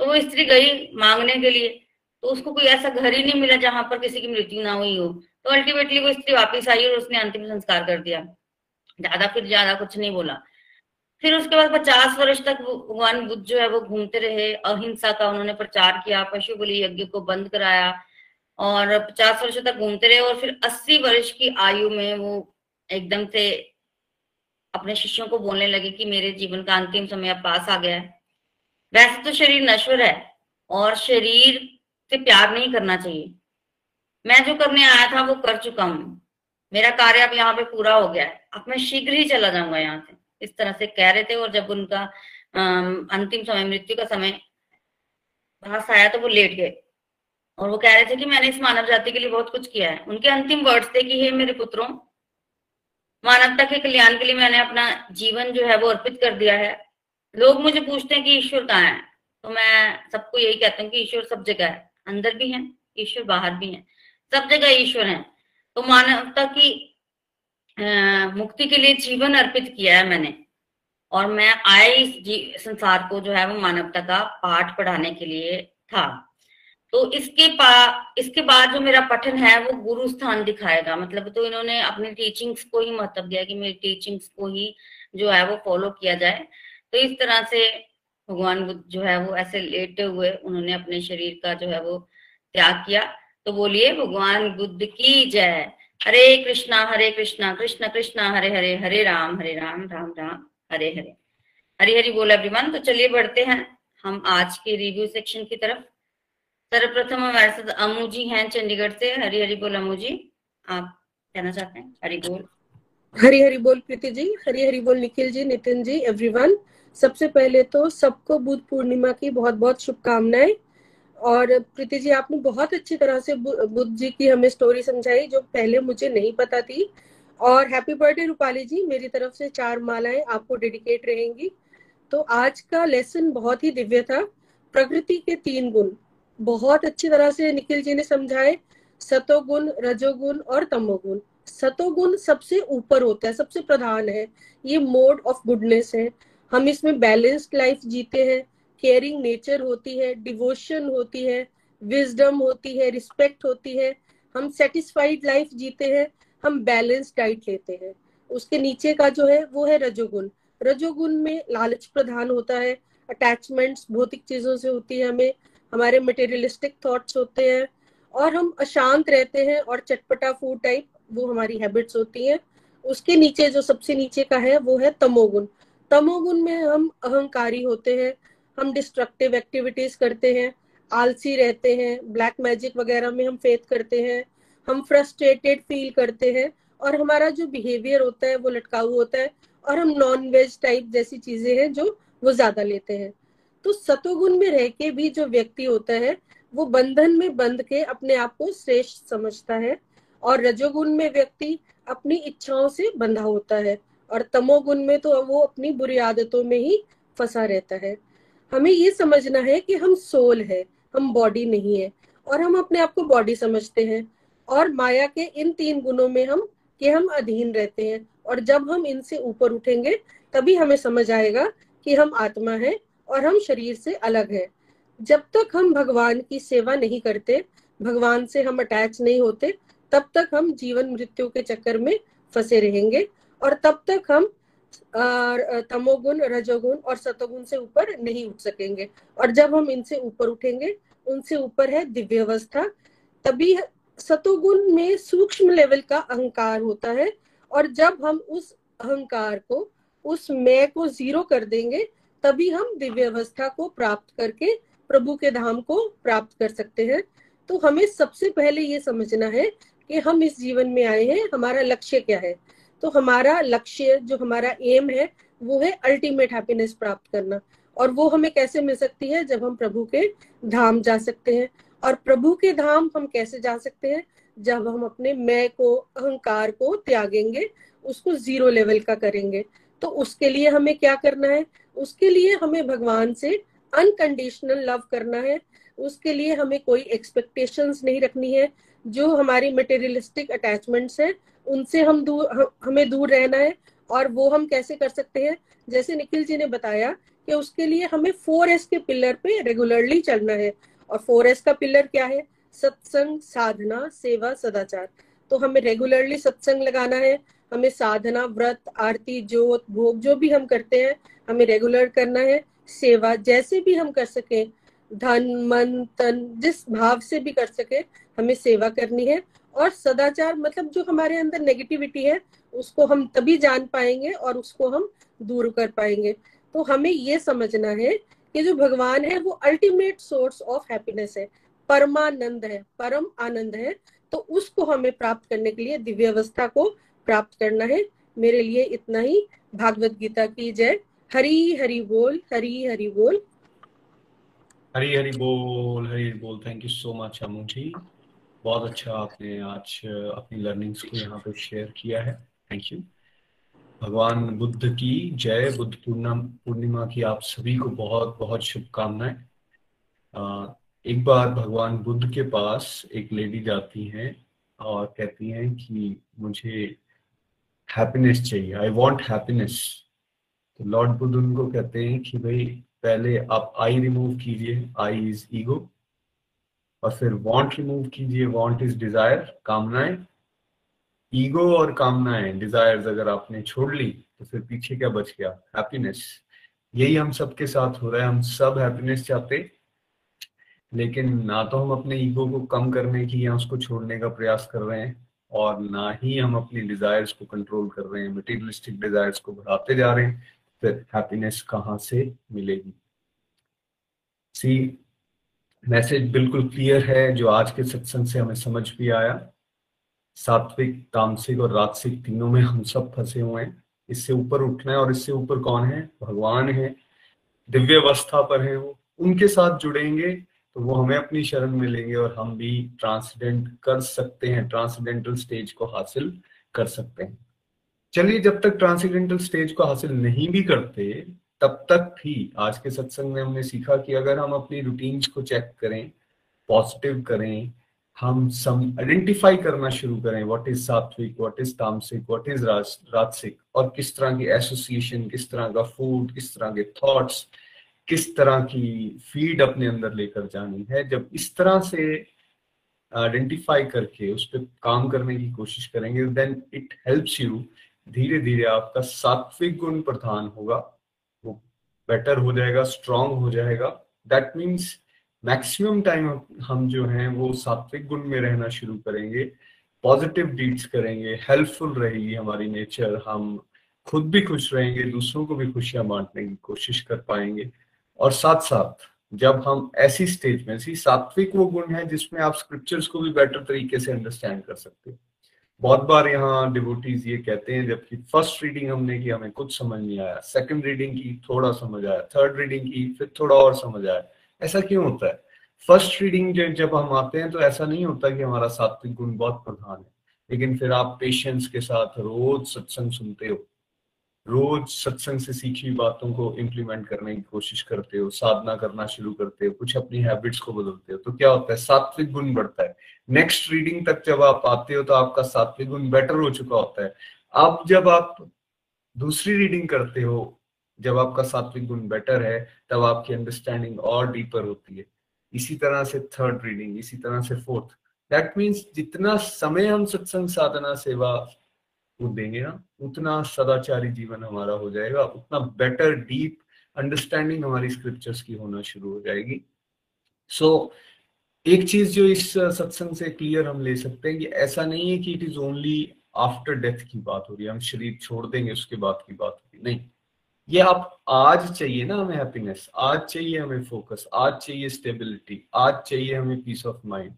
तो वो स्त्री गई मांगने के लिए तो उसको कोई ऐसा घर ही नहीं मिला जहाँ पर किसी की मृत्यु ना हुई हो। तो अल्टीमेटली वो स्त्री वापिस आई और उसने अंतिम संस्कार कर दिया। ज़्यादा फिर ज़्यादा कुछ नहीं बोला। फिर उसके बाद पचास वर्ष तक भगवान बुद्ध जो है वो घूमते रहे, अहिंसा का उन्होंने प्रचार किया, पशु बलि यज्ञ को बंद कराया और पचास वर्षों तक घूमते रहे और फिर अस्सी वर्ष की आयु में वो एकदम से अपने शिष्यों को बोलने लगे कि मेरे जीवन का अंतिम समय अब पास आ गया है। वैसे तो शरीर नश्वर है और शरीर से प्यार नहीं करना चाहिए। मैं जो करने आया था वो कर चुका हूँ। मेरा कार्य अब यहाँ पे पूरा हो गया है। अब मैं शीघ्र ही चला जाऊँगा यहाँ से। इस तरह से कह रहे थे और जब उनका अंतिम समय, मृत्यु का समय पास आया तो वो लेट गए। और वो कह रहे थे कि मैंने इस मानव जाति के लिए बहुत कुछ किया है। उनके अंतिम वर्ड्स थे कि, हे मेरे पुत्रों, मानवता के कल्याण के लिए मैंने अपना जीवन जो है वो अर्पित कर दिया है। लोग मुझे पूछते हैं कि ईश्वर कहाँ है? तो मैं सबको यही कहता हूँ कि ईश्वर सब जगह है। अंदर भी है, ईश्वर बाहर भी है। सब जगह ईश्वर है। तो मानवता की मुक्ति के लिए जीवन अर्पित किया है मैंने। और मैं आए इस संसार को जो है वो मानवता का पाठ पढ़ाने के लिए था। तो इसके पा, इसके बाद जो मेरा पठन है वो गुरु स्थान दिखाएगा। मतलब तो इन्होंने अपनी टीचिंग्स को ही महत्व दिया कि मेरी टीचिंग्स को ही जो है वो फॉलो किया जाए। तो इस तरह से भगवान बुद्ध जो है वो ऐसे लेटे हुए उन्होंने अपने शरीर का जो है वो त्याग किया। तो बोलिए, भगवान बुद्ध की जय। हरे कृष्णा हरे कृष्णा, कृष्ण कृष्णा, हरे हरे हरे राम हरे राम राम राम, हरे हरे। हरी हरी बोल एवरीवन तो चलिए बढ़ते हैं। हम आज के रिव्यू सेक्शन की तरफ़। सर्वप्रथम हमारे साथ अमू जी हैं, चंडीगढ़ से। हरी हरी बोल अमू जी, आप कहना चाहते हैं? हरी बोल।
हरी हरी बोल प्रीति जी हरी हरी बोल निखिल जी, नितिन जी एवरीवन सबसे पहले तो सबको बुद्ध पूर्णिमा की बहुत बहुत शुभकामनाएँ। और प्रीति जी, आपने बहुत अच्छी तरह से बुद्ध जी की हमें स्टोरी समझाई जो पहले मुझे नहीं पता थी। और हैप्पी बर्थडे रूपाली जी, मेरी तरफ़ से चार मालाएँ आपको डेडिकेट रहेंगी। तो आज का लेसन बहुत ही दिव्य था। प्रकृति के तीन गुण। बहुत अच्छी तरह से निखिल जी ने समझाए। सतोगुण, रजोगुण और तमोगुण। सतोगुण सबसे ऊपर होता है, सबसे प्रधान है। ये मोड ऑफ़ गुडनेस है। हम इसमें बैलेंस्ड लाइफ जीते हैं। केयरिंग नेचर होती है डिवोशन होती है विजडम होती है रिस्पेक्ट होती है, हम सेटिस्फाइड लाइफ जीते हैं, हम बैलेंस्ड डाइट लेते हैं। उसके नीचे का जो है, वो है रजोगुण। रजोगुण में लालच प्रधान होता है अटैचमेंट्स भौतिक चीज़ों से होती है हमें, हमारे मटेरियलिस्टिक थॉट्स होते हैं, और हम अशांत रहते हैं और चटपटा फ़ूड टाइप वो हमारी हैबिट्स होती हैं। उसके नीचे, जो सबसे नीचे का है, वो है तमोगुण। तमोगुण में हम अहंकारी होते हैं हम डिस्ट्रक्टिव एक्टिविटीज़ करते हैं, आलसी रहते हैं ब्लैक मैजिक वगैरह में हम फेथ करते हैं, हम फ्रस्ट्रेटेड फील करते हैं और हमारा जो बिहेवियर होता है वो लटकाऊ होता है और हम नॉन वेज टाइप जैसी चीज़ें हैं जो वो ज़्यादा लेते हैं। तो सतोगुण में रह के भी जो व्यक्ति होता है, वो बंधन में बंध के अपने आप को श्रेष्ठ समझता है और रजोगुण में व्यक्ति अपनी इच्छाओं से बंधा होता है और तमोगुण में तो वो अपनी बुरी आदतों में ही फंसा रहता है। हमें ये समझना है कि हम सोल है, हम बॉडी नहीं है, और हम अपने आप को बॉडी समझते हैं। और माया के इन तीन गुणों में हम, कि हम अधीन रहते हैं, और जब हम इनसे ऊपर उठेंगे, तभी हमें समझ आएगा कि हम आत्मा है और हम शरीर से अलग है। जब तक हम भगवान की सेवा नहीं करते, भगवान से हम अटैच नहीं होते, तब तक हम जीवन मृत्यु के चक्कर में फंसे रहेंगे, और तब तक हम तमोगुण, रजोगुण और सतोगुण से ऊपर नहीं उठ सकेंगे। और जब हम इनसे ऊपर उठेंगे, उनसे ऊपर है दिव्य अवस्था तभी सतोगुण में सूक्ष्म लेवल का अहंकार होता है। और जब हम उस अहंकार को, उस मैं को ज़ीरो कर देंगे, तभी हम दिव्य अवस्था को प्राप्त करके, प्रभु के धाम को प्राप्त कर सकते हैं। तो हमें सबसे पहले ये समझना है कि हम इस जीवन में आए हैं, हमारा लक्ष्य क्या है? तो हमारा लक्ष्य, जो हमारा एम है, वो है अल्टीमेट हैप्पीनेस प्राप्त करना। और वो हमें कैसे मिल सकती है? जब हम प्रभु के धाम जा सकते हैं। और प्रभु के धाम हम कैसे जा सकते हैं? जब हम अपने मैं को, अहंकार को त्यागेंगे, उसको ज़ीरो लेवल का करेंगे। तो उसके लिए हमें क्या करना है? उसके लिए हमें भगवान से अनकंडीशनल लव करना है। उसके लिए हमें कोई एक्सपेक्टेशंस नहीं रखनी है। जो हमारी मटेरियलिस्टिक अटैचमेंट्स है उनसे हम दूर हमें दूर रहना है और वो हम कैसे कर सकते हैं? जैसे निखिल जी ने बताया कि उसके लिए हमें फोर एस के पिलर पे रेगुलरली चलना है। और फोर एस का पिलर क्या है? सत्संग, साधना, सेवा, सदाचार। तो हमें रेगुलरली सत्संग लगाना है। हमें साधना, व्रत, आरती, जोत, भोग, जो भी हम करते हैं, हमें रेगुलर करना है। सेवा, जैसे भी हम कर सके, धन, मन, तन, जिस भाव से भी कर सके, हमें सेवा करनी है। और सदाचार मतलब जो हमारे अंदर नेगेटिविटी है, उसको हम तभी जान पाएँगे और उसको हम दूर कर पाएँगे। तो हमें ये समझना है कि जो भगवान है, वो अल्टीमेट सोर्स ऑफ़ हैप्पीनेस है। परमानंद है, परम आनंद है। तो उसको हमें प्राप्त करने के लिए दिव्य अवस्था को प्राप्त करना है। मेरे लिए इतना ही। भागवत गीता की जय। हरी हरि बोल, हरी हरि बोल।
हरी हरी बोल हरी बोल। Thank you so much Amu ji. बहुत अच्छा आपने आज अपनी लर्निंग्स को यहाँ पे शेयर किया है। थैंक यू भगवान बुद्ध की जय, बुद्ध पूर्णिमा पूर्णिमा की आप सभी को बहुत बहुत शुभकामनाएँ। एक बार भगवान बुद्ध के पास एक लेडी जाती हैं और कहती हैं कि मुझे हैप्पीनेस चाहिए। आई वांट हैप्पीनेस तो लॉर्ड बुद्ध उनको कहते हैं कि भाई, पहले आप आई रिमूव कीजिए आई इज़ ईगो और फिर वांट रिमूव कीजिए वांट इज़ डिज़ायर कामनाएँ। ईगो और कामनाएँ डिजायर्स अगर आपने छोड़ ली तो फिर पीछे क्या बच गया? हैप्पीनेस यही हम सबके साथ हो रहा है, हम सब हैप्पीनेस चाहते। लेकिन ना तो हम अपने ईगो को कम करने की या उसको छोड़ने का प्रयास कर रहे हैं, और ना ही हम अपनी डिजायर्स को कंट्रोल कर रहे हैं मटीरियलिस्टिक डिजायर्स को बढ़ाते जा रहे हैं, फिर हैप्पीनेस कहाँ से मिलेगी? सी मैसेज बिल्कुल क्लियर है जो आज के सत्संग से हमें समझ भी आया। सात्विक, तामसिक और राजसिक तीनों में हम सब फंसे हुए हैं। इससे ऊपर उठना है और इससे ऊपर कौन है? भगवान है। दिव्य अवस्था पर है वो। उनके साथ जुड़ेंगे तो वो हमें अपनी शरण में लेंगे और हम भी ट्रांसडेंट कर सकते हैं। ट्रांसडेंटल स्टेज को हासिल कर सकते हैं। चलिए जब तक ट्रांसडेंटल स्टेज को हासिल नहीं भी करते तब तक भी आज के सत्संग में हमने सीखा कि अगर हम अपनी रूटीन्स को चेक करें पॉजिटिव करें, हम सम आइडेंटिफाई करना शुरू करें व्हाट इज़ सात्विक व्हाट इज़ तामसिक व्हाट इज़ राजसिक, और किस तरह की एसोसिएशन किस तरह का फ़ूड किस तरह के थॉट्स किस तरह की फ़ीड अपने अंदर लेकर जानी है। जब इस तरह से आइडेंटिफाई करके उस पर काम करने की कोशिश करेंगे देन इट हेल्प्स यू धीरे धीरे आपका सात्विक गुण प्रधान होगा। बेटर हो जाएगा स्ट्रांग हो जाएगा। दैट मीन्स मैक्सिमम टाइम हम जो हैं, वो सात्विक गुण में रहना शुरू करेंगे पॉजिटिव डीड्स करेंगे हेल्पफुल रहेगी हमारी नेचर हम खुद भी खुश रहेंगे, दूसरों को भी खुशियाँ बांटने की कोशिश कर पाएँगे। और साथ साथ जब हम ऐसी स्टेज में सी सात्विक वो गुण है जिसमें आप स्क्रिप्चर्स को भी बेटर तरीके से अंडरस्टैंड कर सकते हो। बहुत बार यहाँ डिवोटीज ये कहते हैं, जबकि फ़र्स्ट रीडिंग हमने की, हमें कुछ समझ नहीं आया। सेकंड रीडिंग की थोड़ा समझ आया थर्ड रीडिंग की फिर थोड़ा और समझ आया। ऐसा क्यों होता है? फ़र्स्ट रीडिंग जब हम आते हैं तो ऐसा नहीं होता कि हमारा सात्विक गुण बहुत प्रधान है। लेकिन फिर आप पेशेंस के साथ रोज सत्संग सुनते हो। रोज सत्संग से सीखी बातों को इम्प्लीमेंट करने की कोशिश करते हो, साधना करना शुरू करते हो, कुछ अपनी हैबिट्स को बदलते हो तो क्या होता है? सात्विक गुण बढ़ता है। नेक्स्ट रीडिंग तक जब आप आते हो तो आपका सात्विक गुण बेटर हो चुका होता है। अब जब आप दूसरी रीडिंग करते हो, जब आपका सात्विक गुण बेटर है, तब आपकी अंडरस्टैंडिंग और डीपर होती है। इसी तरह से थर्ड रीडिंग इसी तरह से फोर्थ दैट मीन्स जितना समय हम सत्संग, साधना, सेवा वो देंगे ना उतना सदाचारी जीवन हमारा हो जाएगा उतना बेटर डीप अंडरस्टैंडिंग हमारी स्क्रिप्चर्स की होना शुरू हो जाएगी। सो so, एक चीज़ जो इस सत्संग से क्लियर हम ले सकते हैं कि ऐसा नहीं है कि it is only after death की बात हो रही है हम शरीर छोड़ देंगे उसके बाद की बात होगी। नहीं। ये आप आज चाहिए ना हमें हैप्पीनेस आज चाहिए हमें फोकस आज चाहिए स्टेबिलिटी आज चाहिए हमें पीस ऑफ़ माइंड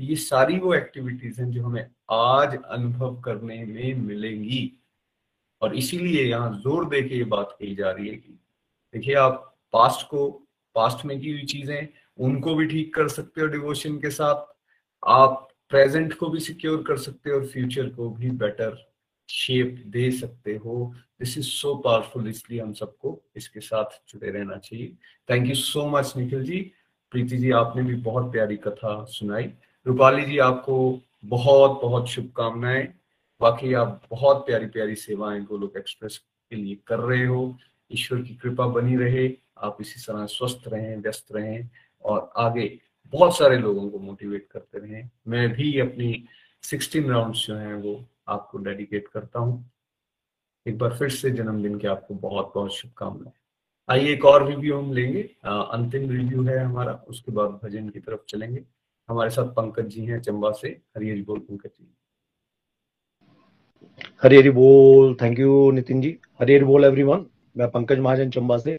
ये सारी वो एक्टिविटीज़ हैं जो हमें आज अनुभव करने में मिलेंगी। और इसीलिए यहाँ ज़ोर दे के ये बात कही जा रही है कि देखिए आप पास्ट को पास्ट में की हुई चीज़ें, उनको भी ठीक कर सकते हो डिवोशन के साथ, आप प्रेजेंट को भी सिक्योर कर सकते हो और फ्यूचर को भी बेटर शेप दे सकते हो। दिस इज़ सो पावरफुल इसलिए हम सबको इसके साथ जुड़े रहना चाहिए। Thank you so much Nikhil ji. Preeti ji, आपने भी बहुत प्यारी कथा सुनाई। रूपाली जी, आपको बहुत बहुत शुभकामनाएँ। बाकी आप बहुत प्यारी प्यारी सेवाएँ गोलोक एक्सप्रेस के लिए कर रहे हो। ईश्वर की कृपा बनी रहे। आप इसी तरह स्वस्थ रहें, व्यस्त रहें और आगे बहुत सारे लोगों को मोटिवेट करते रहें। मैं भी अपनी 16 राउंड्स जो हैं वो आपको डेडिकेट करता हूँ। एक बार फिर से जन्मदिन के आपको बहुत बहुत शुभकामनाएँ। आइए एक और रिव्यू हम लेंगे। अंतिम रिव्यू है हमारा। उसके बाद भजन की तरफ़ चलेंगे। हमारे साथ पंकज जी हैं, चंबा से। हरी हरी बोल, पंकज जी।
हरी हरी बोल थैंक यू नितिन जी। हरी हरी बोल एवरीवन मैं पंकज महाजन, चंबा से।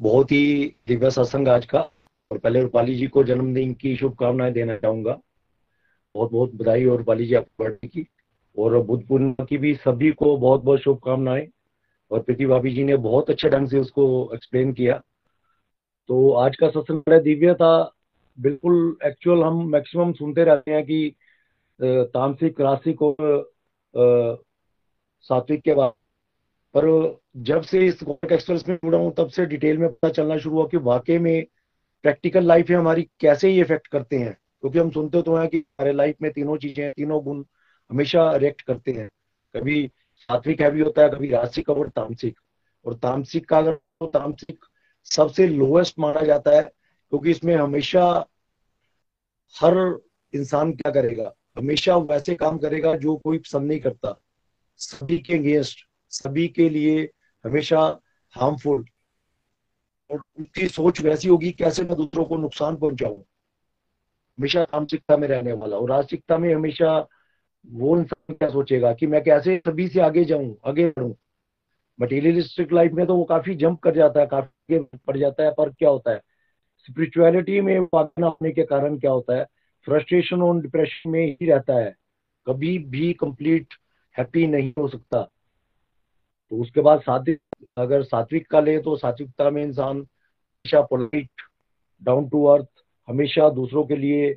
बहुत ही दिव्य सत्संग आज का। और पहले रूपाली जी को जन्मदिन की शुभकामनाएँ देना चाहूँगा। बहुत बहुत बधाई और रूपाली जी आपको बर्थडे की। और बुद्ध पूर्णिमा की भी सभी को बहुत बहुत शुभकामनाएँ। और प्रीति भाभी जी ने बहुत अच्छे ढंग से उसको एक्सप्लेन किया। तो आज का सत्संग बड़ा दिव्य था बिल्कुल एक्चुअल हम मैक्सिमम सुनते रहते हैं कि तामसिक रासिक और सात्विक के बाद। पर जब से इस गोलक एक्सप्रेस में जुड़ा हूँ, तब से डिटेल में पता चलना शुरू हुआ कि वाकई में प्रैक्टिकल लाइफ है हमारी कैसे ही इफ़ेक्ट करते हैं। क्योंकि हम सुनते तो हैं कि हमारे लाइफ में तीनों चीज़ें तीनों गुण हमेशा रिएक्ट करते हैं। कभी सात्विक हैवी होता है, कभी रासिक और तामसिक। और तामसिक का अगर तो तामसिक सबसे लोएस्ट माना जाता है क्योंकि इसमें हमेशा हर इंसान क्या करेगा? हमेशा वैसे काम करेगा जो कोई पसंद नहीं करता। सभी के अगेंस्ट सभी के लिए हमेशा हार्मफुल और उनकी सोच वैसी होगी कैसे मैं दूसरों को नुकसान पहुंचाऊं? हमेशा तामसिकता में रहने वाला। और राजसिकता में हमेशा वो इंसान क्या सोचेगा कि मैं कैसे सभी से आगे जाऊँ, आगे बढ़ूं? मटीरियलिस्टिक लाइफ में तो वो काफ़ी जंप कर जाता है, काफ़ी पड़ जाता है, पर क्या होता है? स्पिरिचुअलिटी में आगे होने के कारण क्या होता है? फ्रस्ट्रेशन और डिप्रेशन में ही रहता है। कभी भी कंप्लीट हैप्पी नहीं हो सकता। तो उसके बाद सात्विक, अगर सात्विक का ले तो सात्विकता में इंसान हमेशा पोलाइट डाउन टू अर्थ हमेशा दूसरों के लिए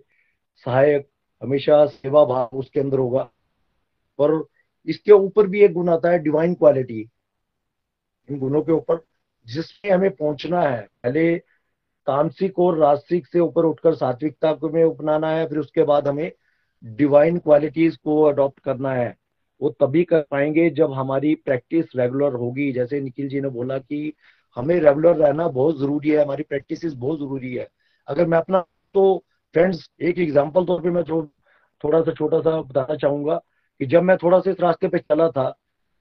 सहायक, हमेशा सेवा भाव उसके अंदर होगा। पर इसके ऊपर भी एक गुण आता है डिवाइन क्वालिटी इन गुणों के ऊपर जिसमें हमें पहुँचना है, पहले तामसिक और राजसिक से ऊपर उठकर सात्विकता को में अपनाना है फिर उसके बाद हमें डिवाइन क्वालिटीज को अडॉप्ट करना है। वो तभी कर पाएँगे जब हमारी प्रैक्टिस रेगुलर होगी। जैसे निखिल जी ने बोला कि हमें रेगुलर रहना बहुत ज़रूरी है हमारी प्रैक्टिस बहुत ज़रूरी है। अगर मैं अपना तो फ्रेंड्स एक एग्ज़ाम्पल तौर पर मैं थो, थोड़ा सा छोटा सा बताना चाहूँगा कि जब मैं थोड़ा सा इस रास्ते पे चला था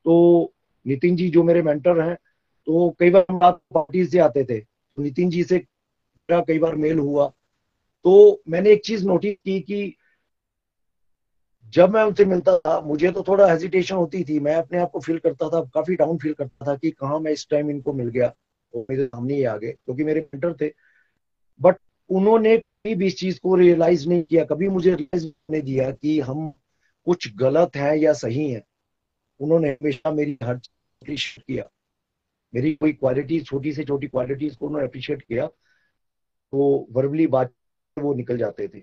तो नितिन जी जो मेरे मेंटर हैं तो कई बार हम बात पार्टी से आते थे। तो नितिन जी से कई बार मेल हुआ। तो मैंने एक चीज़ नोटिस की कि जब मैं उनसे मिलता था, मुझे तो थोड़ा हेजिटेशन होती थी। मैं अपने आप को फील करता था, काफ़ी डाउन फील करता था कि कहा मैं इस टाइम इनको मिल गया। तो मेरे सामने ही आ गए, क्योंकि मेरे मेंटर थे। बट उन्होंने कभी भी इस चीज़ को रियलाइज़ नहीं किया। कभी मुझे रियलाइज़ नहीं दिया कि हम कुछ गलत है या सही है। उन्होंने हमेशा मेरी हर अप्रिशिएट किया। मेरी कोई क्वालिटी छोटी से छोटी क्वालिटीज को उन्होंने अप्रिशिएट किया। तो वर्बली बात वो निकल जाते थे।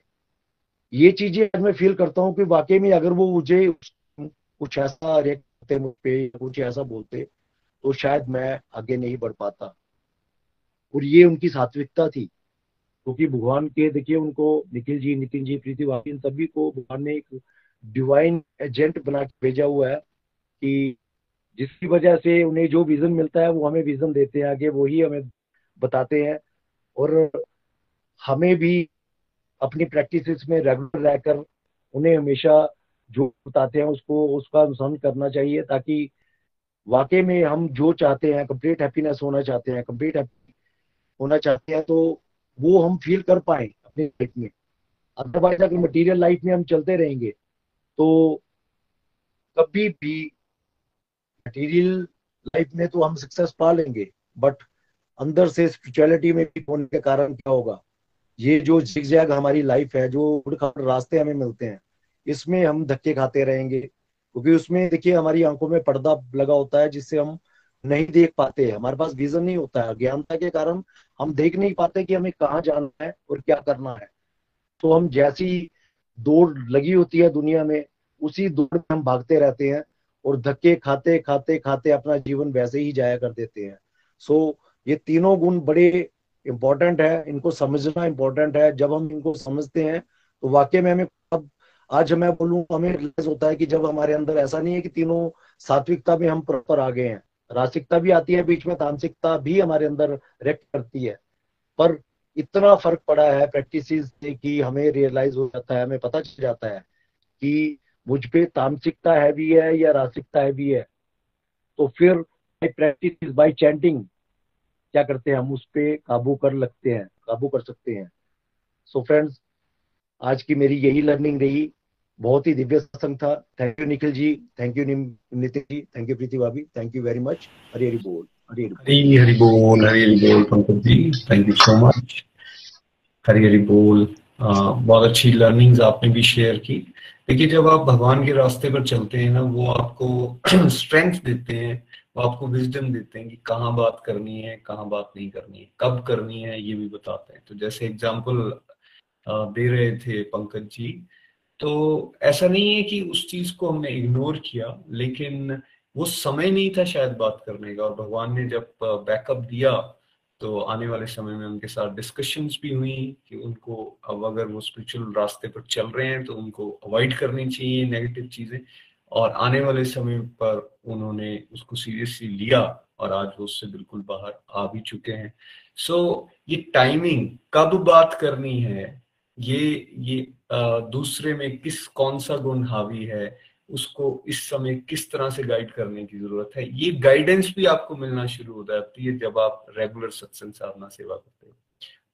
ये चीज़ें आज मैं फील करता हूँ कि वाकई में अगर वो मुझे कुछ ऐसा रिएक्ट करते मुझ कुछ ऐसा बोलते तो शायद मैं आगे नहीं बढ़ पाता। और ये उनकी सात्विकता थी। क्योंकि तो भगवान के, देखिए, उनको निखिल जी, नितिन जी, प्रीति वाकी सभी को भगवान ने एक डिवाइन एजेंट बना के भेजा हुआ है कि जिसकी वजह से उन्हें जो विजन मिलता है, वो हमें विजन देते हैं, आगे वही हमें बताते हैं। और हमें भी अपनी प्रैक्टिस में रेगुलर रहकर उन्हें हमेशा जो बताते हैं, उसको, उसका अनुसरण करना चाहिए ताकि वाकई में हम जो चाहते हैं कंप्लीट हैप्पीनेस होना चाहते हैं कंप्लीट होना चाहते हैं तो वो हम फील कर पाए अपनी लाइफ में। अदरवाइज़ अगर मटेरियल लाइफ में हम चलते रहेंगे तो कभी भी मटेरियल लाइफ में तो हम सक्सेस पा लेंगे बट अंदर से स्पिरिचुअलिटी में भी होने के कारण क्या होगा? ये जो जिगजैग हमारी लाइफ है, जो रास्ते हमें मिलते हैं, इसमें हम धक्के खाते रहेंगे। क्योंकि उसमें देखिए हमारी आँखों में पर्दा लगा होता है, जिससे हम नहीं देख पाते हमारे पास विजन नहीं होता है। ज्ञानता के कारण हम देख नहीं पाते कि हमें कहाँ जाना है और क्या करना है। तो हम जैसी दौड़ लगी होती है दुनिया में, उसी दौड़ में हम भागते रहते हैं और धक्के खाते खाते खाते अपना जीवन वैसे ही जाया कर देते हैं। सो ये तीनों गुण बड़े इंपॉर्टेंट है, इनको समझना इम्पोर्टेंट है। जब हम इनको समझते हैं तो वाकई में हमें अब, आज मैं बोलूँ, हमें रियलाइज़ होता है कि जब हमारे अंदर ऐसा नहीं है कि तीनों सात्विकता में हम प्रॉपर आ गए हैं। रासिकता भी आती है बीच में, तांत्रिकता भी हमारे अंदर रेक्ट करती है। पर इतना फ़र्क पड़ा है प्रैक्टिस से कि हमें रियलाइज़ हो जाता है, हमें पता चल जाता है कि मुझ पे तामसिकता है भी है या रासिकता है भी है। तो फिर प्रैक्टिस बाय चैंटिंग क्या करते हैं, हम उस पर काबू कर लगते हैं, काबू कर सकते हैं। सो so फ्रेंड्स आज की मेरी यही लर्निंग रही। बहुत ही दिव्य सत्संग था। Thank you Nikhil ji. Thank you Nitin ji. Thank you Preeti भाभी thank you very much Hari Hari बोल हरी
हरी हरी बोल हरी हरी बोल Pankaj ji thank you so much Hari Hari बोल बहुत अच्छी लर्निंग्स आपने भी शेयर की। देखिए, जब आप भगवान के रास्ते पर चलते हैं ना, वो आपको [clears throat] स्ट्रेंथ देते हैं, वो आपको विजडम देते हैं कि कहाँ बात करनी है, कहाँ बात नहीं करनी है, कब करनी है, ये भी बताते हैं। तो जैसे एग्ज़ाम्पल दे रहे थे पंकज जी तो ऐसा नहीं है कि उस चीज़ को हमने इग्नोर किया, लेकिन वो समय नहीं था शायद बात करने का, और भगवान ने जब बैकअप दिया तो आने वाले समय में उनके साथ डिस्कशंस भी हुई कि उनको अब अगर वो स्पिरिचुअल रास्ते पर चल रहे हैं तो उनको अवॉइड करनी चाहिए नेगेटिव चीज़ें। और आने वाले समय पर उन्होंने उसको सीरियसली लिया और आज वो उससे बिल्कुल बाहर आ भी चुके हैं। सो so, ये टाइमिंग कब बात करनी है? ये ये दूसरे में किस कौन सा गुण हावी है? उसको इस समय किस तरह से गाइड करने की ज़रूरत है? ये गाइडेंस भी आपको मिलना शुरू हो जाती है जब आप रेगुलर सत्संग साधना सेवा करते हैं।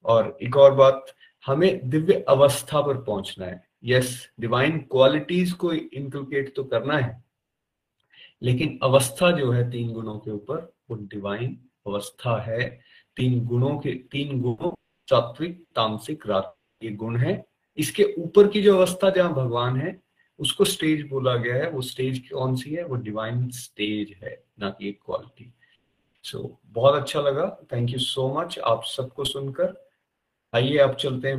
और एक और बात, हमें दिव्य अवस्था पर पहुँचना है। यस डिवाइन क्वालिटीज को इंक्लूकेट तो करना है, लेकिन अवस्था जो है तीन गुणों के ऊपर, वो डिवाइन अवस्था है। तीन गुणों के, तीन गुणों, सात्विक, तामसिक रात ये गुण है। इसके ऊपर की जो अवस्था जहाँ भगवान है उसको स्टेज बोला गया है वो स्टेज कौन सी है? वो डिवाइन स्टेज है ना कि एक क्वालिटी सो so, बहुत अच्छा लगा। थैंक यू सो मच आप सबको सुनकर। आइए आप चलते हैं।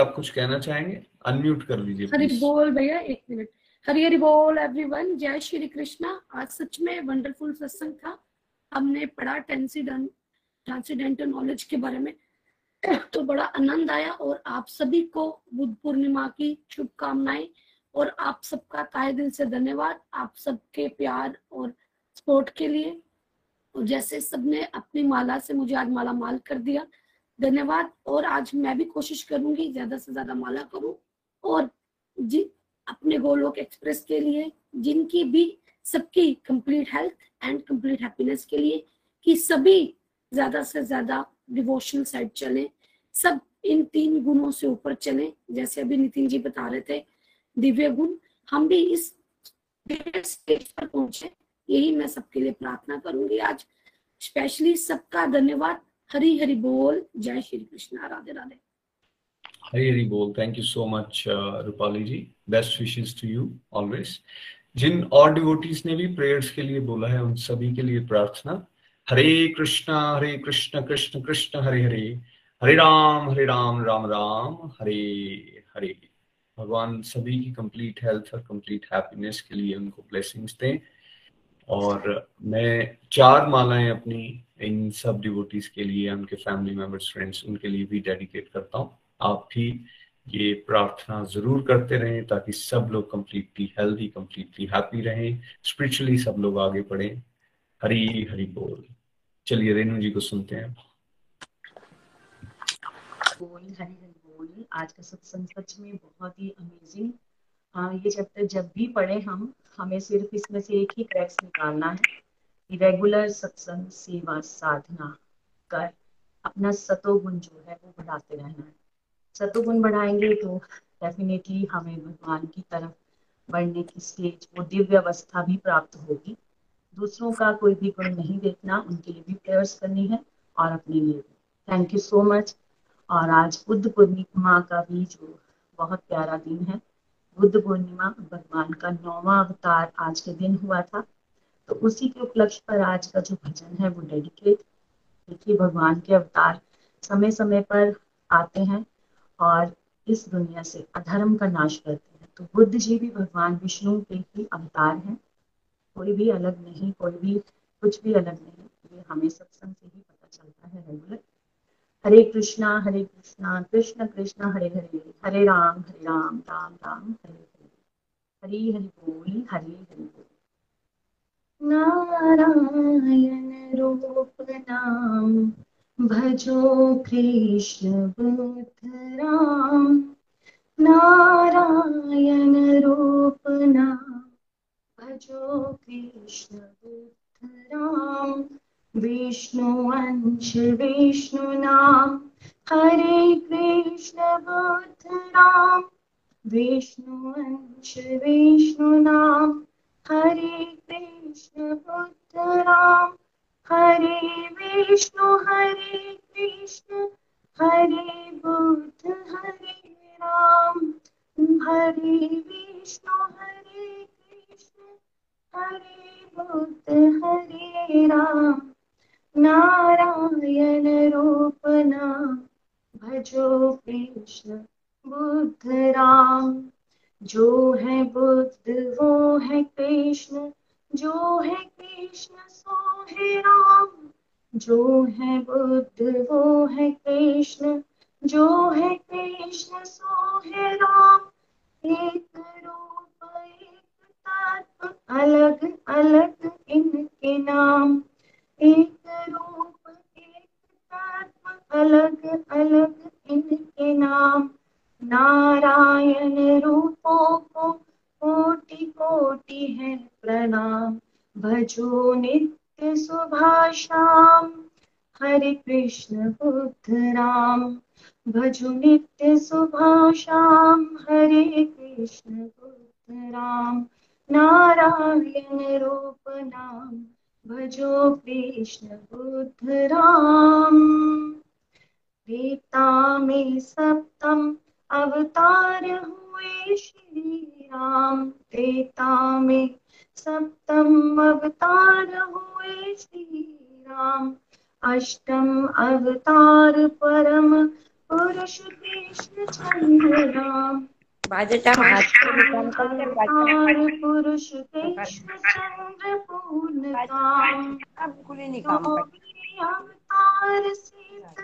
आप कुछ कहना चाहेंगे? अनम्यूट कर लीजिए
हरी बोल भैया एक मिनट। हरी हरी बोल एवरीवन जय श्री कृष्णा। आज सच में वंडरफुल सत्संग था। हमने पढ़ा टेंसिडेंट ट्रांसीडेंटल नॉलेज के बारे में। तो बड़ा आनंद आया और आप सभी को बुद्ध पूर्णिमा की शुभकामनाएँ। और आप सबका ताहे दिल से धन्यवाद। आप सबके प्यार और सपोर्ट के लिए। और जैसे सबने अपनी माला से मुझे आज माला माल कर दिया, धन्यवाद। और आज मैं भी कोशिश करूँगी ज़्यादा से ज़्यादा माला करूँ। और जी, अपने गोलोक एक्सप्रेस के लिए, जिनकी भी सबकी complete health and complete happiness के लिए, कि सभी ज़्यादा से ज़्यादा डिवोशनल साइड चलें, सब इन तीन गुणों से ऊपर चलें। जैसे अभी नितिन जी बता रहे थे दिव्य गुण। हम भी इस स्टेज पर पहुँचे। यही मैं सबके लिए प्रार्थना करूँगी आज। स्पेशली सबका धन्यवाद। हरी हरि बोल। जय श्री कृष्ण। राधे राधे।
हरी हरी बोल। Thank you so much Rupali ji. Best wishes to you always जिन और डिवोटीज ने भी प्रेयर्स के लिए बोला है, उन सभी के लिए प्रार्थना। हरे कृष्णा, हरे कृष्ण कृष्ण कृष्ण, हरे हरे। हरे राम हरे राम राम राम। हरे हरे। भगवान सभी की कंप्लीट हेल्थ और कंप्लीट हैप्पीनेस के लिए उनको ब्लेसिंग्स दें। और मैं चार मालाएँ अपनी इन सब डिवोटीज के लिए उनके फैमिली मेंबर्स फ्रेंड्स उनके लिए भी डेडिकेट करता हूँ। आप भी ये प्रार्थना ज़रूर करते रहें ताकि सब लोग कंप्लीटली हेल्थी कंप्लीटली हैप्पी रहें स्पिरिचुअली सब लोग आगे बढ़े। हरी हरी बोल। चलिए रेणु जी को सुनते हैं।
बोल, हरी हरी बोल आज का सत्संग सच में बहुत ही अमेजिंग हाँ ये चैप्टर जब भी पढ़े हम, हमें सिर्फ़ इसमें से एक ही क्रैक्स निकालना है। रेगुलर सत्संग, सेवा, साधना, कर। अपना सतो गुण जो है, वो बढ़ाते रहना है। सतुगुण बढ़ाएँगे तो डेफिनेटली हमें भगवान की तरफ़ बढ़ने की स्टेज वो दिव्य अवस्था भी प्राप्त होगी। दूसरों का कोई भी गुण नहीं देखना, उनके लिए भी प्रेयर्स करनी है और अपने लिए थैंक यू सो मच और आज बुद्ध पूर्णिमा का भी जो बहुत प्यारा दिन है, बुद्ध पूर्णिमा भगवान का नौवा अवतार आज के दिन हुआ था। तो उसी के उपलक्ष्य पर आज का जो भजन है, वो डेडिकेट देखिए, भगवान के अवतार समय समय पर आते हैं और इस दुनिया से अधर्म का नाश करते हैं। तो बुद्ध जी भी भगवान विष्णु के ही अवतार हैं। कोई भी अलग नहीं, कोई भी कुछ भी अलग नहीं। ये हमें सत्संग से ही पता चलता है रेगुलर हरे कृष्णा हरे कृष्णा, कृष्ण कृष्ण, हरे हरे हरे राम हरे राम राम राम, हरे हरे। हरि हरि बोल, हरे हरि बोल। नारायण रूप नाम भजो कृष्ण बुद्ध राम। नारायण रूप नाम भजो कृष्ण बुद्ध राम। विष्णु अंश विष्णु नाम, हरे कृष्ण बुद्ध राम विष्णु अंश विष्णु नाम, हरे कृष्ण बुद्ध राम हरे विष्णु, हरे कृष्ण, हरे बुद्ध, हरे राम। हरे विष्णु, हरे कृष्ण, हरे बुद्ध, हरे राम। नारायण रूप नाम भजो कृष्ण, बुद्ध राम। जो है बुद्ध, वो है कृष्ण। जो है कृष्ण, सो है राम। जो है बुद्ध, वो है कृष्ण। जो है कृष्ण, सो है राम। एक रूप, एक तत्व, अलग अलग इनके नाम। एक रूप, एक तत्व अलग अलग इनके नाम। नारायण रूपों को कोटि कोटि है प्रणाम। भजो नित्य सुभाषाम। हरे कृष्ण बुद्ध राम। भजो नित्य सुभाषाम। हरे कृष्ण बुद्ध राम। नारायण रूप नाम। भजो कृष्ण बुद्ध राम। त्रेता में सप्तम अवतार हुए श्री राम। त्रेता में सप्तम अवतार हुए श्री राम। अष्टम अवतार परम पुरुष कृष्ण चंद्र राम। अवतार पुरुष कृष्ण चंद्र पूर्ण काम। अवतार सीत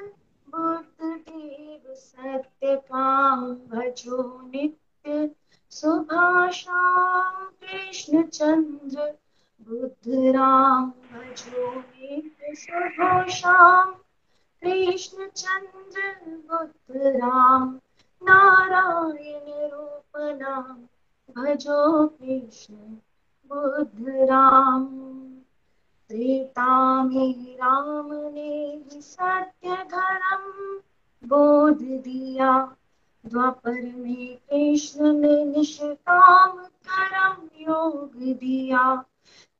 बुद्ध देव सत्य काम भजो नित्य सुभाषाम कृष्ण चंद्र बुद्ध राम भजो नित्य सुभाषाम कृष्ण चंद्र बुद्ध राम नारायण रूप नाम, भजो कृष्ण बुद्ध राम। त्रेता में राम ने सत्य धर्म बोध दिया। द्वापर में कृष्ण ने निष्काम कर्म योग दिया।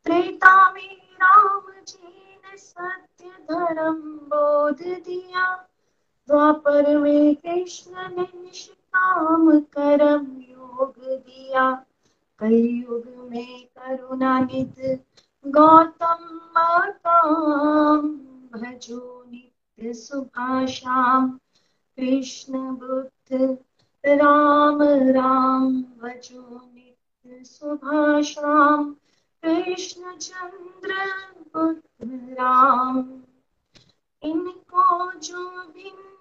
त्रेता में राम जी ने सत्य धर्म बोध दिया। द्वापर में कृष्ण ने निष्काम कर्म योग दिया। कलयुग में करुणा निध गौतम काम भजो नित्य सुभाषाम। कृष्ण बुद्ध राम राम, भजो नित्य सुभाषाम। कृष्ण चंद्र बुद्ध राम। इनको जो भिन्न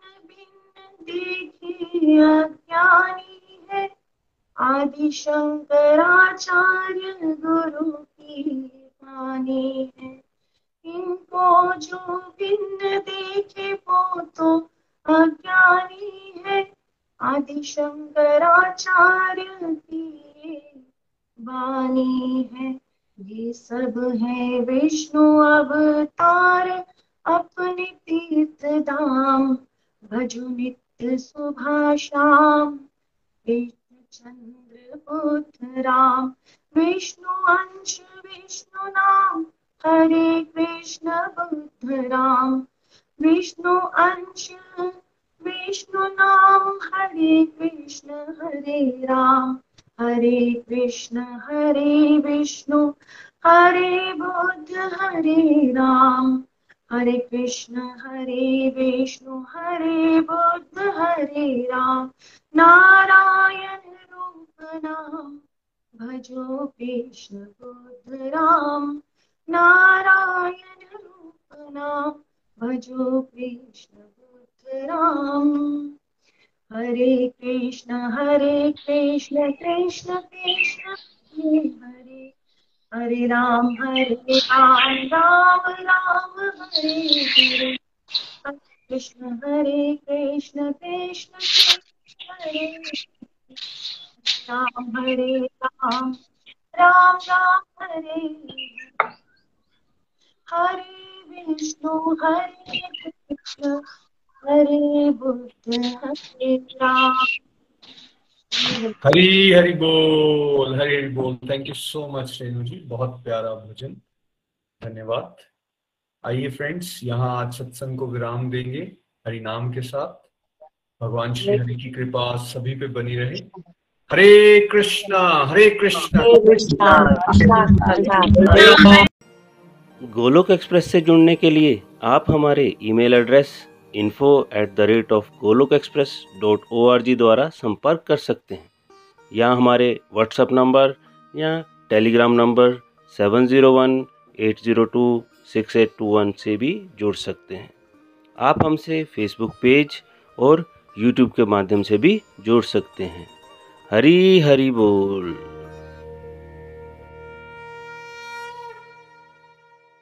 देखे अज्ञानी है। आदि शंकराचार्य गुरु की वाणी है। इनको जो भिन्न देखे वो तो अज्ञानी है। आदि शंकराचार्य की वाणी है। ये सब है विष्णु अवतार। अपने तीर्थ धाम, भजो नित्य सुभाषाम राम विष्णु अंश, विष्णु नाम, हरे कृष्ण बुद्ध राम विष्णु अंश, विष्णु नाम, हरे कृष्ण हरे राम। हरे कृष्ण हरे विष्णु, हरे बुद्ध हरे राम। हरे कृष्ण, हरे विष्णु, हरे बुद्ध, हरे राम। नारायण रूप नाम, भजो कृष्ण बुद्ध राम। नारायण रूप नाम, भजो कृष्ण बुद्ध राम। हरे कृष्ण हरे कृष्ण कृष्ण कृष्ण, हरे हरे राम हरे राम राम राम, हरे हरे कृष्ण हरे कृष्ण कृष्ण कृष्ण हरे राम हरे राम राम राम, हरे हरे विष्णु, हरे कृष्ण, हरे बुद्ध, हरे राम।
हरी हरी बोल हरी हरी बोल। Thank you so much Renu ji. बहुत प्यारा भजन। धन्यवाद। आइए फ्रेंड्स यहाँ आज सत्संग को विराम देंगे हरि नाम के साथ। भगवान श्री हरि की कृपा सभी पे बनी रहे। हरे कृष्णा। हरे कृष्णा।
गोलोक एक्सप्रेस से जुड़ने के लिए आप हमारे email address info at the rate of Golok express dot O R G द्वारा संपर्क कर सकते हैं। या हमारे व्हाट्सएप नंबर या Telegram number seven zero one eight zero two six eight two one से भी जुड़ सकते हैं। आप हमसे फेसबुक पेज और यूट्यूब के माध्यम से भी जुड़ सकते हैं। हरी हरी बोल।